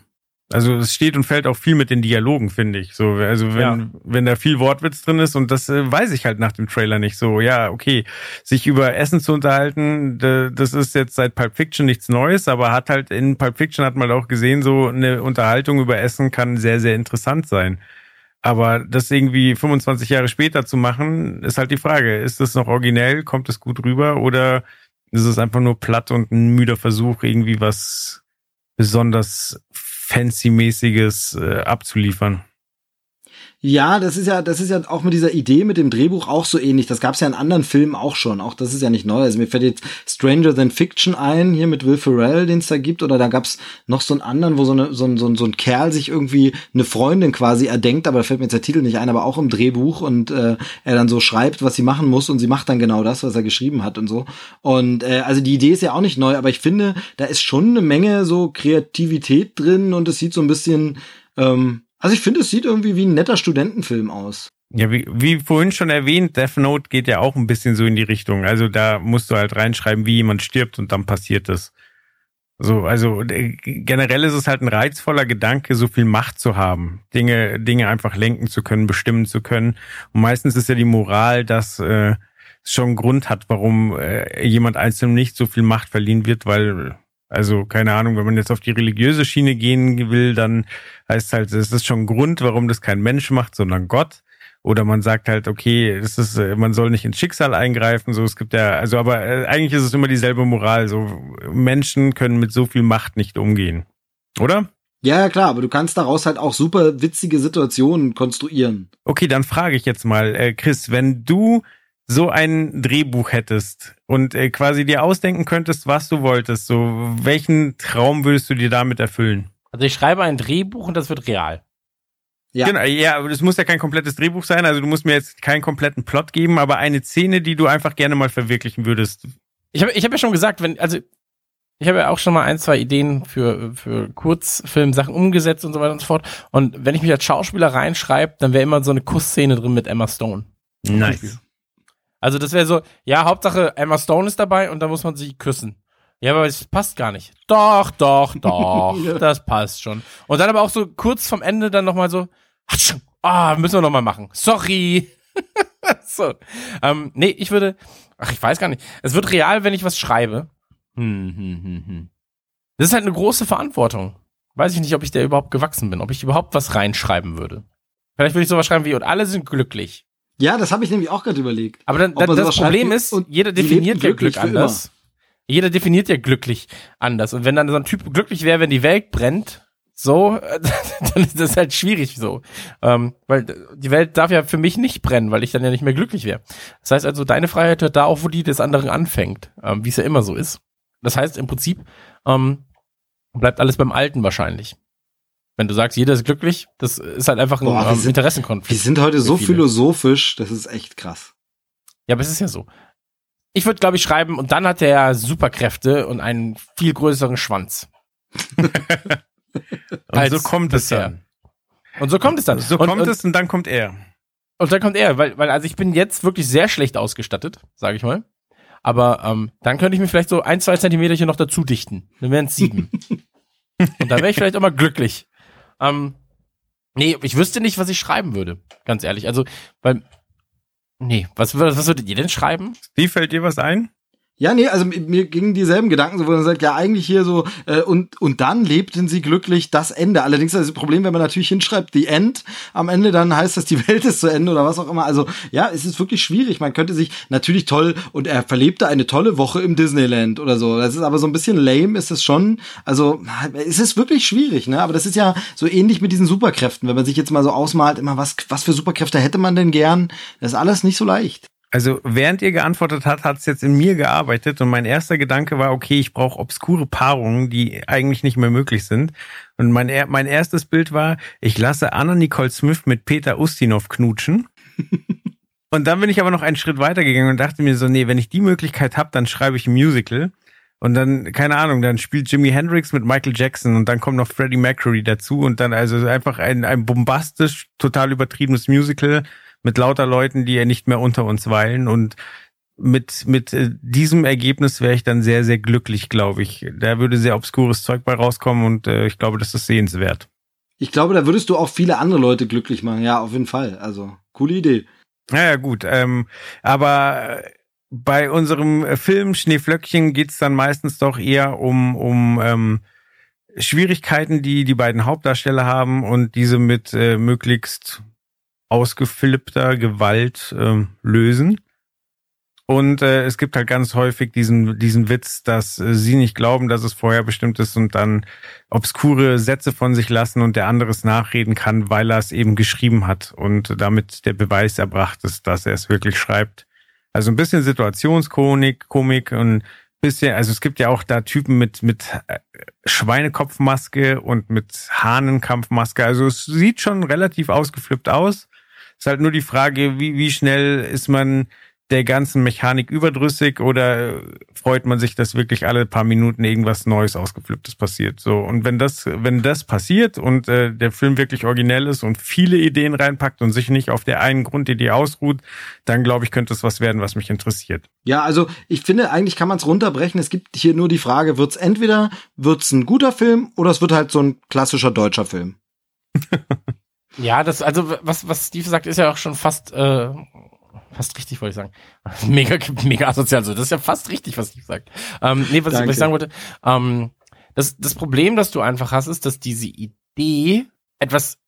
Also es steht und fällt auch viel mit den Dialogen, finde ich. So, also wenn, Ja. wenn da viel Wortwitz drin ist und das äh, weiß ich halt nach dem Trailer nicht so. Ja, okay, sich über Essen zu unterhalten, da- das ist jetzt seit Pulp Fiction nichts Neues, aber hat halt in Pulp Fiction hat man auch gesehen, so eine Unterhaltung über Essen kann sehr, sehr interessant sein. Aber das irgendwie 25 Jahre später zu machen, ist halt die Frage. Ist das noch originell? Kommt es gut rüber? Oder ist es einfach nur platt und ein müder Versuch, irgendwie was besonders fancy-mäßiges äh, abzuliefern? Ja, das ist ja, das ist ja auch mit dieser Idee mit dem Drehbuch auch so ähnlich. Das gab es ja in anderen Filmen auch schon. Auch das ist ja nicht neu. Also mir fällt jetzt Stranger Than Fiction ein, hier mit Will Ferrell, den es da gibt. Oder da gab es noch so einen anderen, wo so, eine, so, ein, so, ein, so ein Kerl sich irgendwie eine Freundin quasi erdenkt, aber da fällt mir jetzt der Titel nicht ein, aber auch im Drehbuch und äh, er dann so schreibt, was sie machen muss und sie macht dann genau das, was er geschrieben hat und so. Und äh, also die Idee ist ja auch nicht neu, aber ich finde, da ist schon eine Menge so Kreativität drin und es sieht so ein bisschen ähm, also ich finde, es sieht irgendwie wie ein netter Studentenfilm aus. Ja, wie, wie vorhin schon erwähnt, Death Note geht ja auch ein bisschen so in die Richtung. Also da musst du halt reinschreiben, wie jemand stirbt und dann passiert es. So, also äh, generell ist es halt ein reizvoller Gedanke, so viel Macht zu haben, Dinge, Dinge einfach lenken zu können, bestimmen zu können. Und meistens ist ja die Moral, dass äh, es schon einen Grund hat, warum äh, jemand einzeln nicht so viel Macht verliehen wird, weil also keine Ahnung, wenn man jetzt auf die religiöse Schiene gehen will, dann heißt halt, es ist schon ein Grund, warum das kein Mensch macht, sondern Gott. Oder man sagt halt, okay, es ist, man soll nicht ins Schicksal eingreifen. So, es gibt ja, also aber äh, eigentlich ist es immer dieselbe Moral. So Menschen können mit so viel Macht nicht umgehen, oder? Ja, ja, klar, aber du kannst daraus halt auch super witzige Situationen konstruieren. Okay, dann frage ich jetzt mal, äh, Chris, wenn du so ein Drehbuch hättest und äh, quasi dir ausdenken könntest, was du wolltest, so welchen Traum würdest du dir damit erfüllen? Also ich schreibe ein Drehbuch und das wird real. Ja. Genau, ja, aber das muss ja kein komplettes Drehbuch sein, also du musst mir jetzt keinen kompletten Plot geben, aber eine Szene, die du einfach gerne mal verwirklichen würdest. Ich habe ich hab ja schon gesagt, wenn, also ich habe ja auch schon mal ein, zwei Ideen für, für Kurzfilmsachen umgesetzt und so weiter und so fort. Und wenn ich mich als Schauspieler reinschreibe, dann wäre immer so eine Kussszene drin mit Emma Stone. Nice. Also das wäre so, ja, Hauptsache Emma Stone ist dabei und da muss man sich küssen. Ja, aber es passt gar nicht. Doch, doch, *laughs* doch, Ja. das passt schon. Und dann aber auch so kurz vom Ende dann nochmal so, ah, müssen wir nochmal machen. Sorry. *laughs* so. Ähm, nee, ich würde, ach, ich weiß gar nicht. Es wird real, wenn ich was schreibe. Hm, hm, hm, hm. Das ist halt eine große Verantwortung. Weiß ich nicht, ob ich der überhaupt gewachsen bin, ob ich überhaupt was reinschreiben würde. Vielleicht würde ich sowas schreiben wie, und alle sind glücklich. Ja, das habe ich nämlich auch gerade überlegt. Aber dann, dann das Problem ist, jeder definiert ja glücklich Glück anders. Jeder definiert ja glücklich anders. Und wenn dann so ein Typ glücklich wäre, wenn die Welt brennt, so, *laughs* dann ist das halt schwierig so. Ähm, weil die Welt darf ja für mich nicht brennen, weil ich dann ja nicht mehr glücklich wäre. Das heißt also, deine Freiheit hört da auf, wo die des anderen anfängt, ähm, wie es ja immer so ist. Das heißt im Prinzip, ähm, bleibt alles beim Alten wahrscheinlich. Wenn du sagst, jeder ist glücklich, das ist halt einfach ein Boah, ähm, sind- Interessenkonflikt. Wir sind heute so viele. philosophisch, das ist echt krass. Ja, aber es ist ja so. Ich würde, glaube ich, schreiben, und dann hat er Superkräfte und einen viel größeren Schwanz. *laughs* Und so kommt es dann. Und so kommt es dann. So und, kommt und, es und dann kommt er. Und dann kommt er, weil, weil also ich bin jetzt wirklich sehr schlecht ausgestattet, sage ich mal. Aber ähm, dann könnte ich mir vielleicht so ein, zwei Zentimeter hier noch dazu dichten. Dann wären es sieben. *laughs* und dann wäre ich vielleicht auch mal glücklich. Ähm, nee, ich wüsste nicht, was ich schreiben würde. Ganz ehrlich. Also, weil. Nee, was, was würdet ihr denn schreiben? Wie fällt dir was ein? Ja, nee, also mir- gingen dieselben Gedanken, so wo man sagt, ja, eigentlich hier so, äh, und, und dann lebten sie glücklich das Ende. Allerdings das Problem, wenn man natürlich hinschreibt, the end, am Ende dann heißt das, die *laughs* Welt ist zu Ende oder was auch immer. Also, ja, es ist wirklich schwierig. Man könnte sich natürlich toll, und er verlebte eine tolle Woche im Disneyland oder so. Das ist aber so ein bisschen lame, ist es schon. Also, es ist wirklich schwierig, ne? Aber das ist ja so ähnlich mit diesen Superkräften. Wenn man sich jetzt mal so ausmalt, immer was, was für Superkräfte hätte man denn gern? Das ist alles nicht so leicht. Also während ihr geantwortet habt, hat es jetzt in mir gearbeitet und mein erster Gedanke war, okay, ich brauche obskure Paarungen, die eigentlich nicht mehr möglich sind. Und mein, mein erstes Bild war, ich lasse Anna Nicole Smith mit Peter Ustinov knutschen. *laughs* und dann bin ich aber noch einen Schritt weiter gegangen und dachte mir so, nee, wenn ich die Möglichkeit habe, dann schreibe ich ein Musical. Und dann, keine Ahnung, dann spielt Jimi Hendrix mit Michael Jackson und dann kommt noch Freddie Mercury dazu und dann also einfach ein, ein bombastisch, total übertriebenes Musical mit lauter Leuten, die ja nicht mehr unter uns weilen und mit, mit äh, diesem Ergebnis wäre ich dann sehr, sehr glücklich, glaube ich. Da würde sehr obskures Zeug bei rauskommen und äh, ich glaube, das ist sehenswert. Ich glaube, da würdest du auch viele andere Leute glücklich machen. Ja, auf jeden Fall. Also, coole Idee. Naja, gut. Ähm, aber äh, bei unserem Film Schneeflöckchen geht's dann meistens doch eher um, um ähm, Schwierigkeiten, die die beiden Hauptdarsteller haben und diese mit äh, möglichst ausgeflippter Gewalt ähm, lösen. Und äh, es gibt halt ganz häufig diesen, diesen Witz, dass äh, sie nicht glauben, dass es vorher bestimmt ist und dann obskure Sätze von sich lassen und der andere es nachreden kann, weil er es eben geschrieben hat und damit der Beweis erbracht ist, dass er es wirklich schreibt. Also ein bisschen Situationskomik, Komik und bisschen, also es gibt ja auch da Typen mit, mit äh, Schweinekopfmaske und mit Hahnenkampfmaske. Also es sieht schon relativ ausgeflippt aus. Ist halt nur die Frage, wie, wie schnell ist man der ganzen Mechanik überdrüssig oder freut man sich, dass wirklich alle paar Minuten irgendwas Neues ausgeflipptes passiert. So und wenn das wenn das passiert und äh, der Film wirklich originell ist und viele Ideen reinpackt und sich nicht auf der einen Grundidee ausruht, dann glaube ich könnte es was werden, was mich interessiert. Ja, also ich finde, eigentlich kann man es runterbrechen. Es gibt hier nur die Frage, wird's entweder wird's ein guter Film oder es wird halt so ein klassischer deutscher Film. *laughs* Ja, das, also was, was Steve sagt, ist ja auch schon fast, äh, fast richtig, wollte ich sagen. *laughs* Mega, mega asozial so. Das ist ja fast richtig, was Steve sagt. Ähm, nee, was, Danke. was ich sagen wollte, ähm, das, das Problem, das du einfach hast, ist, dass diese Idee, etwas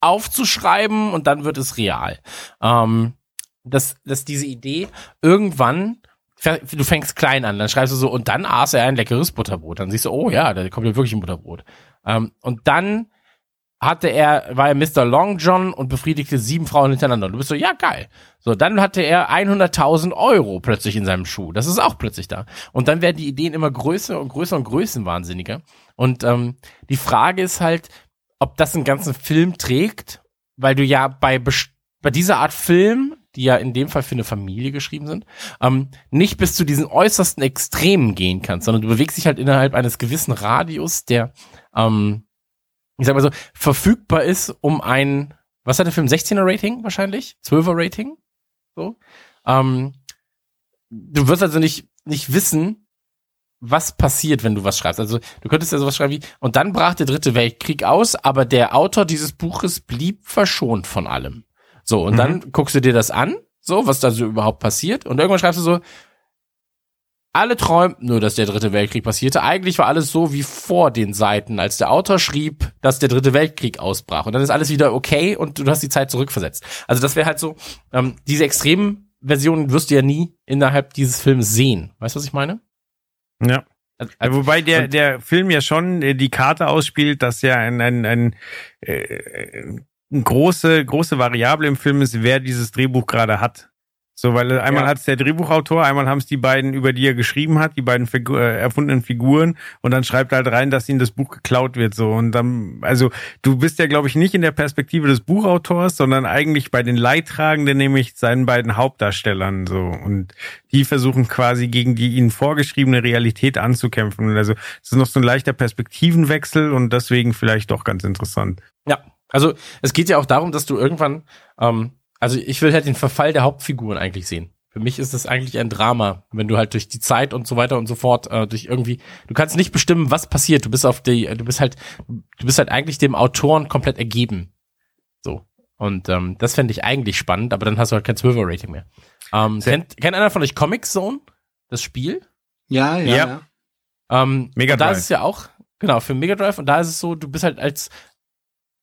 aufzuschreiben und dann wird es real. Ähm, dass, dass diese Idee irgendwann du fängst klein an, dann schreibst du so, und dann aß er ein leckeres Butterbrot. Dann siehst du, oh ja, da kommt ja wirklich ein Butterbrot. Ähm, und dann hatte er, war er Mr. Long John und befriedigte sieben Frauen hintereinander. Und du bist so, ja, geil. So, dann hatte er 100.000 Euro plötzlich in seinem Schuh. Das ist auch plötzlich da. Und dann werden die Ideen immer größer und größer und größenwahnsinniger. Und ähm, die Frage ist halt, ob das einen ganzen Film trägt, weil du ja bei, bei dieser Art Film, die ja in dem Fall für eine Familie geschrieben sind, ähm, nicht bis zu diesen äußersten Extremen gehen kannst, sondern du bewegst dich halt innerhalb eines gewissen Radius, der ähm, ich sag mal so, verfügbar ist, um ein, was hat der Film, 16er Rating wahrscheinlich? 12er Rating? So. Ähm, du wirst also nicht, nicht wissen, was passiert, wenn du was schreibst. Also du könntest ja sowas schreiben wie, und dann brach der dritte Weltkrieg aus, aber der Autor dieses Buches blieb verschont von allem. So, und Mhm. dann guckst du dir das an, so, was da so überhaupt passiert, und irgendwann schreibst du so, alle träumten nur, dass der dritte Weltkrieg passierte. Eigentlich war alles so wie vor den Seiten, als der Autor schrieb, dass der dritte Weltkrieg ausbrach. Und dann ist alles wieder okay und du hast die Zeit zurückversetzt. Also das wäre halt so, ähm, diese extremen Versionen wirst du ja nie innerhalb dieses Films sehen. Weißt du, was ich meine? Ja. Also, wobei der, der Film ja schon äh, die Karte ausspielt, dass ja ein, ein, ein, äh, eine große, große Variable im Film ist, wer dieses Drehbuch gerade hat. So, weil einmal Ja. hat es der Drehbuchautor, einmal haben es die beiden, über die er geschrieben hat, die beiden Figu äh, erfundenen Figuren und dann schreibt er halt rein, dass ihnen das Buch geklaut wird. So und dann, also du bist ja, glaube ich, nicht in der Perspektive des Buchautors, sondern eigentlich bei den Leidtragenden, nämlich seinen beiden Hauptdarstellern. So und die versuchen quasi gegen die ihnen vorgeschriebene Realität anzukämpfen. Und also es ist noch so ein leichter Perspektivenwechsel und deswegen vielleicht doch ganz interessant. Ja, also es geht ja auch darum, dass du irgendwann, ähm, also ich will halt den Verfall der Hauptfiguren eigentlich sehen. Für mich ist das eigentlich ein Drama, wenn du halt durch die Zeit und so weiter und so fort, äh, durch irgendwie, du kannst nicht bestimmen, was passiert. Du bist auf die, du bist halt, du bist halt eigentlich dem Autoren komplett ergeben. So. Und ähm, das fände ich eigentlich spannend, aber dann hast du halt kein Zwölfer-Rating mehr. Ähm, kennt, kennt einer von euch Comic Zone? Das Spiel? Ja, ja, Ja. ja. Ähm, Mega und da Drive. ist es ja auch, genau, für Mega Drive. Und da ist es so, du bist halt als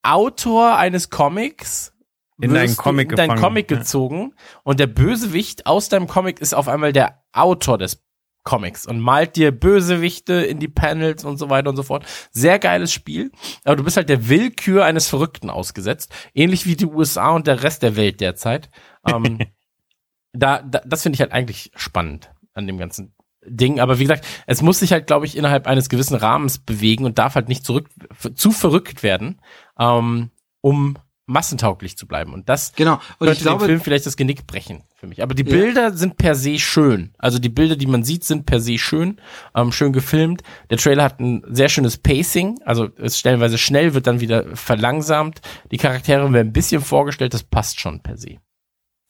Autor eines Comics In deinen Comic in deinen gefangen, Comic ja. gezogen und der Bösewicht aus deinem Comic ist auf einmal der Autor des Comics und malt dir Bösewichte in die Panels und so weiter und so fort. Sehr geiles Spiel, aber du bist halt der Willkür eines Verrückten ausgesetzt, ähnlich wie die USA und der Rest der Welt derzeit. Ähm, *laughs* da, da, das finde ich halt eigentlich spannend an dem ganzen Ding. Aber wie gesagt, es muss sich halt, glaube ich, innerhalb eines gewissen Rahmens bewegen und darf halt nicht zurück zu verrückt werden, ähm, um massentauglich zu bleiben. Und das Genau. Und könnte ich glaube, dem Film vielleicht das Genick brechen für mich. Aber die Ja. Bilder sind per se schön. Also die Bilder, die man sieht, sind per se schön, ähm, schön gefilmt. Der Trailer hat ein sehr schönes Pacing, also ist stellenweise schnell, wird dann wieder verlangsamt. Die Charaktere werden ein bisschen vorgestellt, das passt schon per se.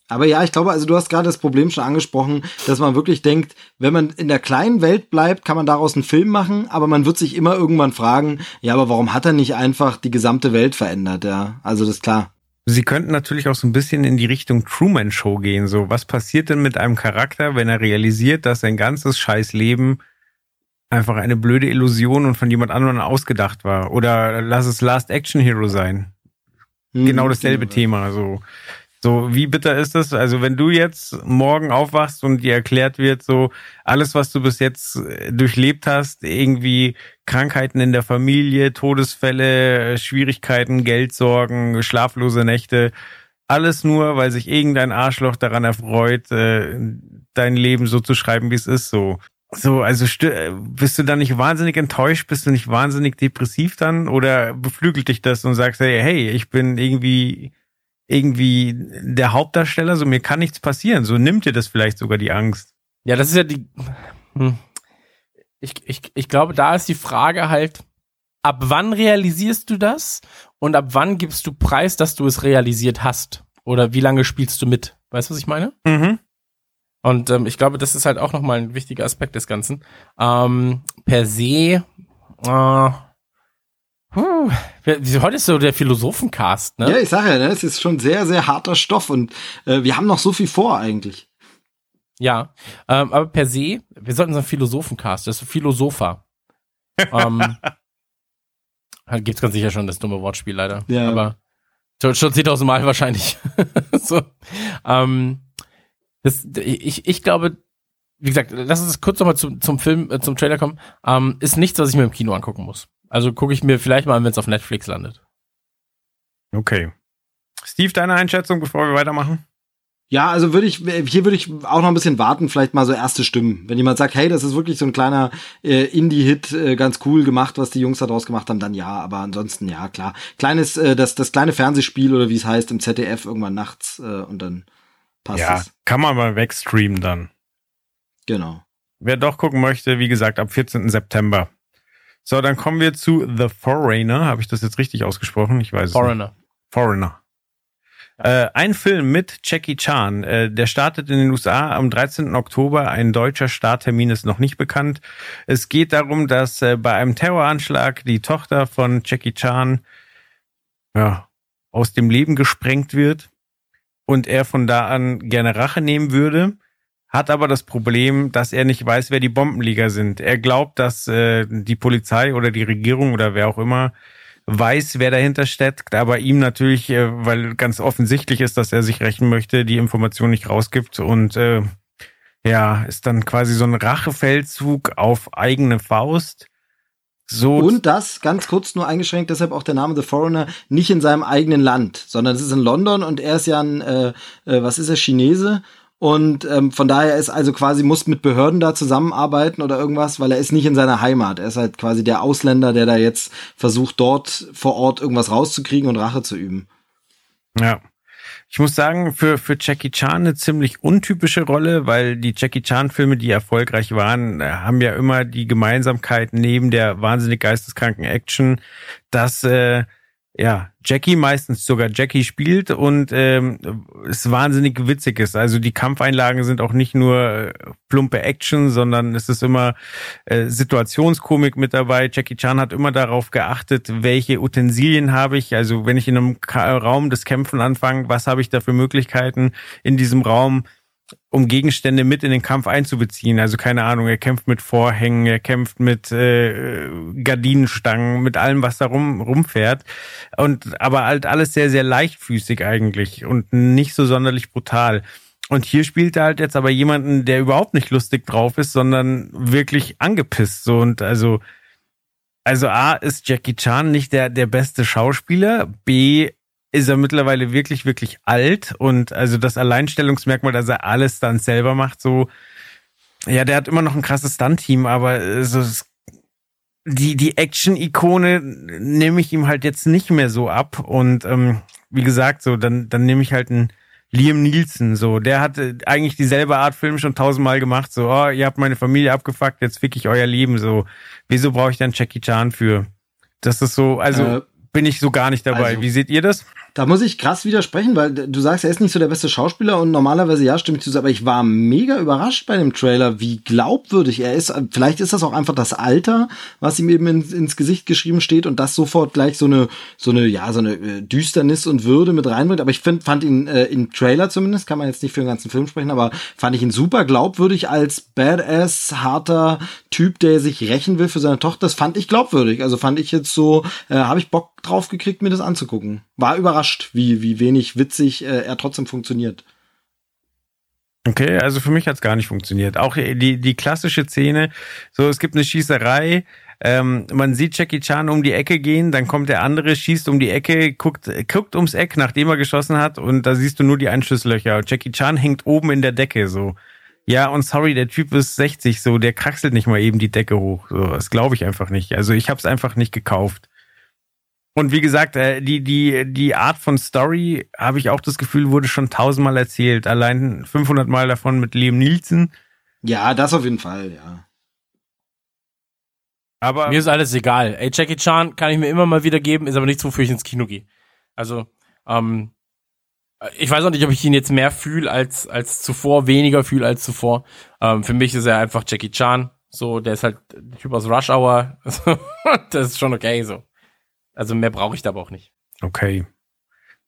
Aber ja, ich glaube, also du hast gerade das Problem schon angesprochen, dass man wirklich denkt, wenn man in der kleinen Welt bleibt, kann man daraus einen Film machen, aber man wird sich immer irgendwann fragen, ja, aber warum hat er nicht einfach die gesamte Welt verändert, ja? Also das ist klar. Sie könnten natürlich auch so ein bisschen in die Richtung Truman Show gehen. So, was passiert denn mit einem Charakter, wenn er realisiert, dass sein ganzes scheiß Leben einfach eine blöde Illusion und von jemand anderem ausgedacht war? Oder lass es Last Action Hero sein. Genau Mhm. dasselbe Thema. So, so wie bitter ist das? Also wenn du jetzt morgen aufwachst und dir erklärt wird, so alles, was du bis jetzt äh, durchlebt hast, irgendwie Krankheiten in der Familie, Todesfälle, Schwierigkeiten, Geldsorgen, schlaflose Nächte, alles nur, weil sich irgendein Arschloch daran erfreut, äh, dein Leben so zu schreiben, wie es ist. So, so, also bist du dann nicht wahnsinnig enttäuscht? Bist du nicht wahnsinnig depressiv dann? Oder beflügelt dich das und sagst, hey, hey, ich bin irgendwie irgendwie der Hauptdarsteller, so mir kann nichts passieren. So nimmt dir das vielleicht sogar die Angst. Ja, das ist ja die. Hm. Ich, ich, ich glaube, da ist die Frage halt, ab wann realisierst du das und ab wann gibst du preis, dass du es realisiert hast? Oder wie lange spielst du mit? Weißt du, was ich meine? Mhm. Und ähm, ich glaube, das ist halt auch nochmal ein wichtiger Aspekt des Ganzen. Ähm, per se, äh, wir- heute ist so der Philosophencast, ne? Ja, ich sage ja, ne, es ist schon sehr, sehr harter Stoff und äh, wir haben noch so viel vor eigentlich. Ja, ähm, aber per se, wir sollten so einen Philosophencast, das ist Philosopher. ähm, *laughs* gibt's ganz sicher schon das dumme Wortspiel leider. Ja. Aber schon, schon 10.000 Mal wahrscheinlich. *laughs* so, ähm, das, ich, ich glaube, wie gesagt, lass uns kurz nochmal zum, zum Film, äh, zum Trailer kommen. Ähm, ist nichts, was ich mir im Kino angucken muss. Also gucke ich mir vielleicht mal an, wenn es auf Netflix landet. Okay. Steve, deine Einschätzung, bevor wir weitermachen? Ja, also würde ich, hier würde ich auch noch ein bisschen warten, vielleicht mal so erste Stimmen. Wenn jemand sagt, hey, das ist wirklich so ein kleiner äh, Indie-Hit, äh, ganz cool gemacht, was die Jungs da draus gemacht haben, dann ja, aber ansonsten ja, klar. Kleines, äh, das, das kleine Fernsehspiel oder wie es heißt im ZDF irgendwann nachts äh, und dann passt ja, es. kann man mal wegstreamen dann. Genau. Wer doch gucken möchte, wie gesagt, ab 14. September. So, dann kommen wir zu The Foreigner. Habe ich das jetzt richtig ausgesprochen? Ich weiß es nicht. Foreigner. Foreigner. Äh, ein Film mit Jackie Chan. Äh, der startet in den USA am 13. Oktober. Ein deutscher Starttermin ist noch nicht bekannt. Es geht darum, dass äh, bei einem Terroranschlag die Tochter von Jackie Chan ja, aus dem Leben gesprengt wird und er von da an gerne Rache nehmen würde. Hat aber das Problem, dass er nicht weiß, wer die Bombenleger sind. Er glaubt, dass äh, die Polizei oder die Regierung oder wer auch immer weiß, wer dahinter steckt, aber ihm natürlich, äh, weil ganz offensichtlich ist, dass er sich rächen möchte, die Information nicht rausgibt und äh, ja, ist dann quasi so ein Rachefeldzug auf eigene Faust. So Und das, ganz kurz nur eingeschränkt, deshalb auch der Name The Foreigner, nicht in seinem eigenen Land, sondern es ist in London und er ist ja ein, äh, äh, was ist er, Chinese und ähm, von daher ist also quasi, muss mit Behörden da zusammenarbeiten oder irgendwas, weil er ist nicht in seiner Heimat. Er ist halt quasi der Ausländer, der da jetzt versucht, dort vor Ort irgendwas rauszukriegen und Rache zu üben. Ja. Ich muss sagen, für, für Jackie Chan eine ziemlich untypische Rolle, weil die Jackie Chan-Filme, die erfolgreich waren, äh, haben ja immer die Gemeinsamkeit neben der wahnsinnig geisteskranken Action, dass äh, ja, Jackie meistens sogar Jackie spielt und ähm, es wahnsinnig witzig ist. Also die Kampfeinlagen sind auch nicht nur äh, plumpe Action, sondern es ist immer äh, Situationskomik mit dabei. Jackie Chan hat immer darauf geachtet, welche Utensilien habe ich. Also wenn ich in einem Ka Raum des Kämpfen anfange, was habe ich da für Möglichkeiten in diesem Raum? Um Gegenstände mit in den Kampf einzubeziehen. Also keine Ahnung, er kämpft mit Vorhängen, er kämpft mit äh, Gardinenstangen, mit allem, was da rum, rumfährt. Und aber halt alles sehr, sehr leichtfüßig eigentlich und nicht so sonderlich brutal. Und hier spielt er halt jetzt aber jemanden, der überhaupt nicht lustig drauf ist, sondern wirklich angepisst. So und also, also A ist Jackie Chan nicht der, der beste Schauspieler. B ist er mittlerweile wirklich, wirklich alt und also das Alleinstellungsmerkmal, dass er alles dann selber macht, so, ja, der hat immer noch ein krasses Stunt-Team, aber so, die, die Action-Ikone nehme ich ihm halt jetzt nicht mehr so ab und ähm, wie gesagt, so, dann, dann nehme ich halt einen Liam Nielsen, so, der hat eigentlich dieselbe Art Film schon tausendmal gemacht, so, oh, ihr habt meine Familie abgefuckt, jetzt fick ich euer Leben, so, wieso brauche ich dann Jackie Chan für? Das ist so, also äh, bin ich so gar nicht dabei. Also, Wie seht ihr das? Da muss ich krass widersprechen, weil du sagst, er ist nicht so der beste Schauspieler und normalerweise ja, stimme ich zu, aber ich war mega überrascht bei dem Trailer, wie glaubwürdig er ist. Vielleicht ist das auch einfach das Alter, was ihm eben ins, ins Gesicht geschrieben steht und das sofort gleich so eine, so eine, ja, so eine äh, Düsternis und Würde mit reinbringt. Aber ich find, fand ihn äh, im Trailer zumindest, kann man jetzt nicht für den ganzen Film sprechen, aber fand ich ihn super glaubwürdig als Badass, harter Typ, der sich rächen will für seine Tochter. Das fand ich glaubwürdig. Also fand ich jetzt so, äh, habe ich Bock drauf gekriegt, mir das anzugucken. War überrascht, wie, wie wenig witzig äh, er trotzdem funktioniert. Okay, also für mich hat's gar nicht funktioniert. Auch die, die klassische Szene, so es gibt eine Schießerei, ähm, man sieht Jackie Chan um die Ecke gehen, dann kommt der andere, schießt um die Ecke, guckt, guckt ums Eck, nachdem er geschossen hat und da siehst du nur die Einschusslöcher. Jackie Chan hängt oben in der Decke so. Ja, und sorry, der Typ ist 60 so, der kraxelt nicht mal eben die Decke hoch. So, das glaube ich einfach nicht. Also ich habe es einfach nicht gekauft. Und wie gesagt, äh, die, die, die Art von Story, habe ich auch das Gefühl, wurde schon tausendmal erzählt. Allein 500 Mal davon mit Liam Nielsen. Ja, das auf jeden Fall, ja. Aber mir ist alles egal. Ey, Jackie Chan kann ich mir immer mal wieder geben, ist aber nichts, wofür ich ins Kino gehe. Also, ähm, ich weiß auch nicht, ob ich ihn jetzt mehr fühle als, als zuvor, weniger fühle als zuvor. Ähm, für mich ist er einfach Jackie Chan. So, der ist halt der Typ aus Rush Hour. *laughs* das ist schon okay, so. Also mehr brauche ich da aber auch nicht. Okay.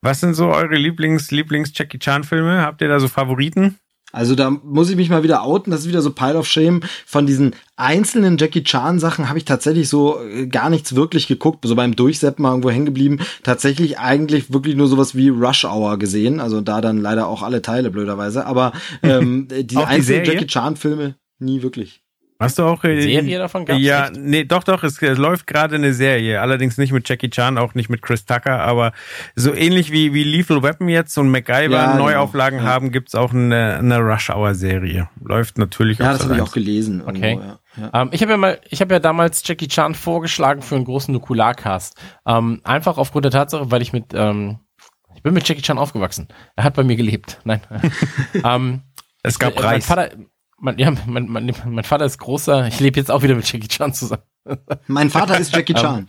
Was sind so eure Lieblings, Lieblings-Jackie Chan-Filme? Habt ihr da so Favoriten? Also da muss ich mich mal wieder outen, das ist wieder so Pile of Shame. Von diesen einzelnen Jackie Chan Sachen habe ich tatsächlich so äh, gar nichts wirklich geguckt, so beim Durchseppen mal irgendwo hängen geblieben. Tatsächlich eigentlich wirklich nur sowas wie Rush Hour gesehen, also da dann leider auch alle Teile blöderweise, aber ähm, *laughs* die einzelnen Jackie Chan Filme nie wirklich. Hast du auch äh, Serie davon gehabt? Ja, echt? nee, doch, doch, es, es läuft gerade eine Serie. Allerdings nicht mit Jackie Chan, auch nicht mit Chris Tucker, aber so ähnlich wie, wie Lethal Weapon jetzt und MacGyver ja, genau. Neuauflagen genau. haben, gibt's auch eine, eine Rush Hour Serie. Läuft natürlich Ja, das habe ich auch gelesen. Okay. Irgendwo, ja. Ja. Ähm, ich habe ja mal, ich habe ja damals Jackie Chan vorgeschlagen für einen großen Nukularcast. Ähm, einfach aufgrund der Tatsache, weil ich mit, ähm, ich bin mit Jackie Chan aufgewachsen. Er hat bei mir gelebt. Nein. *laughs* ähm, es gab äh, Reis. Mein Vater, mein, ja, mein, mein, mein Vater ist großer, ich lebe jetzt auch wieder mit Jackie Chan zusammen. Mein Vater ist Jackie *laughs* ähm, Chan.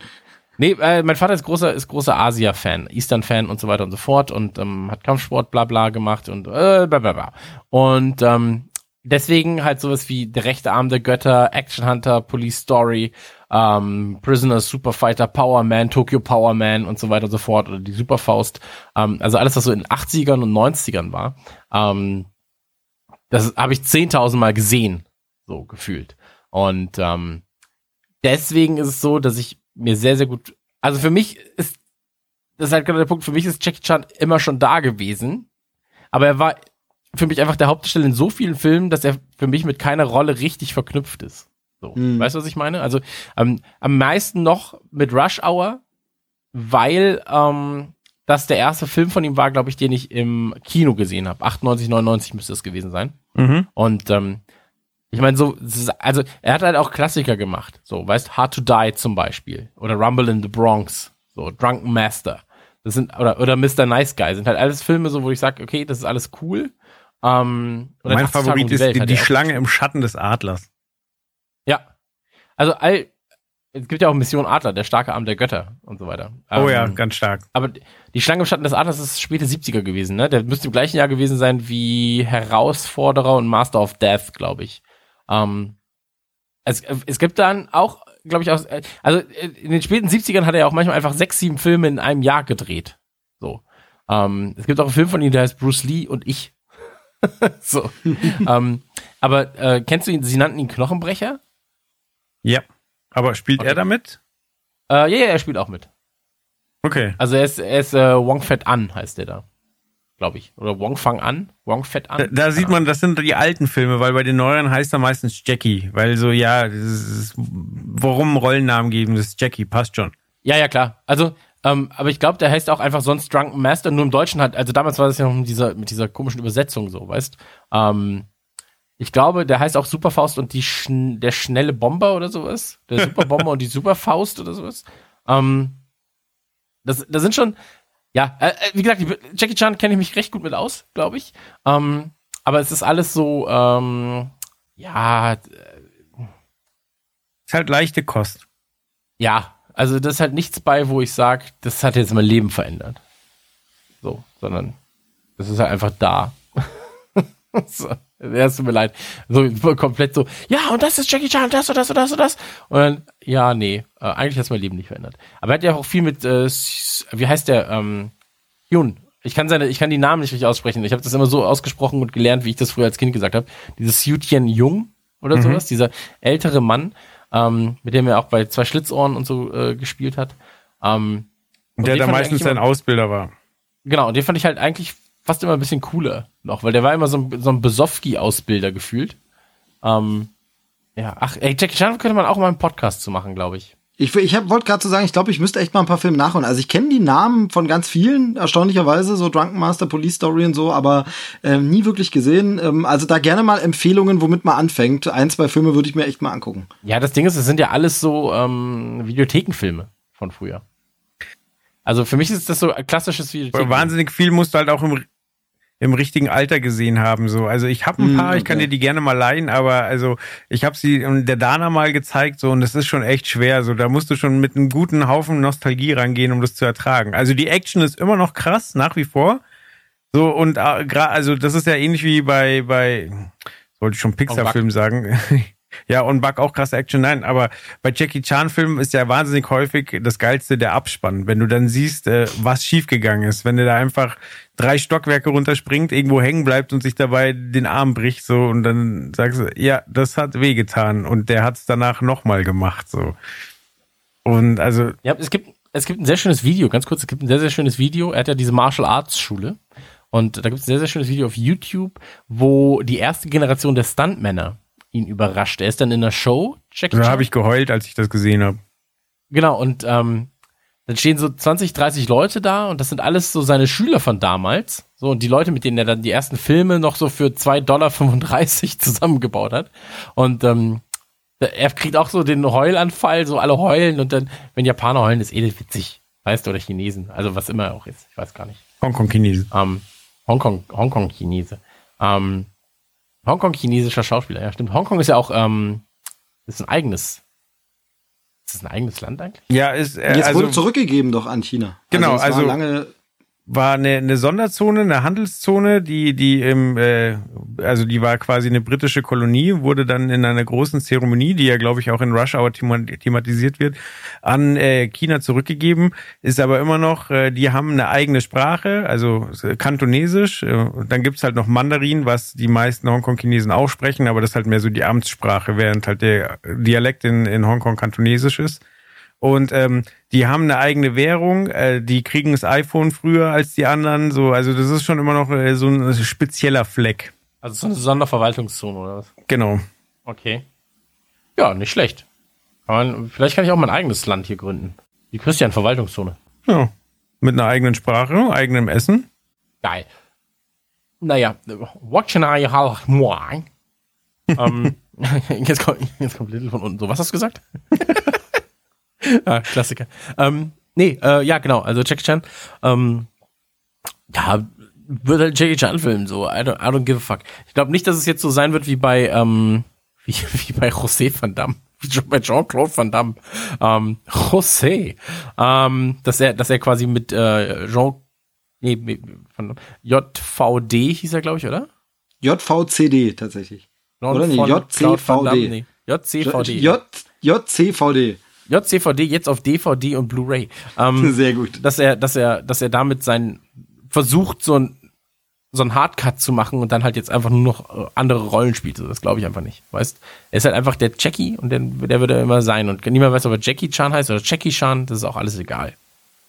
nee, äh, mein Vater ist großer, ist großer Asia-Fan, Eastern-Fan und so weiter und so fort und ähm, hat Kampfsport bla bla gemacht und äh, bla bla bla. Und ähm, deswegen halt sowas wie Der rechte Arm der Götter, Action Hunter, Police Story, ähm, Prisoners, Superfighter, Power Man, Tokyo Power Man und so weiter und so fort oder die Superfaust. Ähm, also alles, was so in den 80ern und 90ern war. Ähm, das habe ich 10.000 Mal gesehen, so gefühlt. Und ähm, deswegen ist es so, dass ich mir sehr, sehr gut, also für mich ist, das ist halt gerade der Punkt, für mich ist Jackie Chan immer schon da gewesen, aber er war für mich einfach der Hauptdarsteller in so vielen Filmen, dass er für mich mit keiner Rolle richtig verknüpft ist. So, Hm. weißt du, was ich meine? Also ähm, am meisten noch mit Rush Hour, weil ähm, das der erste Film von ihm war, glaube ich, den ich im Kino gesehen habe. 98, 99 müsste es gewesen sein. Mhm. Und ähm, ich meine, so, also er hat halt auch Klassiker gemacht. So, weißt, Hard to Die zum Beispiel. Oder Rumble in the Bronx. So, Drunken Master. Das sind, oder, oder Mr. Nice Guy. Sind halt alles Filme, so, wo ich sage, okay, das ist alles cool. Ähm, oder Mein 80 Tage Favorit um ist Welt die, die Schlange im Schatten des Adlers. Ja. Also all, es gibt ja auch Mission Adler, der starke Arm der Götter und so weiter. Oh ja, Ähm, ganz stark. Aber die Schlange im Schatten des Adlers ist späte 70er gewesen, ne? Der müsste im gleichen Jahr gewesen sein wie Herausforderer und Master of Death, glaube ich. Ähm, es, es gibt dann auch, glaube ich, auch, also in den späten 70ern hat er ja auch manchmal einfach sechs, sieben Filme in einem Jahr gedreht. So. Ähm, es gibt auch einen Film von ihm, der heißt Bruce Lee und ich. *laughs* so. *laughs* ähm, aber äh, kennst du ihn, sie nannten ihn Knochenbrecher? Ja. Aber spielt Okay. er damit? Äh, ja, ja, er spielt auch mit. Okay. Also er ist, er ist äh, Wong Fett An, heißt der da. Glaube ich. Oder Wong Fang An? Wong Fett An? Da, da sieht man, das sind die alten Filme, weil bei den neueren heißt er meistens Jackie, weil so, ja, ist, warum Rollennamen geben, das ist Jackie, passt schon. Ja, ja, klar. Also, ähm, aber ich glaube, der heißt auch einfach sonst Drunken Master, nur im Deutschen hat, also damals war das ja noch mit dieser, mit dieser komischen Übersetzung so, weißt? Ähm, ich glaube, der heißt auch Superfaust und die schn der schnelle Bomber oder sowas. Der *laughs* Superbomber und die Superfaust oder sowas. Ähm, das, das sind schon, ja, äh, äh, wie gesagt, Jackie Chan kenne ich mich recht gut mit aus, glaube ich. Ähm, aber es ist alles so, ähm, ja, Ist halt leichte Kost. Ja, also das ist halt nichts bei, wo ich sage, das hat jetzt mein Leben verändert. So, sondern das ist halt einfach da. *laughs* so, ja, es tut mir leid. So *laughs* komplett so, ja, und das ist Jackie Chan, das und das und das und das. Und dann, ja, nee, äh, eigentlich hat es mein Leben nicht verändert. Aber er hat ja auch viel mit, äh, wie heißt der, ähm, Hyun. Ich kann seine, ich kann die Namen nicht richtig aussprechen. Ich habe das immer so ausgesprochen und gelernt, wie ich das früher als Kind gesagt habe. Dieses Yutien Jung oder Mhm. sowas, dieser ältere Mann, ähm, mit dem er auch bei zwei Schlitzohren und so äh, gespielt hat. Ähm, Und der da meistens sein Ausbilder war. Genau, und den fand ich halt eigentlich fast immer ein bisschen cooler noch, weil der war immer so ein, so ein Besowski-Ausbilder gefühlt. Ähm, ja, ach, ey, Jackie Chan könnte man auch mal einen Podcast zu machen, glaube ich. Ich, ich wollte gerade so sagen, ich glaube, ich müsste echt mal ein paar Filme nachholen. Also ich kenne die Namen von ganz vielen, erstaunlicherweise, so Drunken Master, Police Story und so, aber ähm, nie wirklich gesehen. Ähm, also da gerne mal Empfehlungen, womit man anfängt. Ein, zwei Filme würde ich mir echt mal angucken. Ja, das Ding ist, es sind ja alles so ähm, Videothekenfilme von früher. Also für mich ist das so ein klassisches Videotheken. Wahnsinnig viel musst du halt auch im, im richtigen Alter gesehen haben. So, also ich habe ein Mm, paar, ich kann okay. dir die gerne mal leihen, aber also ich habe sie der Dana mal gezeigt, so und das ist schon echt schwer. So, da musst du schon mit einem guten Haufen Nostalgie rangehen, um das zu ertragen. Also die Action ist immer noch krass nach wie vor. So und äh, also das ist ja ähnlich wie bei bei wollte ich schon Pixar-Film sagen. *laughs* Ja, und Buck auch krasse Action, nein, aber bei Jackie Chan-Filmen ist ja wahnsinnig häufig das Geilste der Abspann. Wenn du dann siehst, äh, was schiefgegangen ist, wenn der da einfach drei Stockwerke runterspringt, irgendwo hängen bleibt und sich dabei den Arm bricht, so, und dann sagst du, ja, das hat wehgetan und der hat es danach nochmal gemacht, so. Und also, Ja, es gibt, es gibt ein sehr schönes Video, ganz kurz, es gibt ein sehr, sehr schönes Video. Er hat ja diese Martial Arts Schule. Und da gibt es ein sehr, sehr schönes Video auf YouTube, wo die erste Generation der Stuntmänner ihn überrascht. Er ist dann in einer Show, Jackie da habe ich geheult, als ich das gesehen habe. Genau, und ähm, dann stehen so 20, 30 Leute da und das sind alles so seine Schüler von damals. So, und die Leute, mit denen er dann die ersten Filme noch so für 2,35 Dollar *laughs* zusammengebaut hat. Und ähm, er kriegt auch so den Heulanfall, so alle heulen und dann, wenn Japaner heulen, ist eh witzig. Weißt du, oder Chinesen. Also was immer auch ist. Ich weiß gar nicht. Hongkong-Chinesen. Ähm, Hongkong, Hongkong-Chinese. Ähm, Hongkong-chinesischer Schauspieler, ja, stimmt. Hongkong ist ja auch, ähm, ist ein eigenes, ist das ein eigenes Land eigentlich? Ja, ist, äh, Jetzt also, wurde zurückgegeben doch an China. Genau, es war also- lange war eine, eine Sonderzone, eine Handelszone, die die im äh, also die war quasi eine britische Kolonie, wurde dann in einer großen Zeremonie, die ja glaube ich auch in Rush Hour thema thematisiert wird, an äh, China zurückgegeben. Ist aber immer noch, äh, die haben eine eigene Sprache, also äh, Kantonesisch. Äh, dann gibt's halt noch Mandarin, was die meisten Hongkong-Chinesen auch sprechen, aber das ist halt mehr so die Amtssprache, während halt der Dialekt in, in Hongkong Kantonesisch ist. Und ähm, die haben eine eigene Währung, äh, die kriegen das iPhone früher als die anderen. So, also das ist schon immer noch äh, so ein spezieller Fleck. Also so eine Sonderverwaltungszone oder was? Genau. Okay. Ja, nicht schlecht. Aber vielleicht kann ich auch mein eigenes Land hier gründen. Die Christian Verwaltungszone. Ja. Mit einer eigenen Sprache, eigenem Essen. Geil. Naja, what can I have more? *laughs* ähm, *laughs* jetzt, kommt, jetzt kommt Little von unten. So, was hast du gesagt? *laughs* *laughs* ah, Klassiker. Ähm, nee, äh, ja, genau. Also Jackie Chan. Ähm, ja, wird halt Jackie Chan filmen, so. I don't, I don't give a fuck. Ich glaube nicht, dass es jetzt so sein wird wie bei, ähm, *laughs* wie, wie bei José van Damme. *laughs* Wie bei Jean-Claude Van Damme. Ähm, José. Ähm, dass er, dass er quasi mit äh, Jean, nee, mit- von JVD hieß er, glaube ich, oder? JVCD tatsächlich. Oder nee, JCVD. nee. JCVD. J, JCVD. JCVD jetzt auf DVD und Blu-ray. Ähm, *laughs* Sehr gut. dass er, dass er, dass er damit sein versucht, so ein so ein Hardcut zu machen und dann halt jetzt einfach nur noch äh, andere Rollen spielt. Das glaube ich einfach nicht. Weißt, er ist halt einfach der Jackie und der, der wird er immer sein. Und niemand weiß, ob er Jackie Chan heißt oder Jackie Chan, das ist auch alles egal.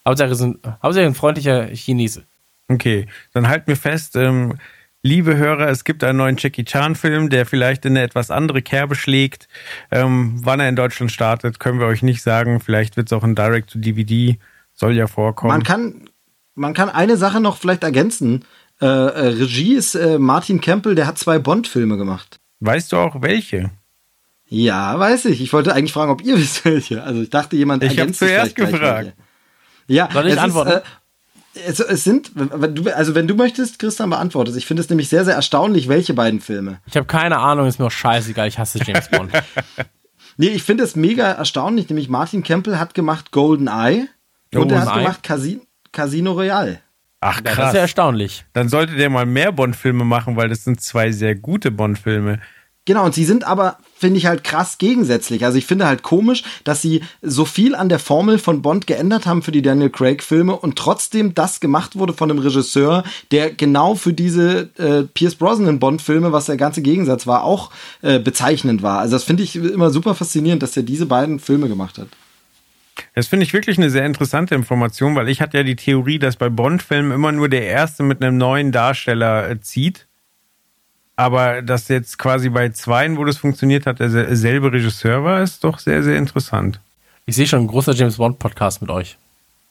Hauptsache, er ist ein, Hauptsache ein freundlicher Chinese. Okay, dann halten wir fest, ähm, liebe Hörer, es gibt einen neuen Jackie Chan-Film, der vielleicht in eine etwas andere Kerbe schlägt. Ähm, wann er in Deutschland startet, können wir euch nicht sagen. Vielleicht wird es auch ein Direct-to-DVD, soll ja vorkommen. Man kann, man kann eine Sache noch vielleicht ergänzen. Äh, äh, Regie ist äh, Martin Campbell, der hat zwei Bond-Filme gemacht. weißt du auch welche? Ja, weiß ich. Ich wollte eigentlich fragen, ob ihr *laughs* wisst welche. Also ich dachte, jemand Ich hab ergänzt sich zuerst vielleicht gleich gefragt. welche. Ja, Soll ich antworten? Ist, äh, es, es sind, wenn du, also wenn du möchtest, Christian beantwortet. Ich finde es nämlich sehr, sehr erstaunlich, welche beiden Filme. Ich habe keine Ahnung, ist mir auch scheißegal, ich hasse James Bond. *laughs* Nee, ich finde es mega erstaunlich, nämlich Martin Campbell hat gemacht Golden Eye und er hat GoldenEye. gemacht Casi Casino Royale. Ach Ja, das krass. ist ja erstaunlich. dann sollte der mal mehr Bond-Filme machen, weil das sind zwei sehr gute Bond-Filme. Genau, und sie sind aber, finde ich halt krass gegensätzlich. Also ich finde halt komisch, dass sie so viel an der Formel von Bond geändert haben für die Daniel Craig-Filme und trotzdem das gemacht wurde von einem Regisseur, der genau für diese äh, Pierce Brosnan Bond-Filme, was der ganze Gegensatz war, auch äh, bezeichnend war. Also das finde ich immer super faszinierend, dass er diese beiden Filme gemacht hat. Das finde ich wirklich eine sehr interessante Information, weil ich hatte ja die Theorie, dass bei Bond-Filmen immer nur der Erste mit einem neuen Darsteller äh, zieht. Aber dass jetzt quasi bei zweien, wo das funktioniert hat, derselbe Regisseur war, ist doch sehr, sehr interessant. Ich sehe schon ein großer James Bond Podcast mit euch.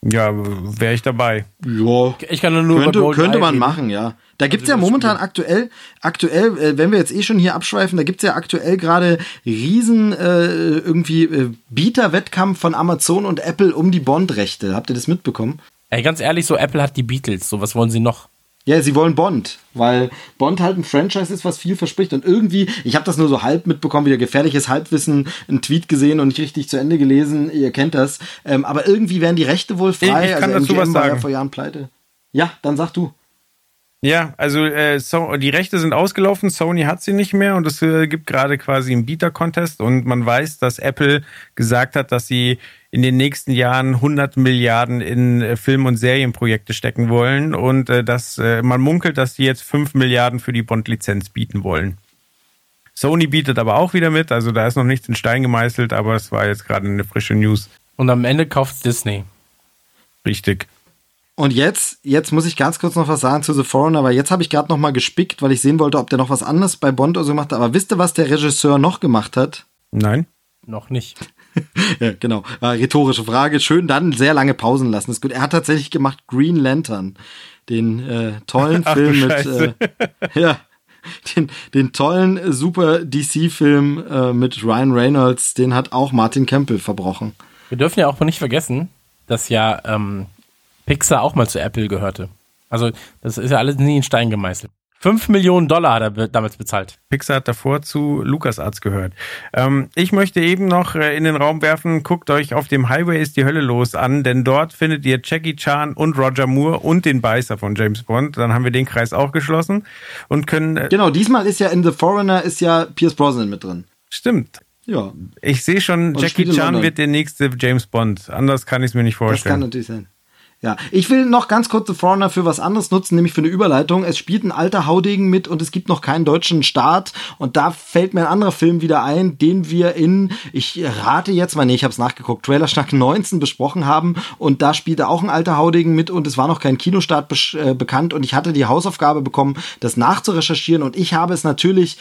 Ja, wäre ich dabei. Ja, Ich kann nur könnte, könnte man reden. machen, ja. Da gibt's über ja das momentan aktuell, aktuell, äh, wenn wir jetzt eh schon hier abschweifen, da gibt's ja aktuell gerade riesen äh, irgendwie äh, Bieterwettkampf von Amazon und Apple um die Bond-Rechte. Habt ihr das mitbekommen? Ey, ganz ehrlich, so Apple hat die Beatles. So, was wollen sie noch? Ja, sie wollen Bond, weil Bond halt ein Franchise ist, was viel verspricht. Und irgendwie, ich habe das nur so halb mitbekommen, wieder gefährliches Halbwissen, einen Tweet gesehen und nicht richtig zu Ende gelesen, ihr kennt das. Ähm, aber irgendwie wären die Rechte wohl frei. Ich- ich kann also dazu MGM was war ja sagen. vor Jahren pleite. Ja, dann sag du. Ja, also äh, so, die Rechte sind ausgelaufen, Sony hat sie nicht mehr und es äh, gibt gerade quasi einen Bieter-Contest und man weiß, dass Apple gesagt hat, dass sie in den nächsten Jahren 100 Milliarden in äh, Film- und Serienprojekte stecken wollen und äh, dass äh, man munkelt, dass sie jetzt 5 Milliarden für die Bond-Lizenz bieten wollen. Sony bietet aber auch wieder mit, also da ist noch nichts in Stein gemeißelt, aber es war jetzt gerade eine frische News. Und am Ende kauft Disney. Richtig. Und jetzt, jetzt muss ich ganz kurz noch was sagen zu The Foreigner, weil jetzt habe ich gerade noch mal gespickt, weil ich sehen wollte, ob der noch was anderes bei Bond oder so gemacht hat. Aber wisst ihr, was der Regisseur noch gemacht hat? Nein? Noch nicht. *laughs* Ja, genau. War rhetorische Frage. Schön dann sehr lange Pausen lassen. Ist gut. Er hat tatsächlich gemacht Green Lantern. Den äh, tollen *laughs* Ach Film mit äh, *laughs* ja, den, den tollen äh, super DC-Film äh, mit Ryan Reynolds, den hat auch Martin Campbell verbrochen. Wir dürfen ja auch nicht vergessen, dass ja ähm, Pixar auch mal zu Apple gehörte. Also, das ist ja alles nie in Stein gemeißelt. Fünf Millionen Dollar hat er be damals bezahlt. Pixar hat davor zu LucasArts gehört. Ähm, ich möchte eben noch äh, in den Raum werfen, guckt euch auf dem Highway ist die Hölle los an, denn dort findet ihr Jackie Chan und Roger Moore und den Beißer von James Bond. Dann haben wir den Kreis auch geschlossen und können, äh, Genau, diesmal ist ja in The Foreigner ist ja Pierce Brosnan mit drin. stimmt. Ja, Ich sehe schon, Und Jackie Chan wird der nächste James Bond. Anders kann ich es mir nicht das kann vorstellen. natürlich sein. Ja, ich will noch ganz kurz The Foreigner für was anderes nutzen, nämlich für eine Überleitung. Es spielt ein alter Haudegen mit und es gibt noch keinen deutschen Start. Und da fällt mir ein anderer Film wieder ein, den wir in, ich rate jetzt mal, nee, ich habe es nachgeguckt, Trailer Schnack 19 besprochen haben. Und da spielte auch ein alter Haudegen mit und es war noch kein Kinostart be äh, bekannt. Und ich hatte die Hausaufgabe bekommen, das nachzurecherchieren. Und ich habe es natürlich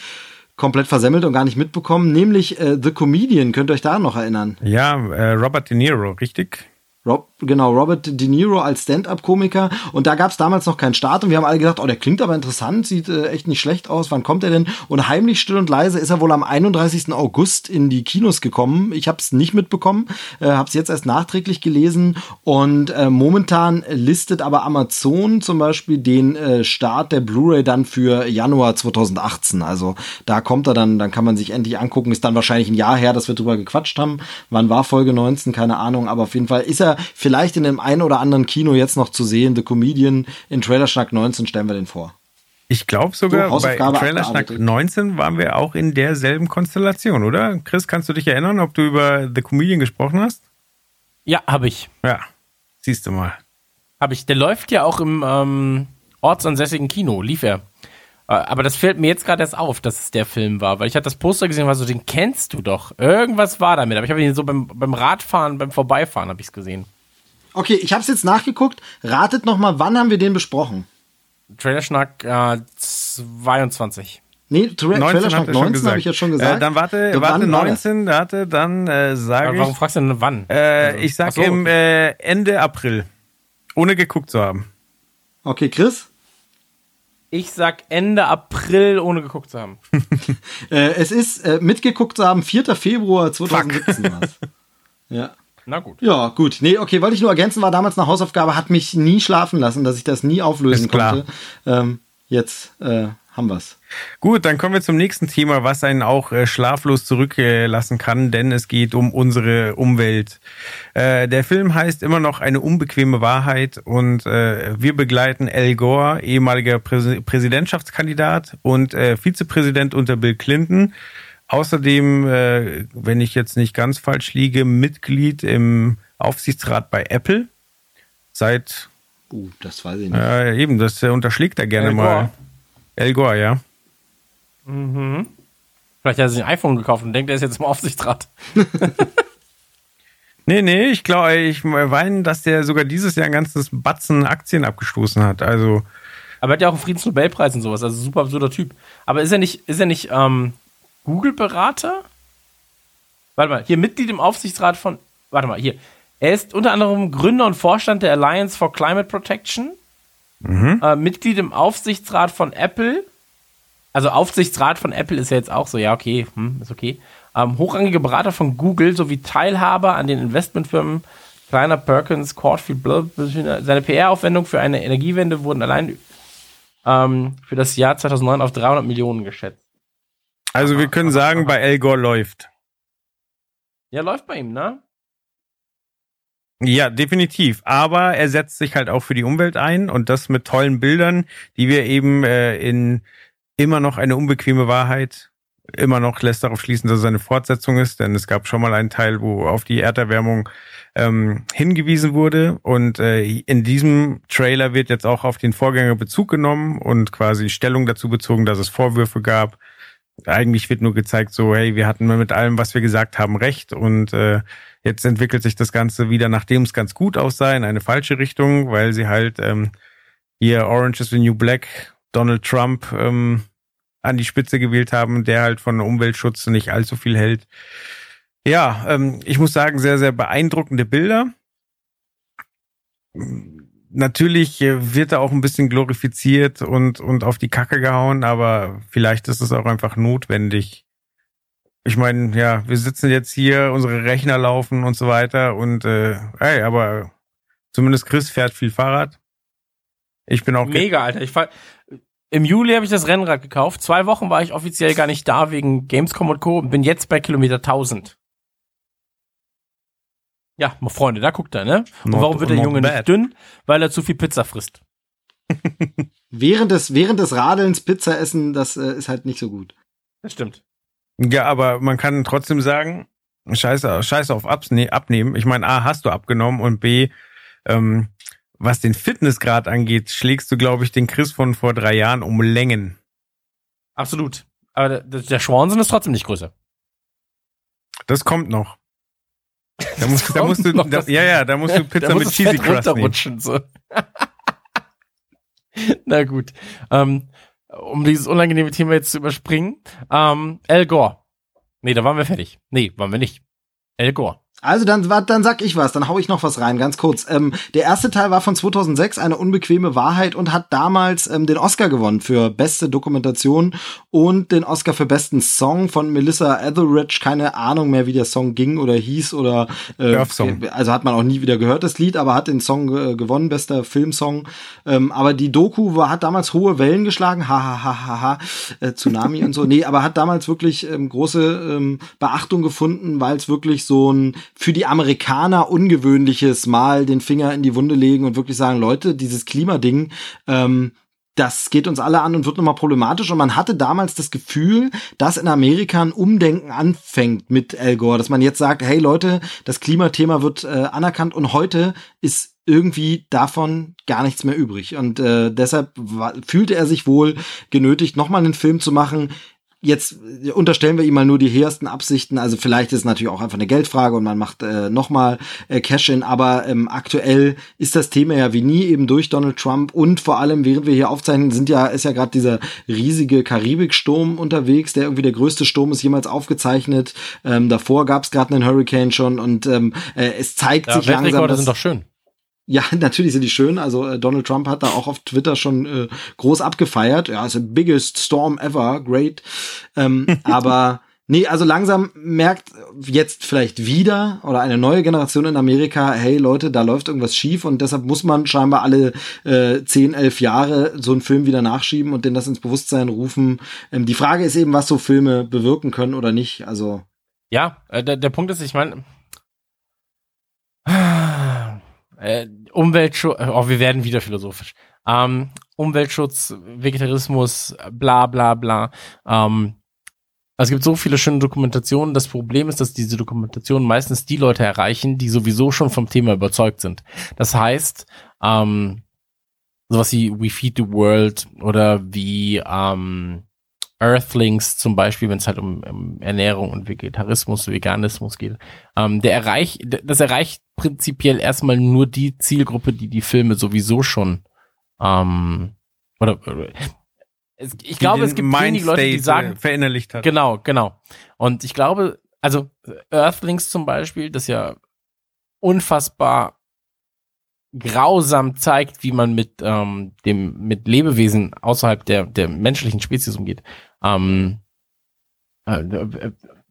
komplett versemmelt und gar nicht mitbekommen, nämlich äh, The Comedian. Könnt ihr euch da noch erinnern? Ja, äh, Robert De Niro, richtig? Rob, genau, Robert De Niro als Stand-up-Komiker. Und da gab es damals noch keinen Start und wir haben alle gedacht, oh, der klingt aber interessant, sieht äh, echt nicht schlecht aus. Wann kommt er denn? Und heimlich still und leise ist er wohl am 31. August in die Kinos gekommen. Ich habe es nicht mitbekommen, äh, habe es jetzt erst nachträglich gelesen. Und äh, momentan listet aber Amazon zum Beispiel den äh, Start der Blu-ray dann für Januar 2018. Also da kommt er dann, dann kann man sich endlich angucken. Ist dann wahrscheinlich ein Jahr her, dass wir drüber gequatscht haben. Wann war Folge 19? Keine Ahnung. Aber auf jeden Fall ist er vielleicht in dem einen oder anderen Kino jetzt noch zu sehen. The Comedian in Trailerschnack 19 stellen wir den vor. Ich glaube sogar, So, bei Trailerschnack abgearbeitet. 19 waren wir auch in derselben Konstellation, oder? Chris, kannst du dich erinnern, ob du über The Comedian gesprochen hast? Ja, habe ich. Ja, siehst du mal. Habe ich. Der läuft ja auch im ähm, ortsansässigen Kino, lief er. Äh, Aber das fällt mir jetzt gerade erst auf, dass es der Film war, weil ich hatte das Poster gesehen und war so, den kennst du doch. Irgendwas war damit. Aber ich habe ihn so beim, beim Radfahren, beim Vorbeifahren habe ich es gesehen. Okay, ich habe es jetzt nachgeguckt. Ratet noch mal, wann haben wir den besprochen? Trailerschnack äh, 22. Nee, Tra 19 Trailerschnack habt ihr schon 19 gesagt. habe ich jetzt schon gesagt. Äh, dann warte, Ja, warte wann war das? 19, warte, dann äh, sage Aber warum ich, fragst du denn wann? äh, Also, ich sag ach so, im okay. äh, Ende April, ohne geguckt zu haben. Okay, Chris? Ich sag Ende April, ohne geguckt zu haben. *laughs* Äh, es ist äh, mitgeguckt zu haben, 4. Februar 2017 war's. Ja. Na gut. Ja, gut. Nee, okay, wollte ich nur ergänzen, war damals eine Hausaufgabe, hat mich nie schlafen lassen, dass ich das nie auflösen Ist klar. konnte. Ähm, jetzt äh, haben wir's. Gut, dann kommen wir zum nächsten Thema, was einen auch äh, schlaflos zurücklassen kann, denn es geht um unsere Umwelt. Äh, der Film heißt immer noch eine unbequeme Wahrheit und äh, wir begleiten Al Gore, ehemaliger Präs Präsidentschaftskandidat und äh, Vizepräsident unter Bill Clinton. Außerdem, äh, wenn ich jetzt nicht ganz falsch liege, Mitglied im Aufsichtsrat bei Apple. Seit Uh, das weiß ich nicht. äh, eben, das äh, unterschlägt er gerne Al mal. Al Gore, ja. Vielleicht hat er sich ein iPhone gekauft und denkt, er ist jetzt im Aufsichtsrat. *laughs* Nee, nee, ich glaube, ich meine, dass der sogar dieses Jahr ein ganzes Batzen Aktien abgestoßen hat. Also, Aber er hat ja auch einen Friedensnobelpreis und sowas, also super absurder Typ. Aber ist er nicht, ist er nicht ähm, Google-Berater? Warte mal, hier Mitglied im Aufsichtsrat von. Warte mal, hier. Er ist unter anderem Gründer und Vorstand der Alliance for Climate Protection. Äh, Mitglied im Aufsichtsrat von Apple. Also Aufsichtsrat von Apple ist ja jetzt auch so, ja, okay, hm, ist okay. Ähm, hochrangige Berater von Google sowie Teilhaber an den Investmentfirmen Kleiner Perkins, blablabla. seine PR-Aufwendung für eine Energiewende wurden allein ähm, für das Jahr 2009 auf 300 Millionen geschätzt. also wir können sagen, bei Al Gore läuft. Ja, läuft bei ihm, ne? Ja, definitiv. Aber er setzt sich halt auch für die Umwelt ein und das mit tollen Bildern, die wir eben äh, in immer noch eine unbequeme Wahrheit immer noch lässt darauf schließen, dass es eine Fortsetzung ist, denn es gab schon mal einen Teil, wo auf die Erderwärmung ähm, hingewiesen wurde und äh, in diesem Trailer wird jetzt auch auf den Vorgänger Bezug genommen und quasi Stellung dazu bezogen, dass es Vorwürfe gab. Eigentlich wird nur gezeigt, so hey, wir hatten mit allem, was wir gesagt haben, recht und äh, jetzt entwickelt sich das Ganze wieder, nachdem es ganz gut aussah, in eine falsche Richtung, weil sie halt ähm, hier Orange is the New Black, Donald Trump ähm, an die Spitze gewählt haben, der halt von Umweltschutz nicht allzu viel hält. Ja, ähm, ich muss sagen, sehr, sehr beeindruckende Bilder. Natürlich äh, wird er auch ein bisschen glorifiziert und, und auf die Kacke gehauen, aber vielleicht ist es auch einfach notwendig. Ich meine, ja, wir sitzen jetzt hier, unsere Rechner laufen und so weiter und äh, ey, aber zumindest Chris fährt viel Fahrrad. Ich bin auch Mega, Alter. Ich fahr, Im Juli habe ich das Rennrad gekauft. Zwei Wochen war ich offiziell gar nicht da wegen Gamescom und Co. und bin jetzt bei Kilometer 1000. Ja, Freunde, da guckt er, ne? Und Not- warum wird der Junge bad. nicht dünn? Weil er zu viel Pizza frisst. *laughs* Während des, während des Radelns Pizza essen, das äh, ist halt nicht so gut. Das stimmt. Ja, aber man kann trotzdem sagen, scheiße, scheiße auf Abs nee, abnehmen. Ich meine, A, hast du abgenommen und B, ähm, was den Fitnessgrad angeht, schlägst du, glaube ich, den Chris von vor drei Jahren um Längen. Absolut. Aber der, der Schwanson ist trotzdem nicht größer. Das kommt noch. Da *laughs* musst, da musst du, noch, da, ja, ja, da musst du *laughs* Pizza da mit Cheesy Fett Crust nehmen. runterrutschen. So. *laughs* Na gut. Ähm, um dieses unangenehme Thema jetzt zu überspringen. Ähm, Al Gore. Nee, da waren wir fertig. Nee, waren wir nicht. Al Gore. Also dann, dann sag ich was, dann hau ich noch was rein, ganz kurz. Ähm, der erste Teil war von 2006, eine unbequeme Wahrheit und hat damals ähm, den Oscar gewonnen für beste Dokumentation und den Oscar für besten Song von Melissa Etheridge. Keine Ahnung mehr, wie der Song ging oder hieß oder äh, also hat man auch nie wieder gehört das Lied, aber hat den Song äh, gewonnen, bester Filmsong. Ähm, aber die Doku war hat damals hohe Wellen geschlagen, ha ha ha ha ha, äh, Tsunami und so. Nee, aber hat damals wirklich ähm, große ähm, Beachtung gefunden, weil es wirklich so ein für die Amerikaner ungewöhnliches Mal den Finger in die Wunde legen und wirklich sagen, Leute, dieses Klimading, ähm, das geht uns alle an und wird nochmal problematisch. Und man hatte damals das Gefühl, dass in Amerika ein Umdenken anfängt mit Al Gore, dass man jetzt sagt, hey Leute, das Klimathema wird äh, anerkannt und heute ist irgendwie davon gar nichts mehr übrig. Und äh, deshalb fühlte er sich wohl genötigt, nochmal einen Film zu machen, Jetzt äh, unterstellen wir ihm mal nur die hehrsten Absichten. Also vielleicht ist es natürlich auch einfach eine Geldfrage und man macht äh, nochmal äh, Cash-in. Aber ähm, aktuell ist das Thema ja wie nie eben durch Donald Trump und vor allem, während wir hier aufzeichnen, sind ja ist ja gerade dieser riesige Karibiksturm unterwegs, der irgendwie der größte Sturm ist jemals aufgezeichnet. Ähm, davor gab es gerade einen Hurricane schon und ähm, äh, es zeigt Ja, sich langsam, dass sind doch schön. Ja, *laughs* natürlich sind die schön. Also äh, Donald Trump hat da auch auf Twitter schon äh, groß abgefeiert. Ja, ist the biggest storm ever, great. Ähm, *laughs* aber nee, also langsam merkt jetzt vielleicht wieder oder eine neue Generation in Amerika, hey Leute, da läuft irgendwas schief und deshalb muss man scheinbar alle äh, 10, 11 Jahre so einen Film wieder nachschieben und den das ins Bewusstsein rufen. Ähm, die Frage ist eben, was so Filme bewirken können oder nicht. Also Ja, äh, der, der Punkt ist, ich meine, *sighs* äh, Umweltschutz, oh, wir werden wieder philosophisch. Ähm, Umweltschutz, Vegetarismus, bla bla bla. Ähm, es gibt so viele schöne Dokumentationen. Das Problem ist, dass diese Dokumentationen meistens die Leute erreichen, die sowieso schon vom Thema überzeugt sind. Das heißt, ähm, sowas wie We Feed the World oder wie ähm, Earthlings zum Beispiel, wenn es halt um, um Ernährung und Vegetarismus, Veganismus geht, ähm, der erreicht, das erreicht prinzipiell erstmal nur die Zielgruppe, die die Filme sowieso schon ähm, oder, oder es, ich glaube, es gibt wenige Leute, die sagen, verinnerlicht hat. Genau, genau. Und ich glaube, also Earthlings zum Beispiel, das ja unfassbar grausam zeigt, wie man mit ähm, dem mit Lebewesen außerhalb der der menschlichen Spezies umgeht. Ähm, äh,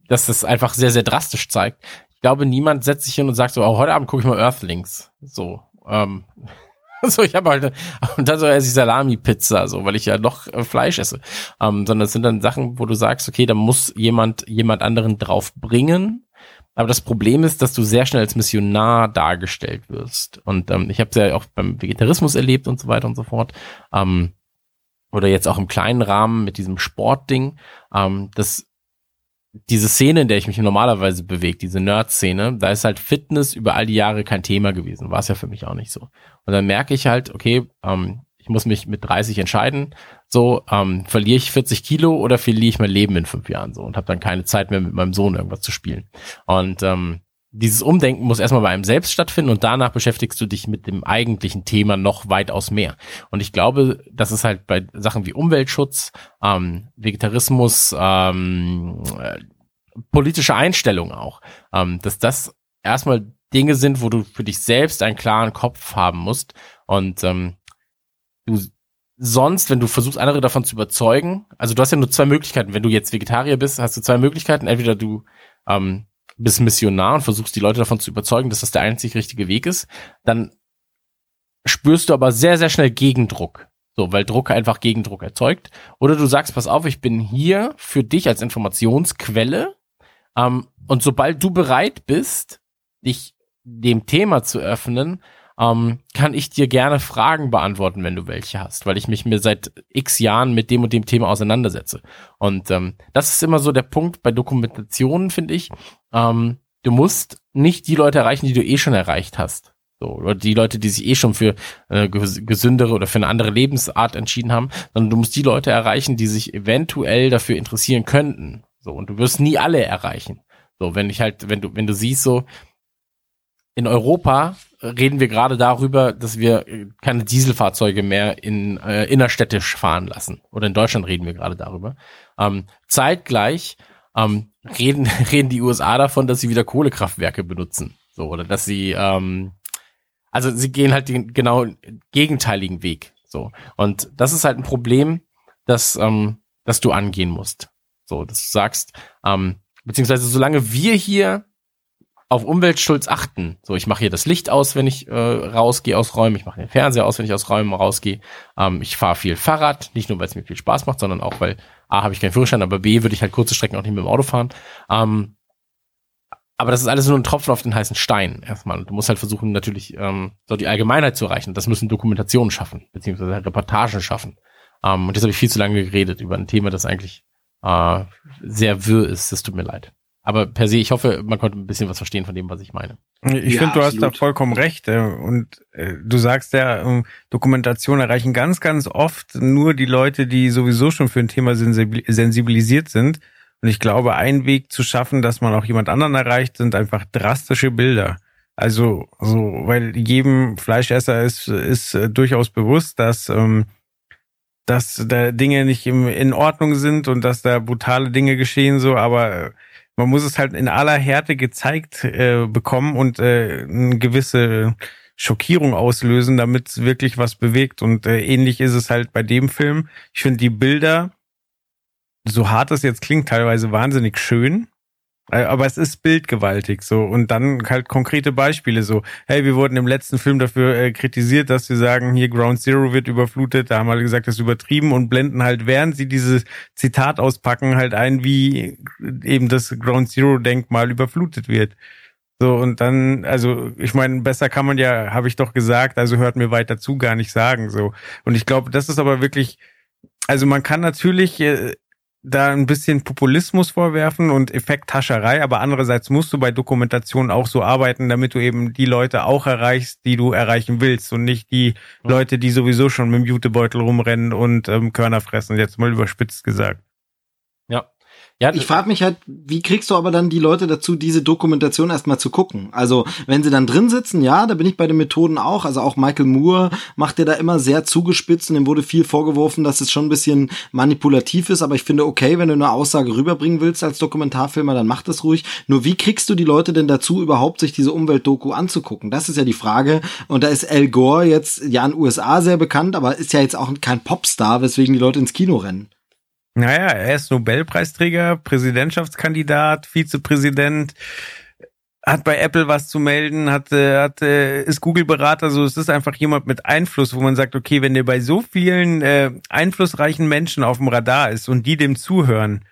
dass das einfach sehr sehr drastisch zeigt. Ich glaube, niemand setzt sich hin und sagt so, oh, heute Abend gucke ich mal Earthlings. So, ähm, *laughs* so ich habe halt und dann so esse ich Salami-Pizza, so weil ich ja noch äh, Fleisch esse. Ähm, sondern es sind dann Sachen, wo du sagst, okay, da muss jemand jemand anderen drauf bringen. Aber das Problem ist, dass du sehr schnell als Missionar dargestellt wirst. Und ähm, ich habe es ja auch beim Vegetarismus erlebt und so weiter und so fort. Ähm, oder jetzt auch im kleinen Rahmen mit diesem Sportding, ähm, dass diese Szene, in der ich mich normalerweise bewege, diese Nerd-Szene, da ist halt Fitness über all die Jahre kein Thema gewesen. War es ja für mich auch nicht so. Und dann merke ich halt, okay, ähm, ich muss mich mit 30 entscheiden, so, ähm, verliere ich 40 Kilo oder verliere ich mein Leben in fünf Jahren so und habe dann keine Zeit mehr mit meinem Sohn irgendwas zu spielen. Und ähm, dieses Umdenken muss erstmal bei einem selbst stattfinden und danach beschäftigst du dich mit dem eigentlichen Thema noch weitaus mehr. Und ich glaube, das ist halt bei Sachen wie Umweltschutz, ähm, Vegetarismus, ähm, äh, politische Einstellung auch, ähm, dass das erstmal Dinge sind, wo du für dich selbst einen klaren Kopf haben musst und ähm, du sonst, wenn du versuchst, andere davon zu überzeugen, also du hast ja nur zwei Möglichkeiten. Wenn du jetzt Vegetarier bist, hast du zwei Möglichkeiten. Entweder du ähm, bist Missionar und versuchst die Leute davon zu überzeugen, dass das der einzig richtige Weg ist, dann spürst du aber sehr, sehr schnell Gegendruck. So, weil Druck einfach Gegendruck erzeugt. Oder du sagst, pass auf, ich bin hier für dich als Informationsquelle. Ähm, und sobald du bereit bist, dich dem Thema zu öffnen, ähm, kann ich dir gerne Fragen beantworten, wenn du welche hast, weil ich mich mir seit x Jahren mit dem und dem Thema auseinandersetze. Und ähm, das ist immer so der Punkt bei Dokumentationen, finde ich. Ähm, du musst nicht die Leute erreichen, die du eh schon erreicht hast. So, oder die Leute, die sich eh schon für äh, gesündere oder für eine andere Lebensart entschieden haben, sondern du musst die Leute erreichen, die sich eventuell dafür interessieren könnten. So, und du wirst nie alle erreichen. So, wenn ich halt, wenn du, wenn du siehst, so, in Europa reden wir gerade darüber, dass wir keine Dieselfahrzeuge mehr in äh, innerstädtisch fahren lassen. Oder in Deutschland reden wir gerade darüber. Ähm, zeitgleich ähm, reden, *laughs* reden die USA davon, dass sie wieder Kohlekraftwerke benutzen. So, oder dass sie, ähm, also sie gehen halt den genau gegenteiligen Weg. So. Und das ist halt ein Problem, das, ähm, das du angehen musst. So, dass du sagst, ähm, beziehungsweise solange wir hier auf Umweltschutz achten. So, ich mache hier das Licht aus, wenn ich äh, rausgehe aus Räumen, ich mache den Fernseher aus, wenn ich aus Räumen rausgehe. Ähm, ich fahre viel Fahrrad, nicht nur weil es mir viel Spaß macht, sondern auch weil A habe ich keinen Führerschein, aber B würde ich halt kurze Strecken auch nicht mit dem Auto fahren. Ähm, aber das ist alles nur ein Tropfen auf den heißen Stein erstmal. Du musst halt versuchen, natürlich ähm, so die Allgemeinheit zu erreichen. Das müssen Dokumentationen schaffen, beziehungsweise Reportagen schaffen. Ähm, und jetzt habe ich viel zu lange geredet über ein Thema, das eigentlich äh, sehr wirr ist. Das tut mir leid. Aber per se, ich hoffe, man konnte ein bisschen was verstehen von dem, was ich meine. Ich ja, finde, du hast da vollkommen recht. Äh, und äh, du sagst ja, ähm, Dokumentation erreichen ganz, ganz oft nur die Leute, die sowieso schon für ein Thema sensibilisiert sind. Und ich glaube, ein Weg zu schaffen, dass man auch jemand anderen erreicht, sind einfach drastische Bilder. Also, so, weil jedem Fleischesser ist, ist äh, durchaus bewusst, dass, ähm, dass da Dinge nicht im, in Ordnung sind und dass da brutale Dinge geschehen, so, aber man muss es halt in aller Härte gezeigt äh, bekommen und äh, eine gewisse Schockierung auslösen, damit es wirklich was bewegt. Und äh, ähnlich ist es halt bei dem Film. Ich finde die Bilder, so hart es jetzt klingt, teilweise wahnsinnig schön. Aber es ist bildgewaltig so und dann halt konkrete Beispiele so. Hey, wir wurden im letzten Film dafür äh, kritisiert, dass sie sagen, hier Ground Zero wird überflutet. Da haben wir gesagt, das ist übertrieben und blenden halt, während sie dieses Zitat auspacken, halt ein, wie eben das Ground Zero Denkmal überflutet wird. So und dann, also ich meine, besser kann man ja, habe ich doch gesagt, also hört mir weiter zu, gar nicht sagen so. Und ich glaube, das ist aber wirklich also man kann natürlich äh, da ein bisschen Populismus vorwerfen und Effekthascherei, aber andererseits musst du bei Dokumentation auch so arbeiten, damit du eben die Leute auch erreichst, die du erreichen willst und nicht die. Leute, die sowieso schon mit dem Jutebeutel rumrennen und ähm, Körner fressen, jetzt mal überspitzt gesagt. Ja, ich frage mich halt, wie kriegst du aber dann die Leute dazu, diese Dokumentation erstmal zu gucken? Also, wenn sie dann drin sitzen, ja, da bin ich bei den Methoden auch. Also auch Michael Moore macht ja da immer sehr zugespitzt und dem wurde viel vorgeworfen, dass es schon ein bisschen manipulativ ist. Aber ich finde, okay, wenn du eine Aussage rüberbringen willst als Dokumentarfilmer, dann mach das ruhig. Nur wie kriegst du die Leute denn dazu, überhaupt sich diese Umweltdoku anzugucken? Das ist ja die Frage. Und da ist Al Gore jetzt ja in den USA sehr bekannt, aber ist ja jetzt auch kein Popstar, weswegen die Leute ins Kino rennen. Naja, er ist Nobelpreisträger, Präsidentschaftskandidat, Vizepräsident, hat bei Apple was zu melden, hat, hat ist Google-Berater, so es ist einfach jemand mit Einfluss, wo man sagt, okay, wenn der bei so vielen äh, einflussreichen Menschen auf dem Radar ist und die dem zuhören,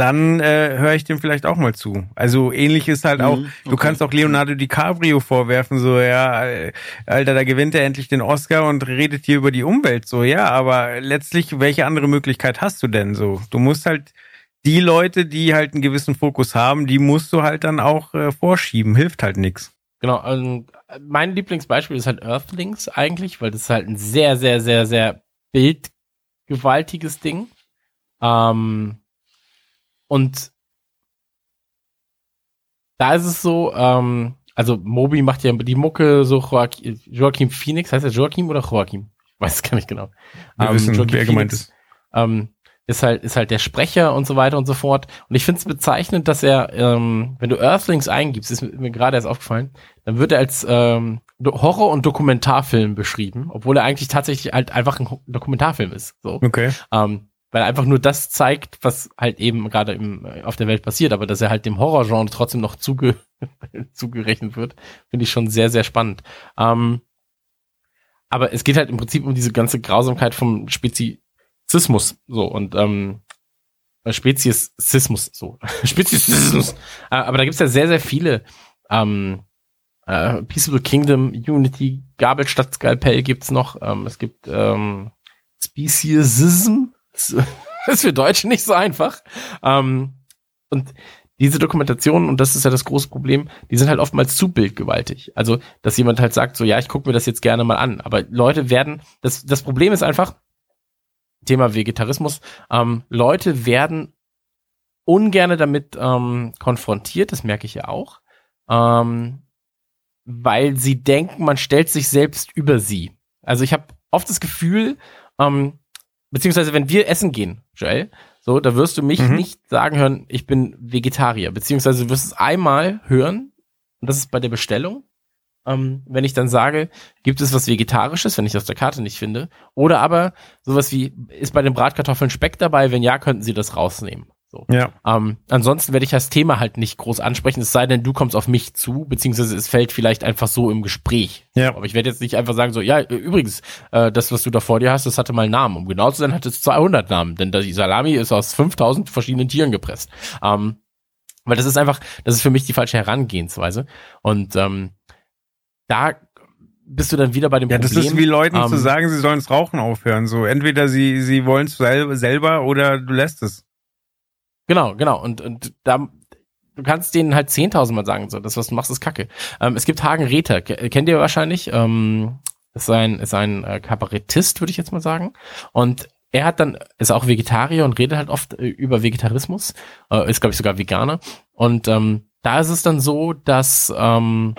dann äh, höre ich dem vielleicht auch mal zu. Also ähnlich ist halt auch, mhm, du kannst auch Leonardo DiCaprio vorwerfen, so, ja, äh, Alter, da gewinnt er endlich den Oscar und redet hier über die Umwelt, so, ja, aber letztlich, welche andere Möglichkeit hast du denn so? Du musst halt die Leute, die halt einen gewissen Fokus haben, die musst du halt dann auch äh, vorschieben, hilft halt nix. Genau, also mein Lieblingsbeispiel ist halt Earthlings eigentlich, weil das ist halt ein sehr, sehr, sehr, sehr bildgewaltiges Ding. Ähm, und da ist es so, ähm, also Moby macht ja die Mucke so Joaquin, Joaquin Phoenix, heißt er Joaquin oder Joaquin? Ich weiß es gar nicht genau. Wir ähm, wissen, Joaquin wer gemeint ist. Ähm, ist halt, ist halt der Sprecher und so weiter und so fort. Und ich finde es bezeichnend, dass er, ähm, wenn du Earthlings eingibst, ist mir, mir gerade erst aufgefallen, dann wird er als ähm, Horror- und Dokumentarfilm beschrieben, obwohl er eigentlich tatsächlich halt einfach ein Dokumentarfilm ist. So. Okay. Ähm, weil einfach nur das zeigt, was halt eben gerade im, auf der Welt passiert, aber dass er halt dem Horrorgenre trotzdem noch zuge *laughs* zugerechnet wird, finde ich schon sehr, sehr spannend. Ähm, aber es geht halt im Prinzip um diese ganze Grausamkeit vom Speziesismus, so, und, ähm, äh, Speziesismus, so, *laughs* Speziesismus. Äh, aber da gibt's ja sehr, sehr viele, ähm, äh, Peaceable Kingdom, Unity, Gabelstadt Skalpell gibt's noch, ähm, es gibt, ähm, Speciesism, *laughs* das ist für Deutsche nicht so einfach. Ähm, und diese Dokumentationen, und das ist ja das große Problem, die sind halt oftmals zu bildgewaltig. Also, dass jemand halt sagt, so, ja, ich gucke mir das jetzt gerne mal an. Aber Leute werden, das, das Problem ist einfach, Thema Vegetarismus, ähm, Leute werden ungerne damit ähm, konfrontiert, das merke ich ja auch, ähm, weil sie denken, man stellt sich selbst über sie. Also ich habe oft das Gefühl, ähm, beziehungsweise wenn wir essen gehen, Joel, so, da wirst du mich Mhm. nicht sagen hören, ich bin Vegetarier, beziehungsweise du wirst es einmal hören, und das ist bei der Bestellung, ähm, wenn ich dann sage, gibt es was Vegetarisches, wenn ich das auf der Karte nicht finde, oder aber sowas wie, ist bei den Bratkartoffeln Speck dabei, wenn ja, könnten sie das rausnehmen. So. Ja. Ähm, ansonsten werde ich das Thema halt nicht groß ansprechen, es sei denn, du kommst auf mich zu, beziehungsweise es fällt vielleicht einfach so im Gespräch. Ja. Aber ich werde jetzt nicht einfach sagen, so, ja, äh, übrigens, äh, das, was du da vor dir hast, das hatte mal einen Namen. Um genau zu sein, hat es 200 Namen, denn die Salami ist aus 5000 verschiedenen Tieren gepresst. Ähm, weil das ist einfach, das ist für mich die falsche Herangehensweise. Und ähm, da bist du dann wieder bei dem Ja, das Problem. ist wie Leuten ähm, zu sagen, sie sollen das Rauchen aufhören. So, entweder sie, sie wollen es sel selber oder du lässt es. Genau, genau. Und, und da, du kannst denen halt 10.000 Mal sagen, so, das, was du machst, ist kacke. Ähm, es gibt Hagen Rether, ke- kennt ihr wahrscheinlich. Ähm, ist ein, ist ein äh, Kabarettist, würde ich jetzt mal sagen. Und er hat dann, ist auch Vegetarier und redet halt oft äh, über Vegetarismus, äh, ist, glaube ich, sogar Veganer. Und ähm, da ist es dann so, dass ähm,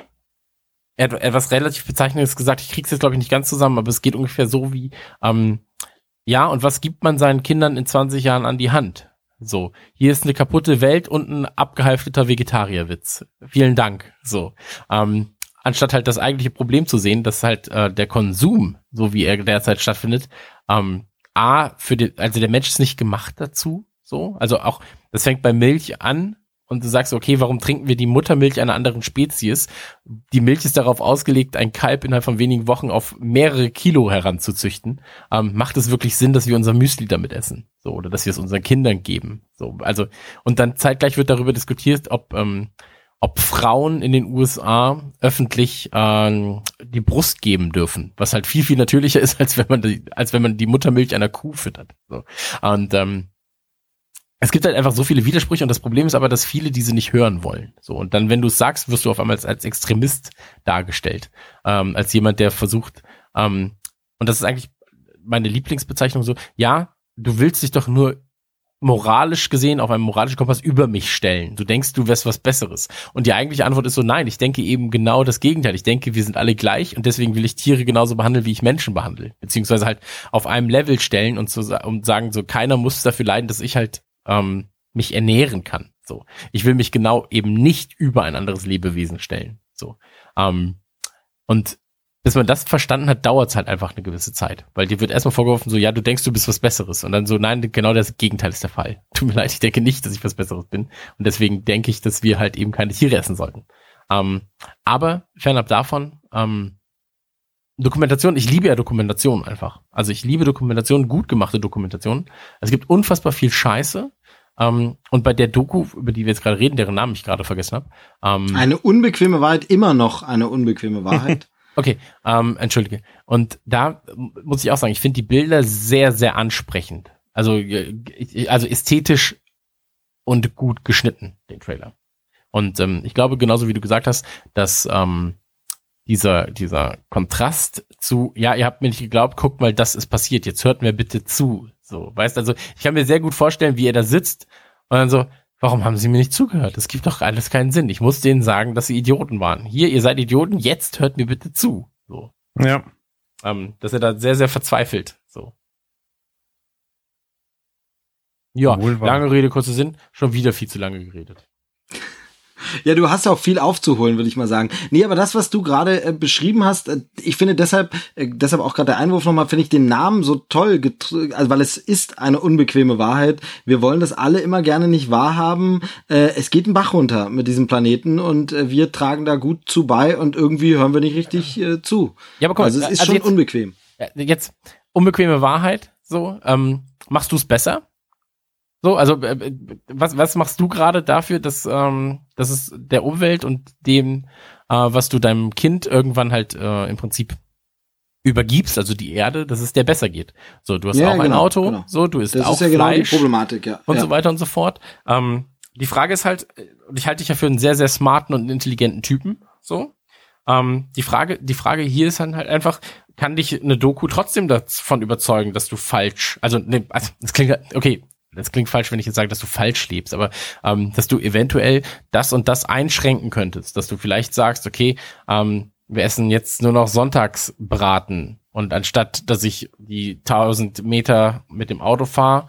er etwas relativ Bezeichnendes gesagt, ich krieg's jetzt, glaube ich, nicht ganz zusammen, aber es geht ungefähr so wie, ähm, ja, und was gibt man seinen Kindern in 20 Jahren an die Hand? So, hier ist eine kaputte Welt und ein abgehalfteter Vegetarierwitz. Vielen Dank. So, ähm, anstatt halt das eigentliche Problem zu sehen, dass halt äh, der Konsum, so wie er derzeit stattfindet, ähm, a für den, also der Mensch ist nicht gemacht dazu. So, also auch das fängt bei Milch an und du sagst, okay, warum trinken wir die Muttermilch einer anderen Spezies? Die Milch ist darauf ausgelegt, ein Kalb innerhalb von wenigen Wochen auf mehrere Kilo heranzuzüchten. Ähm, macht es wirklich Sinn, dass wir unser Müsli damit essen? So, oder dass wir es unseren Kindern geben? So, also, und dann zeitgleich wird darüber diskutiert, ob, ähm, ob Frauen in den USA öffentlich ähm, die Brust geben dürfen, was halt viel, viel natürlicher *laughs* ist, als wenn man die, als wenn man die Muttermilch einer Kuh füttert. So. Und ähm, es gibt halt einfach so viele Widersprüche und das Problem ist aber, dass viele diese nicht hören wollen. So und dann, wenn du es sagst, wirst du auf einmal als, als Extremist dargestellt, ähm, als jemand, der versucht. Ähm, und das ist eigentlich meine Lieblingsbezeichnung so. Ja, du willst dich doch nur moralisch gesehen auf einem moralischen Kompass über mich stellen. Du denkst, du wärst was Besseres. Und die eigentliche Antwort ist so, nein, ich denke eben genau das Gegenteil. Ich denke, wir sind alle gleich und deswegen will ich Tiere genauso behandeln, wie ich Menschen behandle. Beziehungsweise halt auf einem Level stellen und, zu, und sagen, so keiner muss dafür leiden, dass ich halt ähm, mich ernähren kann. So, ich will mich genau eben nicht über ein anderes Lebewesen stellen. So, ähm, und bis man das verstanden hat, dauert es halt einfach eine gewisse Zeit. Weil dir wird erstmal vorgeworfen, so, ja, du denkst, du bist was Besseres. Und dann so, nein, genau das Gegenteil ist der Fall. *laughs* Tut mir leid, ich denke nicht, dass ich was Besseres bin. Und deswegen denke ich, dass wir halt eben keine Tiere essen sollten. Ähm, aber fernab davon, ähm, Dokumentation, ich liebe ja Dokumentation einfach. Also ich liebe Dokumentation, gut gemachte Dokumentation. Es gibt unfassbar viel Scheiße. Ähm, und bei der Doku, über die wir jetzt gerade reden, deren Namen ich gerade vergessen habe, ähm, Eine unbequeme Wahrheit, immer noch eine unbequeme Wahrheit. *laughs* Okay, ähm, entschuldige. Und da muss ich auch sagen, ich finde die Bilder sehr, sehr ansprechend. Also, äh, also ästhetisch und gut geschnitten, den Trailer. Und ähm, ich glaube, genauso wie du gesagt hast, dass ähm, dieser, dieser Kontrast zu, ja, ihr habt mir nicht geglaubt, guckt mal, das ist passiert, jetzt hört mir bitte zu. So, weißt also, ich kann mir sehr gut vorstellen, wie er da sitzt und dann so, warum haben sie mir nicht zugehört? Das gibt doch alles keinen Sinn. Ich muss denen sagen, dass sie Idioten waren. Hier, ihr seid Idioten, jetzt hört mir bitte zu. So. Ja. Ähm, dass er da sehr, sehr verzweifelt. So. Ja, lange Rede, kurzer Sinn, schon wieder viel zu lange geredet. Ja, du hast auch viel aufzuholen, würde ich mal sagen. Nee, aber das, was du gerade äh, beschrieben hast, äh, ich finde deshalb, äh, deshalb auch gerade der Einwurf nochmal, finde ich den Namen so toll, also weil es ist eine unbequeme Wahrheit. Wir wollen das alle immer gerne nicht wahrhaben. Äh, es geht ein Bach runter mit diesem Planeten und äh, wir tragen da gut zu bei und irgendwie hören wir nicht richtig äh, zu. Ja, aber mal, also es ist also schon jetzt- unbequem. Ja, Jetzt, unbequeme Wahrheit, so, ähm, machst du es besser? So, also äh, äh, was, was machst du gerade dafür, dass, ähm, dass es der Umwelt und dem, äh, was du deinem Kind irgendwann halt äh, im Prinzip übergibst, also die Erde, dass es der besser geht. So, du hast Ja, auch ein genau, Auto, genau. so, du isst Das auch ist ja genau die Fleisch Problematik, ja. und ja. so weiter und so fort. Ähm, die Frage ist halt, und ich halte dich ja für einen sehr, sehr smarten und intelligenten Typen, so. Ähm, die Frage, die Frage hier ist dann halt einfach, kann dich eine Doku trotzdem davon überzeugen, dass du falsch, also, ne, also das klingt, okay, das klingt falsch, wenn ich jetzt sage, dass du falsch lebst, aber ähm, dass du eventuell das und das einschränken könntest, dass du vielleicht sagst, okay, ähm, wir essen jetzt nur noch Sonntagsbraten und anstatt, dass ich die 1000 Meter mit dem Auto fahre,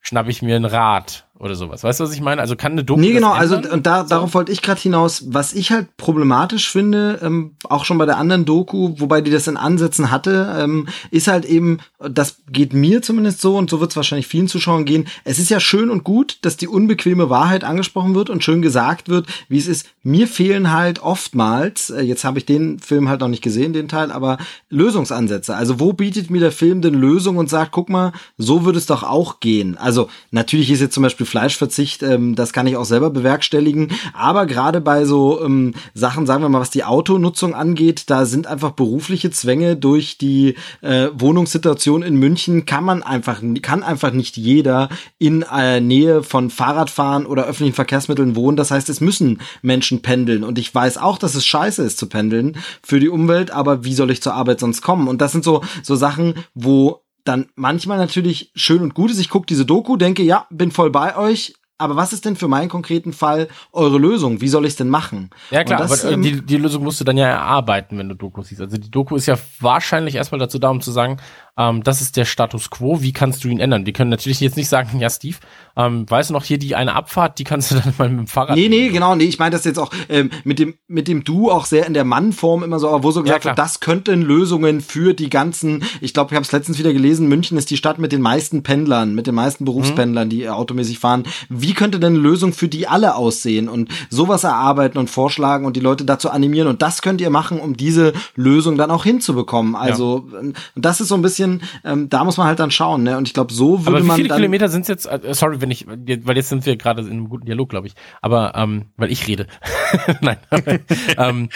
schnappe ich mir ein Rad oder sowas. Weißt du, was ich meine? Also kann eine Doku Nee, genau, also und da, darauf wollte ich gerade hinaus. Was ich halt problematisch finde, ähm, auch schon bei der anderen Doku, wobei die das in Ansätzen hatte, ähm, ist halt eben, das geht mir zumindest so und so wird es wahrscheinlich vielen Zuschauern gehen. Es ist ja schön und gut, dass die unbequeme Wahrheit angesprochen wird und schön gesagt wird, wie es ist. Mir fehlen halt oftmals, äh, jetzt habe ich den Film halt noch nicht gesehen, den Teil, aber Lösungsansätze. Also wo bietet mir der Film denn Lösung und sagt, guck mal, so würde es doch auch gehen. Also natürlich ist jetzt zum Beispiel Fleischverzicht, ähm, das kann ich auch selber bewerkstelligen. Aber gerade bei so ähm, Sachen, sagen wir mal, was die Autonutzung angeht, da sind einfach berufliche Zwänge durch die äh, Wohnungssituation in München, kann man einfach, kann einfach nicht jeder in äh, Nähe von Fahrradfahren oder öffentlichen Verkehrsmitteln wohnen. Das heißt, es müssen Menschen pendeln. Und ich weiß auch, dass es scheiße ist zu pendeln für die Umwelt, aber wie soll ich zur Arbeit sonst kommen? Und das sind so, so Sachen, wo dann manchmal natürlich schön und gut ist. Ich gucke diese Doku, denke, ja, bin voll bei euch. Aber was ist denn für meinen konkreten Fall eure Lösung? Wie soll ich es denn machen? Ja klar, das, aber äh, ähm, die, die Lösung musst du dann ja erarbeiten, wenn du Doku siehst. Also die Doku ist ja wahrscheinlich erstmal dazu da, um zu sagen, ähm, das ist der Status quo, wie kannst du ihn ändern? Die können natürlich jetzt nicht sagen, *laughs* ja Steve, ähm, weißt du noch hier die eine Abfahrt, die kannst du *laughs* dann mal mit dem Fahrrad Nee, nee, genau, nee, ich meine das jetzt auch ähm, mit dem mit dem Du auch sehr in der Mannform immer so, aber wo so gesagt klar. wird, das könnten Lösungen für die ganzen, ich glaube, ich habe es letztens wieder gelesen, München ist die Stadt mit den meisten Pendlern, mit den meisten Berufspendlern, die äh, automäßig fahren. Wie könnte denn eine Lösung für die alle aussehen und sowas erarbeiten und vorschlagen und die Leute dazu animieren und das könnt ihr machen, um diese Lösung dann auch hinzubekommen. Also ähm, und das ist so ein bisschen, ähm, da muss man halt dann schauen, ne? Und ich glaube, so würde Aber wie man viele dann Kilometer sind jetzt? äh, Sorry, wenn ich, weil jetzt sind wir gerade in einem guten Dialog, glaube ich. Aber ähm, weil ich rede. *laughs* Nein. *laughs* ähm,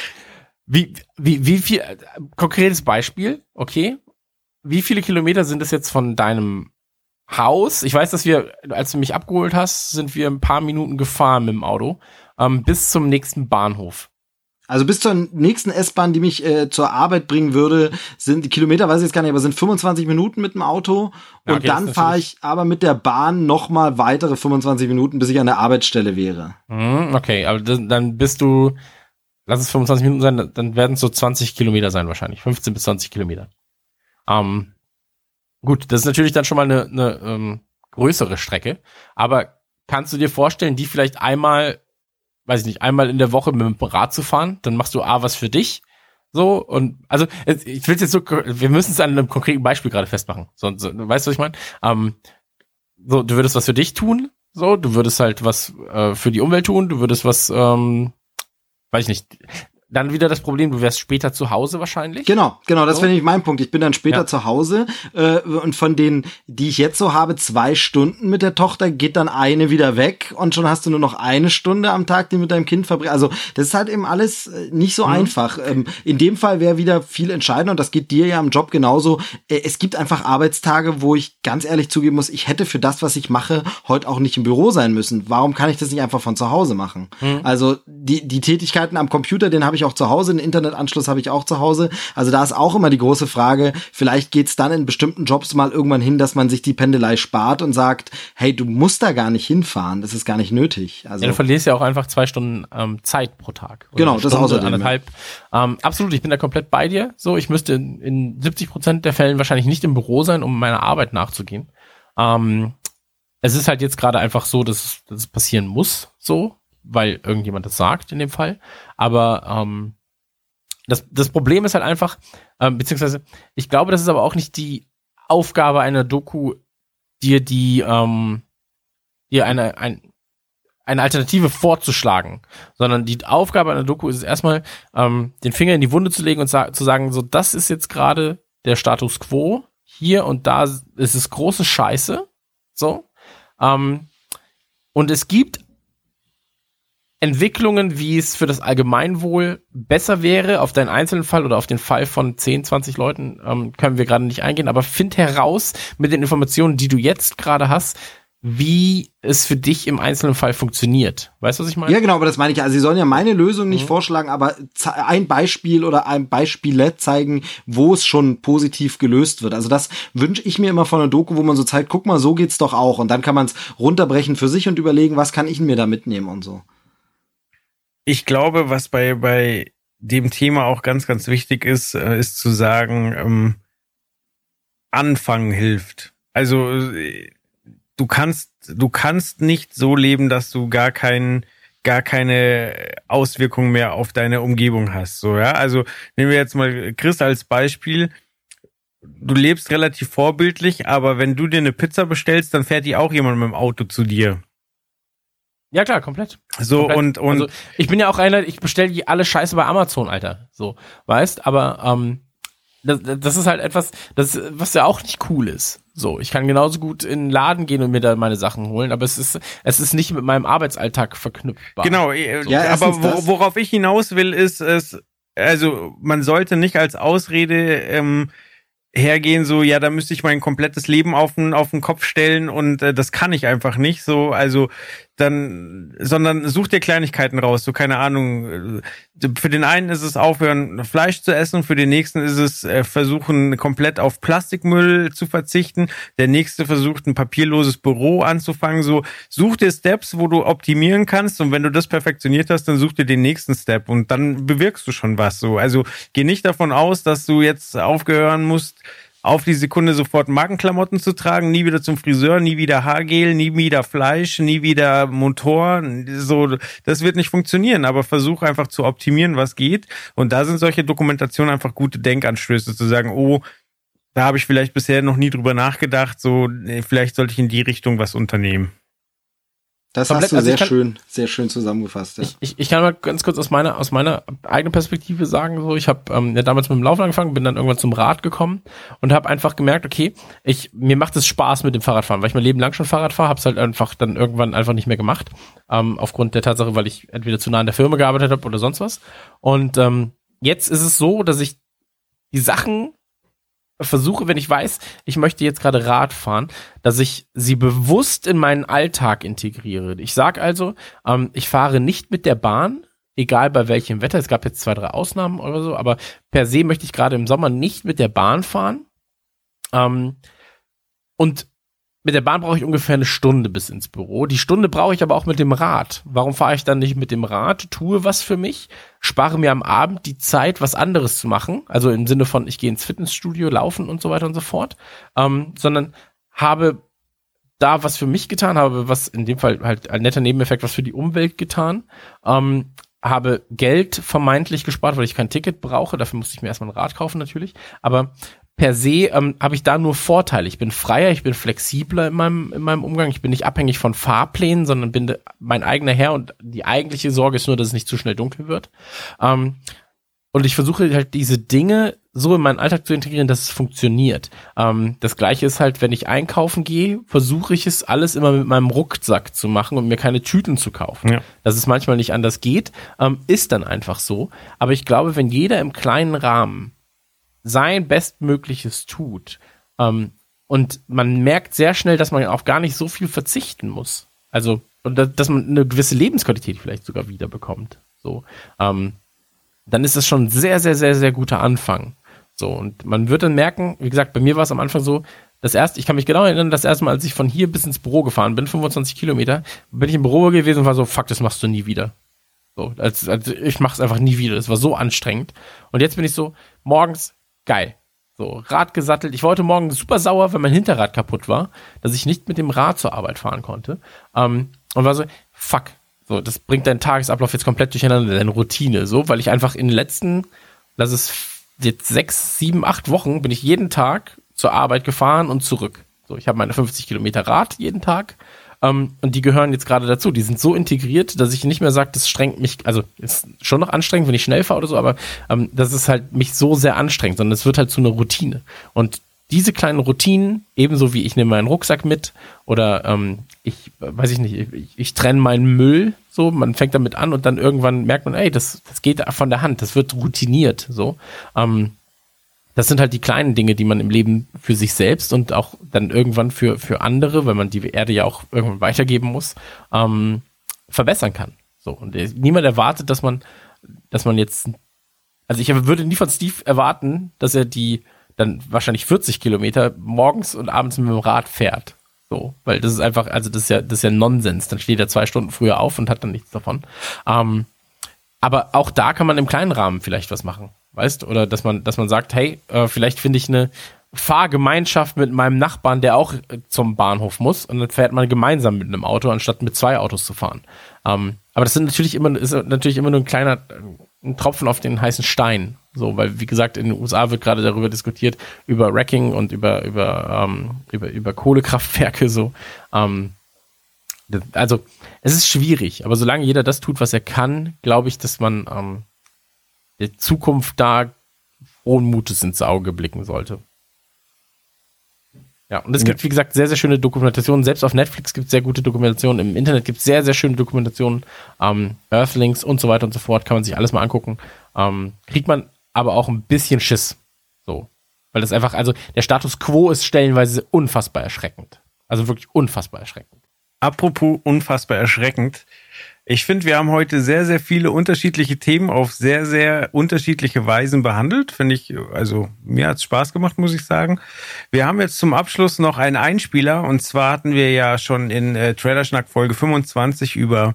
wie, wie, wie viel? äh, Konkretes Beispiel, okay? Wie viele Kilometer sind es jetzt von deinem Haus? Ich weiß, dass wir, als du mich abgeholt hast, sind wir ein paar Minuten gefahren mit dem Auto ähm, bis zum nächsten Bahnhof. Also bis zur nächsten S-Bahn, die mich äh, zur Arbeit bringen würde, sind die Kilometer, weiß ich jetzt gar nicht, aber sind 25 Minuten mit dem Auto. Ja, Und okay, dann das ist fahre ich aber mit der Bahn noch mal weitere 25 Minuten, bis ich an der Arbeitsstelle wäre. Hm, okay, aber das, dann bist du, lass es 25 Minuten sein, dann werden es so 20 Kilometer sein wahrscheinlich, 15 bis 20 Kilometer. Ähm, gut, das ist natürlich dann schon mal eine, eine ähm, größere Strecke, aber kannst du dir vorstellen, die vielleicht einmal, weiß ich nicht, einmal in der Woche mit dem Rad zu fahren, dann machst du A was für dich, so und also ich will jetzt so, wir müssen es an einem konkreten Beispiel gerade festmachen. So, so, weißt du, was ich meine? Ähm, so, du würdest was für dich tun, so, du würdest halt was äh, für die Umwelt tun, du würdest was, ähm, weiß ich nicht. Dann wieder das Problem, du wärst später zu Hause wahrscheinlich. Genau, genau, das So. wäre nämlich mein Punkt. Ich bin dann später Ja. zu Hause äh, und von denen, die ich jetzt so habe, zwei Stunden mit der Tochter, geht dann eine wieder weg und schon hast du nur noch eine Stunde am Tag, die mit deinem Kind verbringst. Also das ist halt eben alles äh, nicht so einfach. Ähm, in dem Fall wäre wieder viel entscheidender und das geht dir ja im Job genauso. Äh, es gibt einfach Arbeitstage, wo ich ganz ehrlich zugeben muss, ich hätte für das, was ich mache, heute auch nicht im Büro sein müssen. Warum kann ich das nicht einfach von zu Hause machen? Also die, die Tätigkeiten am Computer, den habe ich auch zu Hause, den Internetanschluss habe ich auch zu Hause. Also da ist auch immer die große Frage, vielleicht geht's dann in bestimmten Jobs mal irgendwann hin, dass man sich die Pendelei spart und sagt, hey, du musst da gar nicht hinfahren, das ist gar nicht nötig. Also Ja, du verlierst ja auch einfach zwei Stunden ähm, Zeit pro Tag. Genau, das Stunde, außerdem, Anderthalb. Ähm, absolut, ich bin da komplett bei dir. So, ich müsste in, in 70 Prozent der Fällen wahrscheinlich nicht im Büro sein, um meiner Arbeit nachzugehen. Ähm, es ist halt jetzt gerade einfach so, dass, es- dass es passieren muss, so, weil irgendjemand das sagt in dem Fall. Aber ähm, das, das Problem ist halt einfach, ähm, beziehungsweise, ich glaube, das ist aber auch nicht die Aufgabe einer Doku, dir die, ähm, dir eine, ein, eine Alternative vorzuschlagen, sondern die Aufgabe einer Doku ist es erstmal, ähm, den Finger in die Wunde zu legen und sa zu sagen, so, das ist jetzt gerade der Status quo, hier und da ist es große Scheiße, so. Ähm, und es gibt Entwicklungen, wie es für das Allgemeinwohl besser wäre, auf deinen einzelnen Fall oder auf den Fall von 10, 20 Leuten, ähm, können wir gerade nicht eingehen, aber find heraus mit den Informationen, die du jetzt gerade hast, wie es für dich im einzelnen Fall funktioniert. Weißt du, was ich meine? Ja, genau, aber das meine ich ja. Also sie sollen ja meine Lösung nicht Mhm. vorschlagen, aber ein Beispiel oder ein Beispiele zeigen, wo es schon positiv gelöst wird. Also das wünsche ich mir immer von einer Doku, wo man so zeigt, guck mal, so geht's doch auch. Und dann kann man es runterbrechen für sich und überlegen, was kann ich mir da mitnehmen und so. Ich glaube, was bei, bei dem Thema auch ganz, ganz wichtig ist, äh, ist zu sagen, ähm, Anfangen hilft. Also äh, du kannst, du kannst nicht so leben, dass du gar keinen gar keine Auswirkungen mehr auf deine Umgebung hast. So, ja. Also nehmen wir jetzt mal Chris als Beispiel. Du lebst relativ vorbildlich, aber wenn du dir eine Pizza bestellst, dann fährt die auch jemand mit dem Auto zu dir. Ja, klar, komplett. So Komplett. und und also, ich bin ja auch einer, ich bestelle die alle Scheiße bei Amazon, Alter. So, weißt, aber ähm, das, das ist halt etwas, das, was ja auch nicht cool ist. So, ich kann genauso gut in den Laden gehen und mir da meine Sachen holen, aber es ist, es ist nicht mit meinem Arbeitsalltag verknüpfbar. Genau, äh, Ja, erstens aber wo, worauf ich hinaus will, ist es, also man sollte nicht als Ausrede ähm, hergehen, so, ja, da müsste ich mein komplettes Leben auf den, auf den Kopf stellen und äh, das kann ich einfach nicht, so, also dann, sondern such dir Kleinigkeiten raus, so keine Ahnung. äh, Für den einen ist es aufhören, Fleisch zu essen, für den nächsten ist es äh, versuchen, komplett auf Plastikmüll zu verzichten, der nächste versucht, ein papierloses Büro anzufangen, so, such dir Steps, wo du optimieren kannst und wenn du das perfektioniert hast, dann such dir den nächsten Step und dann bewirkst du schon was, so. Also geh nicht davon aus, dass du jetzt aufgehören musst, auf die Sekunde sofort Markenklamotten zu tragen, nie wieder zum Friseur, nie wieder Haargel, nie wieder Fleisch, nie wieder Motor. So, das wird nicht funktionieren, aber versuch einfach zu optimieren, was geht. Und da sind solche Dokumentationen einfach gute Denkanstöße, zu sagen, oh, da habe ich vielleicht bisher noch nie drüber nachgedacht, so, vielleicht sollte ich in die Richtung was unternehmen. Das Komplett, hast du also sehr kann- schön, sehr schön zusammengefasst. Ja. Ich, ich, ich kann mal ganz kurz aus meiner, aus meiner eigenen Perspektive sagen, so, ich habe ähm, ja damals mit dem Laufen angefangen, bin dann irgendwann zum Rad gekommen und habe einfach gemerkt, okay, ich, mir macht es Spaß mit dem Fahrradfahren, weil ich mein Leben lang schon Fahrrad fahre, habe es halt einfach dann irgendwann einfach nicht mehr gemacht, ähm, aufgrund der Tatsache, weil ich entweder zu nah an der Firma gearbeitet habe oder sonst was. Und ähm, jetzt ist es so, dass ich die Sachen versuche, wenn ich weiß, ich möchte jetzt gerade Rad fahren, dass ich sie bewusst in meinen Alltag integriere. Ich sage also, ähm, ich fahre nicht mit der Bahn, egal bei welchem Wetter. Es gab jetzt zwei, drei Ausnahmen oder so, aber per se möchte ich gerade im Sommer nicht mit der Bahn fahren. Ähm, und mit der Bahn brauche ich ungefähr eine Stunde bis ins Büro. Die Stunde brauche ich aber auch mit dem Rad. Warum fahre ich dann nicht mit dem Rad? Tue was für mich, spare mir am Abend die Zeit, was anderes zu machen. Also im Sinne von, ich gehe ins Fitnessstudio, laufen und so weiter und so fort. Ähm, sondern habe da was für mich getan, habe was in dem Fall halt ein netter Nebeneffekt, was für die Umwelt getan. Ähm, habe Geld vermeintlich gespart, weil ich kein Ticket brauche. Dafür musste ich mir erstmal ein Rad kaufen natürlich. Aber per se ähm, habe ich da nur Vorteile. Ich bin freier, ich bin flexibler in meinem, in meinem Umgang. Ich bin nicht abhängig von Fahrplänen, sondern bin mein eigener Herr und die eigentliche Sorge ist nur, dass es nicht zu schnell dunkel wird. Ähm, und ich versuche halt diese Dinge so in meinen Alltag zu integrieren, dass es funktioniert. Ähm, das gleiche ist halt, wenn ich einkaufen gehe, versuche ich es alles immer mit meinem Rucksack zu machen und mir keine Tüten zu kaufen. Ja. Dass es manchmal nicht anders geht, ähm, ist dann einfach so. Aber ich glaube, wenn jeder im kleinen Rahmen sein Bestmögliches tut, ähm, und man merkt sehr schnell, dass man auf gar nicht so viel verzichten muss. Also, und da- dass man eine gewisse Lebensqualität vielleicht sogar wiederbekommt. So, ähm, dann ist das schon ein sehr, sehr, sehr, sehr guter Anfang. So, und man wird dann merken, wie gesagt, bei mir war es am Anfang so, das erste, ich kann mich genau erinnern, das erste Mal, als ich von hier bis ins Büro gefahren bin, 25 Kilometer, bin ich im Büro gewesen und war so, fuck, das machst du nie wieder. So, als, als ich mach's einfach nie wieder. Das war so anstrengend. Und jetzt bin ich so, morgens, geil. So, Rad gesattelt. Ich heute Morgen super sauer, weil mein Hinterrad kaputt war, dass ich nicht mit dem Rad zur Arbeit fahren konnte. Ähm, und war so, fuck. So, das bringt deinen Tagesablauf jetzt komplett durcheinander, deine Routine. So, weil ich einfach in den letzten, lass es jetzt sechs, sieben, acht Wochen, bin ich jeden Tag zur Arbeit gefahren und zurück. So, ich habe meine 50 Kilometer Rad jeden Tag. Ähm, und die gehören jetzt gerade dazu. Die sind so integriert, dass ich nicht mehr sage, das strengt mich, also ist schon noch anstrengend, wenn ich schnell fahre oder so, aber ähm, das ist halt mich so sehr anstrengend, sondern es wird halt zu einer Routine. Und diese kleinen Routinen, ebenso wie ich nehme meinen Rucksack mit oder ähm, ich, weiß ich nicht, ich, ich trenne meinen Müll, so, man fängt damit an und dann irgendwann merkt man, ey, das, das geht von der Hand, das wird routiniert, so. Ähm, das sind halt die kleinen Dinge, die man im Leben für sich selbst und auch dann irgendwann für, für andere, weil man die Erde ja auch irgendwann weitergeben muss, ähm, verbessern kann. So. Und niemand erwartet, dass man, dass man jetzt, also ich würde nie von Steve erwarten, dass er die dann wahrscheinlich 40 Kilometer morgens und abends mit dem Rad fährt. So, weil das ist einfach, also das ist ja, das ist ja Nonsens. Dann steht er zwei Stunden früher auf und hat dann nichts davon. Ähm, aber auch da kann man im kleinen Rahmen vielleicht was machen weißt oder dass man, dass man sagt, hey, äh, vielleicht finde ich eine Fahrgemeinschaft mit meinem Nachbarn, der auch äh, zum Bahnhof muss und dann fährt man gemeinsam mit einem Auto, anstatt mit zwei Autos zu fahren. Ähm, aber das sind natürlich immer, ist natürlich immer nur ein kleiner ein Tropfen auf den heißen Stein. So, weil wie gesagt, in den USA wird gerade darüber diskutiert, über Wrecking und über, über, ähm, über, über Kohlekraftwerke so. Ähm, also es ist schwierig, aber solange jeder das tut, was er kann, glaube ich, dass man ähm, der Zukunft da frohen Mutes ins Auge blicken sollte. Ja, und es gibt, wie gesagt, sehr, sehr schöne Dokumentationen. Selbst auf Netflix gibt es sehr gute Dokumentationen. Im Internet gibt es sehr, sehr schöne Dokumentationen. Ähm, Earthlings und so weiter und so fort. Kann man sich alles mal angucken. Ähm, kriegt man aber auch ein bisschen Schiss. So. Weil das einfach, also der Status quo ist stellenweise unfassbar erschreckend. Also wirklich unfassbar erschreckend. Apropos unfassbar erschreckend. Ich finde, wir haben heute sehr, sehr viele unterschiedliche Themen auf sehr, sehr unterschiedliche Weisen behandelt. Finde ich, also mir hat's Spaß gemacht, muss ich sagen. Wir haben jetzt zum Abschluss noch einen Einspieler und zwar hatten wir ja schon in äh, Trailerschnack Folge 25 über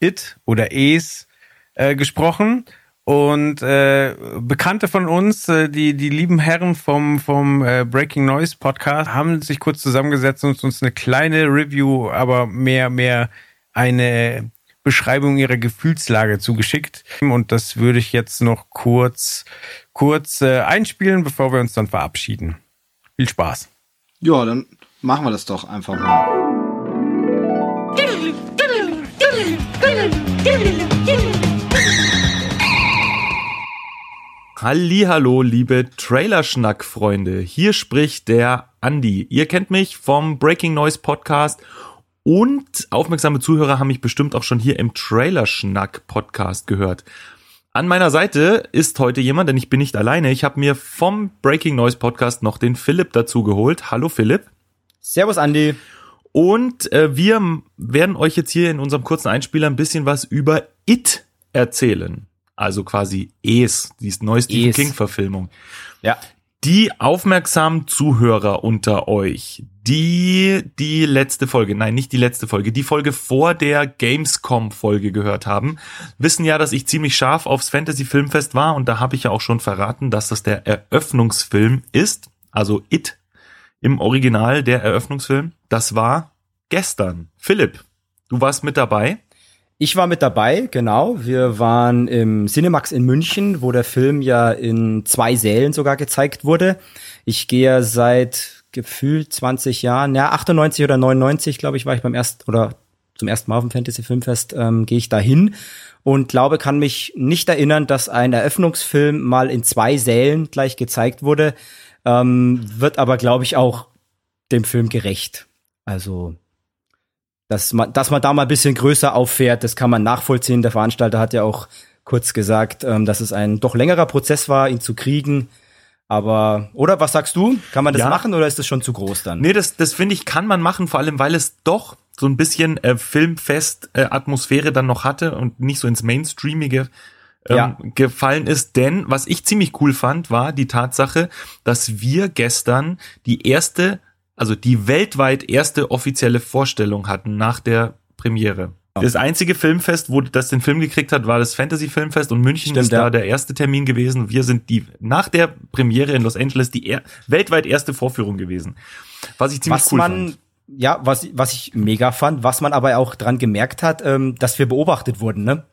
It oder Es äh, gesprochen. Und äh, Bekannte von uns, äh, die, die lieben Herren vom, vom äh, Breaking Noise Podcast, haben sich kurz zusammengesetzt und uns eine kleine Review, aber mehr, mehr eine Beschreibung ihrer Gefühlslage zugeschickt. Und das würde ich jetzt noch kurz, kurz äh, einspielen, bevor wir uns dann verabschieden. Viel Spaß. Ja, dann machen wir das doch einfach mal. Hallo, liebe Trailerschnack-Freunde. Hier spricht der Andi. Ihr kennt mich vom Breaking Noise Podcast und aufmerksame Zuhörer haben mich bestimmt auch schon hier im Trailerschnack-Podcast gehört. An meiner Seite ist heute jemand, denn ich bin nicht alleine. Ich habe mir vom Breaking Noise Podcast noch den Philipp dazu geholt. Hallo Philipp. Servus Andy. Und äh, wir werden euch jetzt hier in unserem kurzen Einspieler ein bisschen was über It erzählen. Also quasi Es, die neue Stephen King-Verfilmung. Ja die aufmerksamen Zuhörer unter euch, die die letzte Folge, nein, nicht die letzte Folge, die Folge vor der Gamescom-Folge gehört haben, wissen ja, dass ich ziemlich scharf aufs Fantasy-Filmfest war und da habe ich ja auch schon verraten, dass das der Eröffnungsfilm ist, also It im Original der Eröffnungsfilm. Das war gestern. Philipp, du warst mit dabei. Ich war mit dabei, genau. Wir waren im Cinemax in München, wo der Film ja in zwei Sälen sogar gezeigt wurde. Ich gehe seit gefühlt 20 Jahren, ja 98 oder 99, glaube ich, war ich beim ersten oder zum ersten Mal auf dem Fantasy Filmfest ähm, gehe ich dahin und glaube, kann mich nicht erinnern, dass ein Eröffnungsfilm mal in zwei Sälen gleich gezeigt wurde. Ähm, wird aber, glaube ich, auch dem Film gerecht. Also dass man, dass man da mal ein bisschen größer auffährt, das kann man nachvollziehen. Der Veranstalter hat ja auch kurz gesagt, ähm, dass es ein doch längerer Prozess war, ihn zu kriegen. Aber, oder was sagst du? Kann man das ja. machen oder ist das schon zu groß dann? Nee, das, das finde ich, kann man machen, vor allem, weil es doch so ein bisschen äh, Filmfest-Atmosphäre äh, dann noch hatte und nicht so ins Mainstreamige ähm, ja. gefallen ist. Denn was ich ziemlich cool fand, war die Tatsache, dass wir gestern die erste also die weltweit erste offizielle Vorstellung hatten nach der Premiere. Das einzige Filmfest, wo das den Film gekriegt hat, war das Fantasy Filmfest und München Stimmt, ist ja. da der erste Termin gewesen. Wir sind die nach der Premiere in Los Angeles die er, weltweit erste Vorführung gewesen. Was ich ziemlich was cool man, fand. Ja, was, was ich mega fand, was man aber auch dran gemerkt hat, ähm, dass wir beobachtet wurden, ne?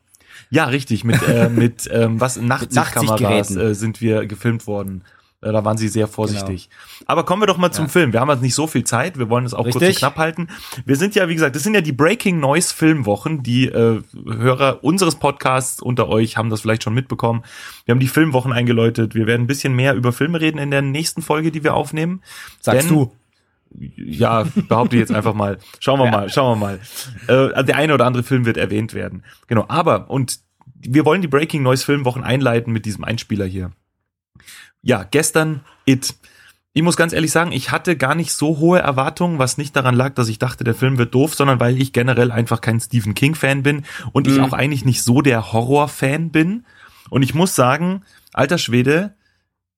Ja, richtig. Mit, äh, mit ähm, was *laughs* Nachtsichtkameras äh, sind wir gefilmt worden. Äh, da waren sie sehr vorsichtig. Genau. Aber kommen wir doch mal zum ja. Film. Wir haben jetzt nicht so viel Zeit. Wir wollen es auch Richtig. kurz und knapp halten. Wir sind ja, wie gesagt, das sind ja die Breaking Noise Filmwochen. Die äh, Hörer unseres Podcasts unter euch haben das vielleicht schon mitbekommen. Wir haben die Filmwochen eingeläutet. Wir werden ein bisschen mehr über Filme reden in der nächsten Folge, die wir aufnehmen. Sagst Denn, du? Ja, behaupte ich jetzt einfach mal. Schauen wir ja. mal, schauen wir mal. Äh, der eine oder andere Film wird erwähnt werden. Genau. Aber, und wir wollen die Breaking Noise Filmwochen einleiten mit diesem Einspieler hier. Ja, gestern It. Ich muss ganz ehrlich sagen, ich hatte gar nicht so hohe Erwartungen, was nicht daran lag, dass ich dachte, der Film wird doof, sondern weil ich generell einfach kein Stephen King-Fan bin und ich auch eigentlich nicht so der Horror-Fan bin. Und ich muss sagen, alter Schwede,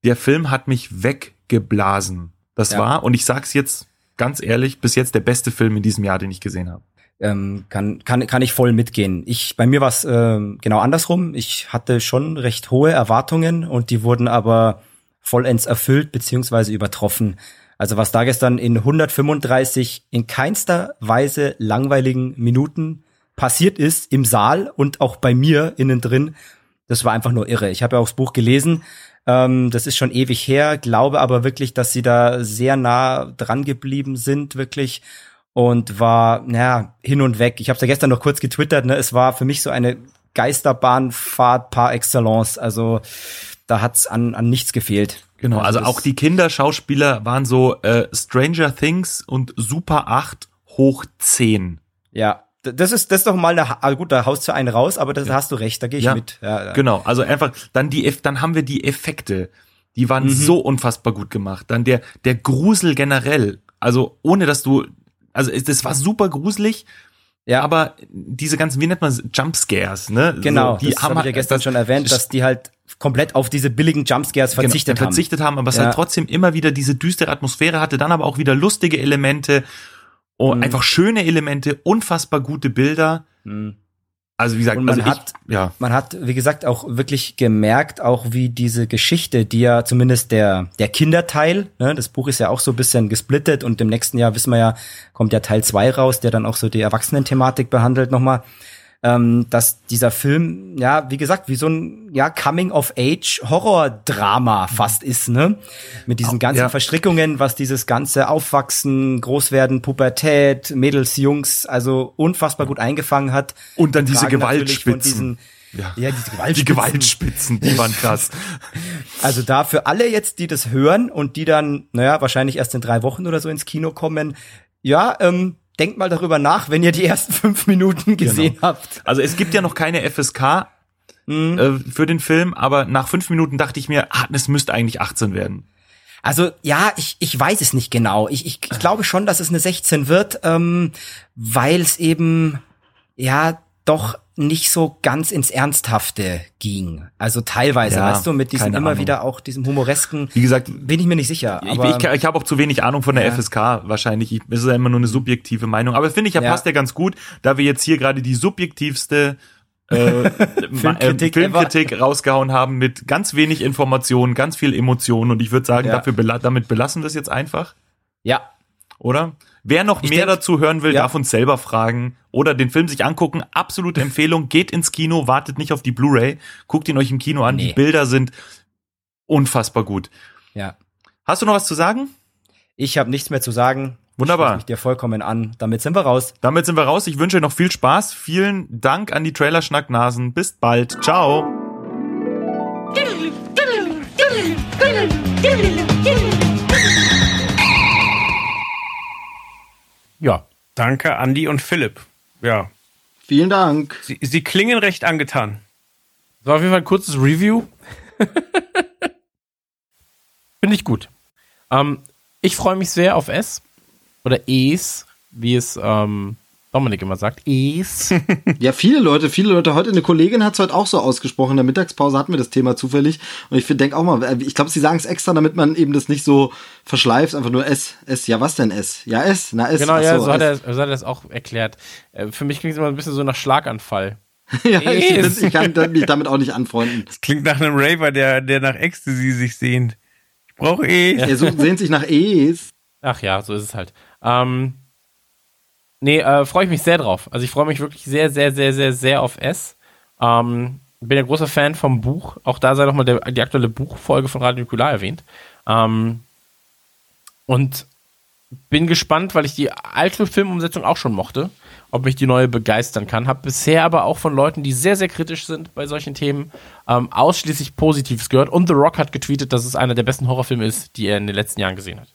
der Film hat mich weggeblasen. Das Ja. war, und ich sag's jetzt ganz ehrlich, bis jetzt der beste Film in diesem Jahr, den ich gesehen habe. ähm, kann, kann, kann ich voll mitgehen. Ich, bei mir war es ähm, genau andersrum. Ich hatte schon recht hohe Erwartungen und die wurden aber vollends erfüllt beziehungsweise übertroffen. Also was da gestern in 135 in keinster Weise langweiligen Minuten passiert ist im Saal und auch bei mir innen drin, das war einfach nur irre. Ich habe ja auch das Buch gelesen. Ähm, das ist schon ewig her, glaube aber wirklich, dass sie da sehr nah dran geblieben sind, wirklich und war naja, hin und weg. Ich habe ja gestern noch kurz getwittert, ne? es war für mich so eine Geisterbahnfahrt par excellence. Also da hat's an, an nichts gefehlt. Genau, also das- auch die Kinderschauspieler waren so äh, Stranger Things und Super 8 hoch 10. Ja, das ist das ist doch mal eine, ah, gut, da haust du einen raus, aber das da hast du recht, da gehe ich Ja, mit. Ja, ja. Genau, also einfach dann die dann haben wir die Effekte, die waren Mhm. so unfassbar gut gemacht. Dann der der Grusel generell, also ohne dass du also es- das war super gruselig, Ja. aber diese ganzen wie nennt man es, Jumpscares, ne? Genau, so, die das habe ich ja gestern das- schon erwähnt, dass die halt komplett auf diese billigen Jumpscares verzichtet genau, haben. verzichtet haben, aber es Ja. halt trotzdem immer wieder diese düstere Atmosphäre hatte, dann aber auch wieder lustige Elemente, oh, Mhm. einfach schöne Elemente, unfassbar gute Bilder. Mhm. Also wie gesagt, Und man also hat- ich, ja, Man hat, wie gesagt, auch wirklich gemerkt, auch wie diese Geschichte, die ja zumindest der, der Kinderteil, ne, das Buch ist ja auch so ein bisschen gesplittet und im nächsten Jahr wissen wir ja, kommt ja Teil zwei raus, der dann auch so die Erwachsenen-Thematik behandelt nochmal, ähm, dass dieser Film, ja, wie gesagt, wie so ein, ja, Coming-of-Age-Horror-Drama fast ist, ne, mit diesen ganzen ja. Verstrickungen, was dieses ganze Aufwachsen, Großwerden, Pubertät, Mädels, Jungs, also unfassbar gut eingefangen hat. Und dann diese Gewaltspitzen. Ja. ja, diese die Gewaltspitzen. Gewaltspitzen, die waren krass. *laughs* Also da für alle jetzt, die das hören und die dann, naja, wahrscheinlich erst in drei Wochen oder so ins Kino kommen, ja, ähm, denkt mal darüber nach, wenn ihr die ersten fünf Minuten gesehen habt. Also es gibt ja noch keine FSK Mhm. äh, für den Film, aber nach fünf Minuten dachte ich mir, ah, es müsste eigentlich 18 werden. Also ja, ich, ich weiß es nicht genau. Ich, ich, ich glaube schon, dass es eine 16 wird, ähm, weil es eben ja doch nicht so ganz ins Ernsthafte ging. Also teilweise, Ja, weißt du, mit diesem immer Ahnung. wieder auch diesem humoresken. Wie gesagt, bin ich mir nicht sicher. ich, ich, ich habe auch zu wenig Ahnung von der Ja. FSK wahrscheinlich. Ich, es ist ja immer nur eine subjektive Meinung. Aber finde ich, ja, Ja. passt ja ganz gut, da wir jetzt hier gerade die subjektivste äh, *laughs* Filmkritik äh, Filmkritik rausgehauen haben mit ganz wenig Informationen, ganz viel Emotionen. Und ich würde sagen, dafür bela damit belassen wir es jetzt einfach. ja, oder? Wer noch Ich mehr denk- dazu hören will, Ja. darf uns selber fragen oder den Film sich angucken. Absolute Empfehlung. Geht ins Kino, wartet nicht auf die Blu-ray. Guckt ihn euch im Kino an. Die Nee. Bilder sind unfassbar gut. ja. Hast du noch was zu sagen? Ich habe nichts mehr zu sagen. Wunderbar. Ich dir vollkommen an. Damit sind wir raus. Damit sind wir raus. Ich wünsche euch noch viel Spaß. Vielen Dank an die Trailer-Schnacknasen. Bis bald. Ciao. *laughs* Ja. Danke, Andi und Philipp. Ja, Vielen Dank. sie, sie klingen recht angetan. So, auf jeden Fall ein kurzes Review. *laughs* Finde ich gut. Ähm, ich freue mich sehr auf S. Oder Es, wie es ähm, Dominik immer sagt. Es. *laughs* Ja, viele Leute, viele Leute. Heute eine Kollegin hat es heute auch so ausgesprochen. In der Mittagspause hatten wir das Thema zufällig. Und ich denke auch mal, ich glaube, sie sagen es extra, damit man eben das nicht so verschleift. Einfach nur S, S. Ja, was denn S? Ja, S. Na, S. genau, ja, so hat, er, so hat er das auch erklärt. Äh, für mich klingt es immer ein bisschen so nach Schlaganfall. *laughs* ja, ich, ich kann mich damit auch nicht anfreunden. Das klingt nach einem Raver, der, der nach Ecstasy sich sehnt. Ich brauche eh. Er sucht, sehnt sich nach Es. Ach ja, so ist es halt. Ähm, nee, äh, freue ich mich sehr drauf. Also ich freue mich wirklich sehr, sehr, sehr, sehr, sehr auf S. Ähm, bin ja großer Fan vom Buch. Auch da sei nochmal die aktuelle Buchfolge von Radio Nukular erwähnt. Ähm, und bin gespannt, weil ich die alte Filmumsetzung auch schon mochte, ob mich die neue begeistern kann. Hab bisher aber auch von Leuten, die sehr, sehr kritisch sind bei solchen Themen, ähm, ausschließlich Positives gehört. Und The Rock hat getweetet, dass es einer der besten Horrorfilme ist, die er in den letzten Jahren gesehen hat.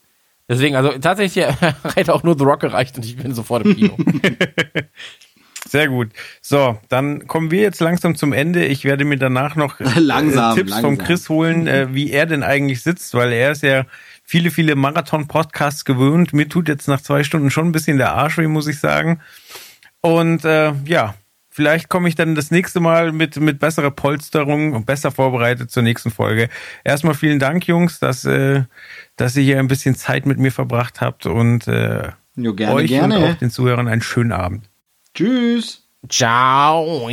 Deswegen, also tatsächlich hat *laughs* auch nur The Rock gereicht und ich bin sofort im Kino. *laughs* Sehr gut. So, dann kommen wir jetzt langsam zum Ende. Ich werde mir danach noch *laughs* äh, Langsam, Tipps langsam. von Chris holen, äh, wie er denn eigentlich sitzt, weil er ist ja viele, viele Marathon-Podcasts gewöhnt. Mir tut jetzt nach zwei Stunden schon ein bisschen der Arsch weh, muss ich sagen. Und äh, ja, vielleicht komme ich dann das nächste Mal mit, mit besserer Polsterung und besser vorbereitet zur nächsten Folge. Erstmal vielen Dank, Jungs, dass, äh, dass ihr hier ein bisschen Zeit mit mir verbracht habt und äh, Jo, gerne, euch gerne. und auch den Zuhörern einen schönen Abend. Tschüss. Ciao. Ciao.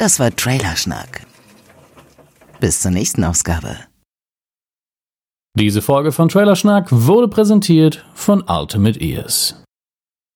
Das war Trailerschnack. Bis zur nächsten Ausgabe. Diese Folge von Trailerschnack wurde präsentiert von Ultimate Ears.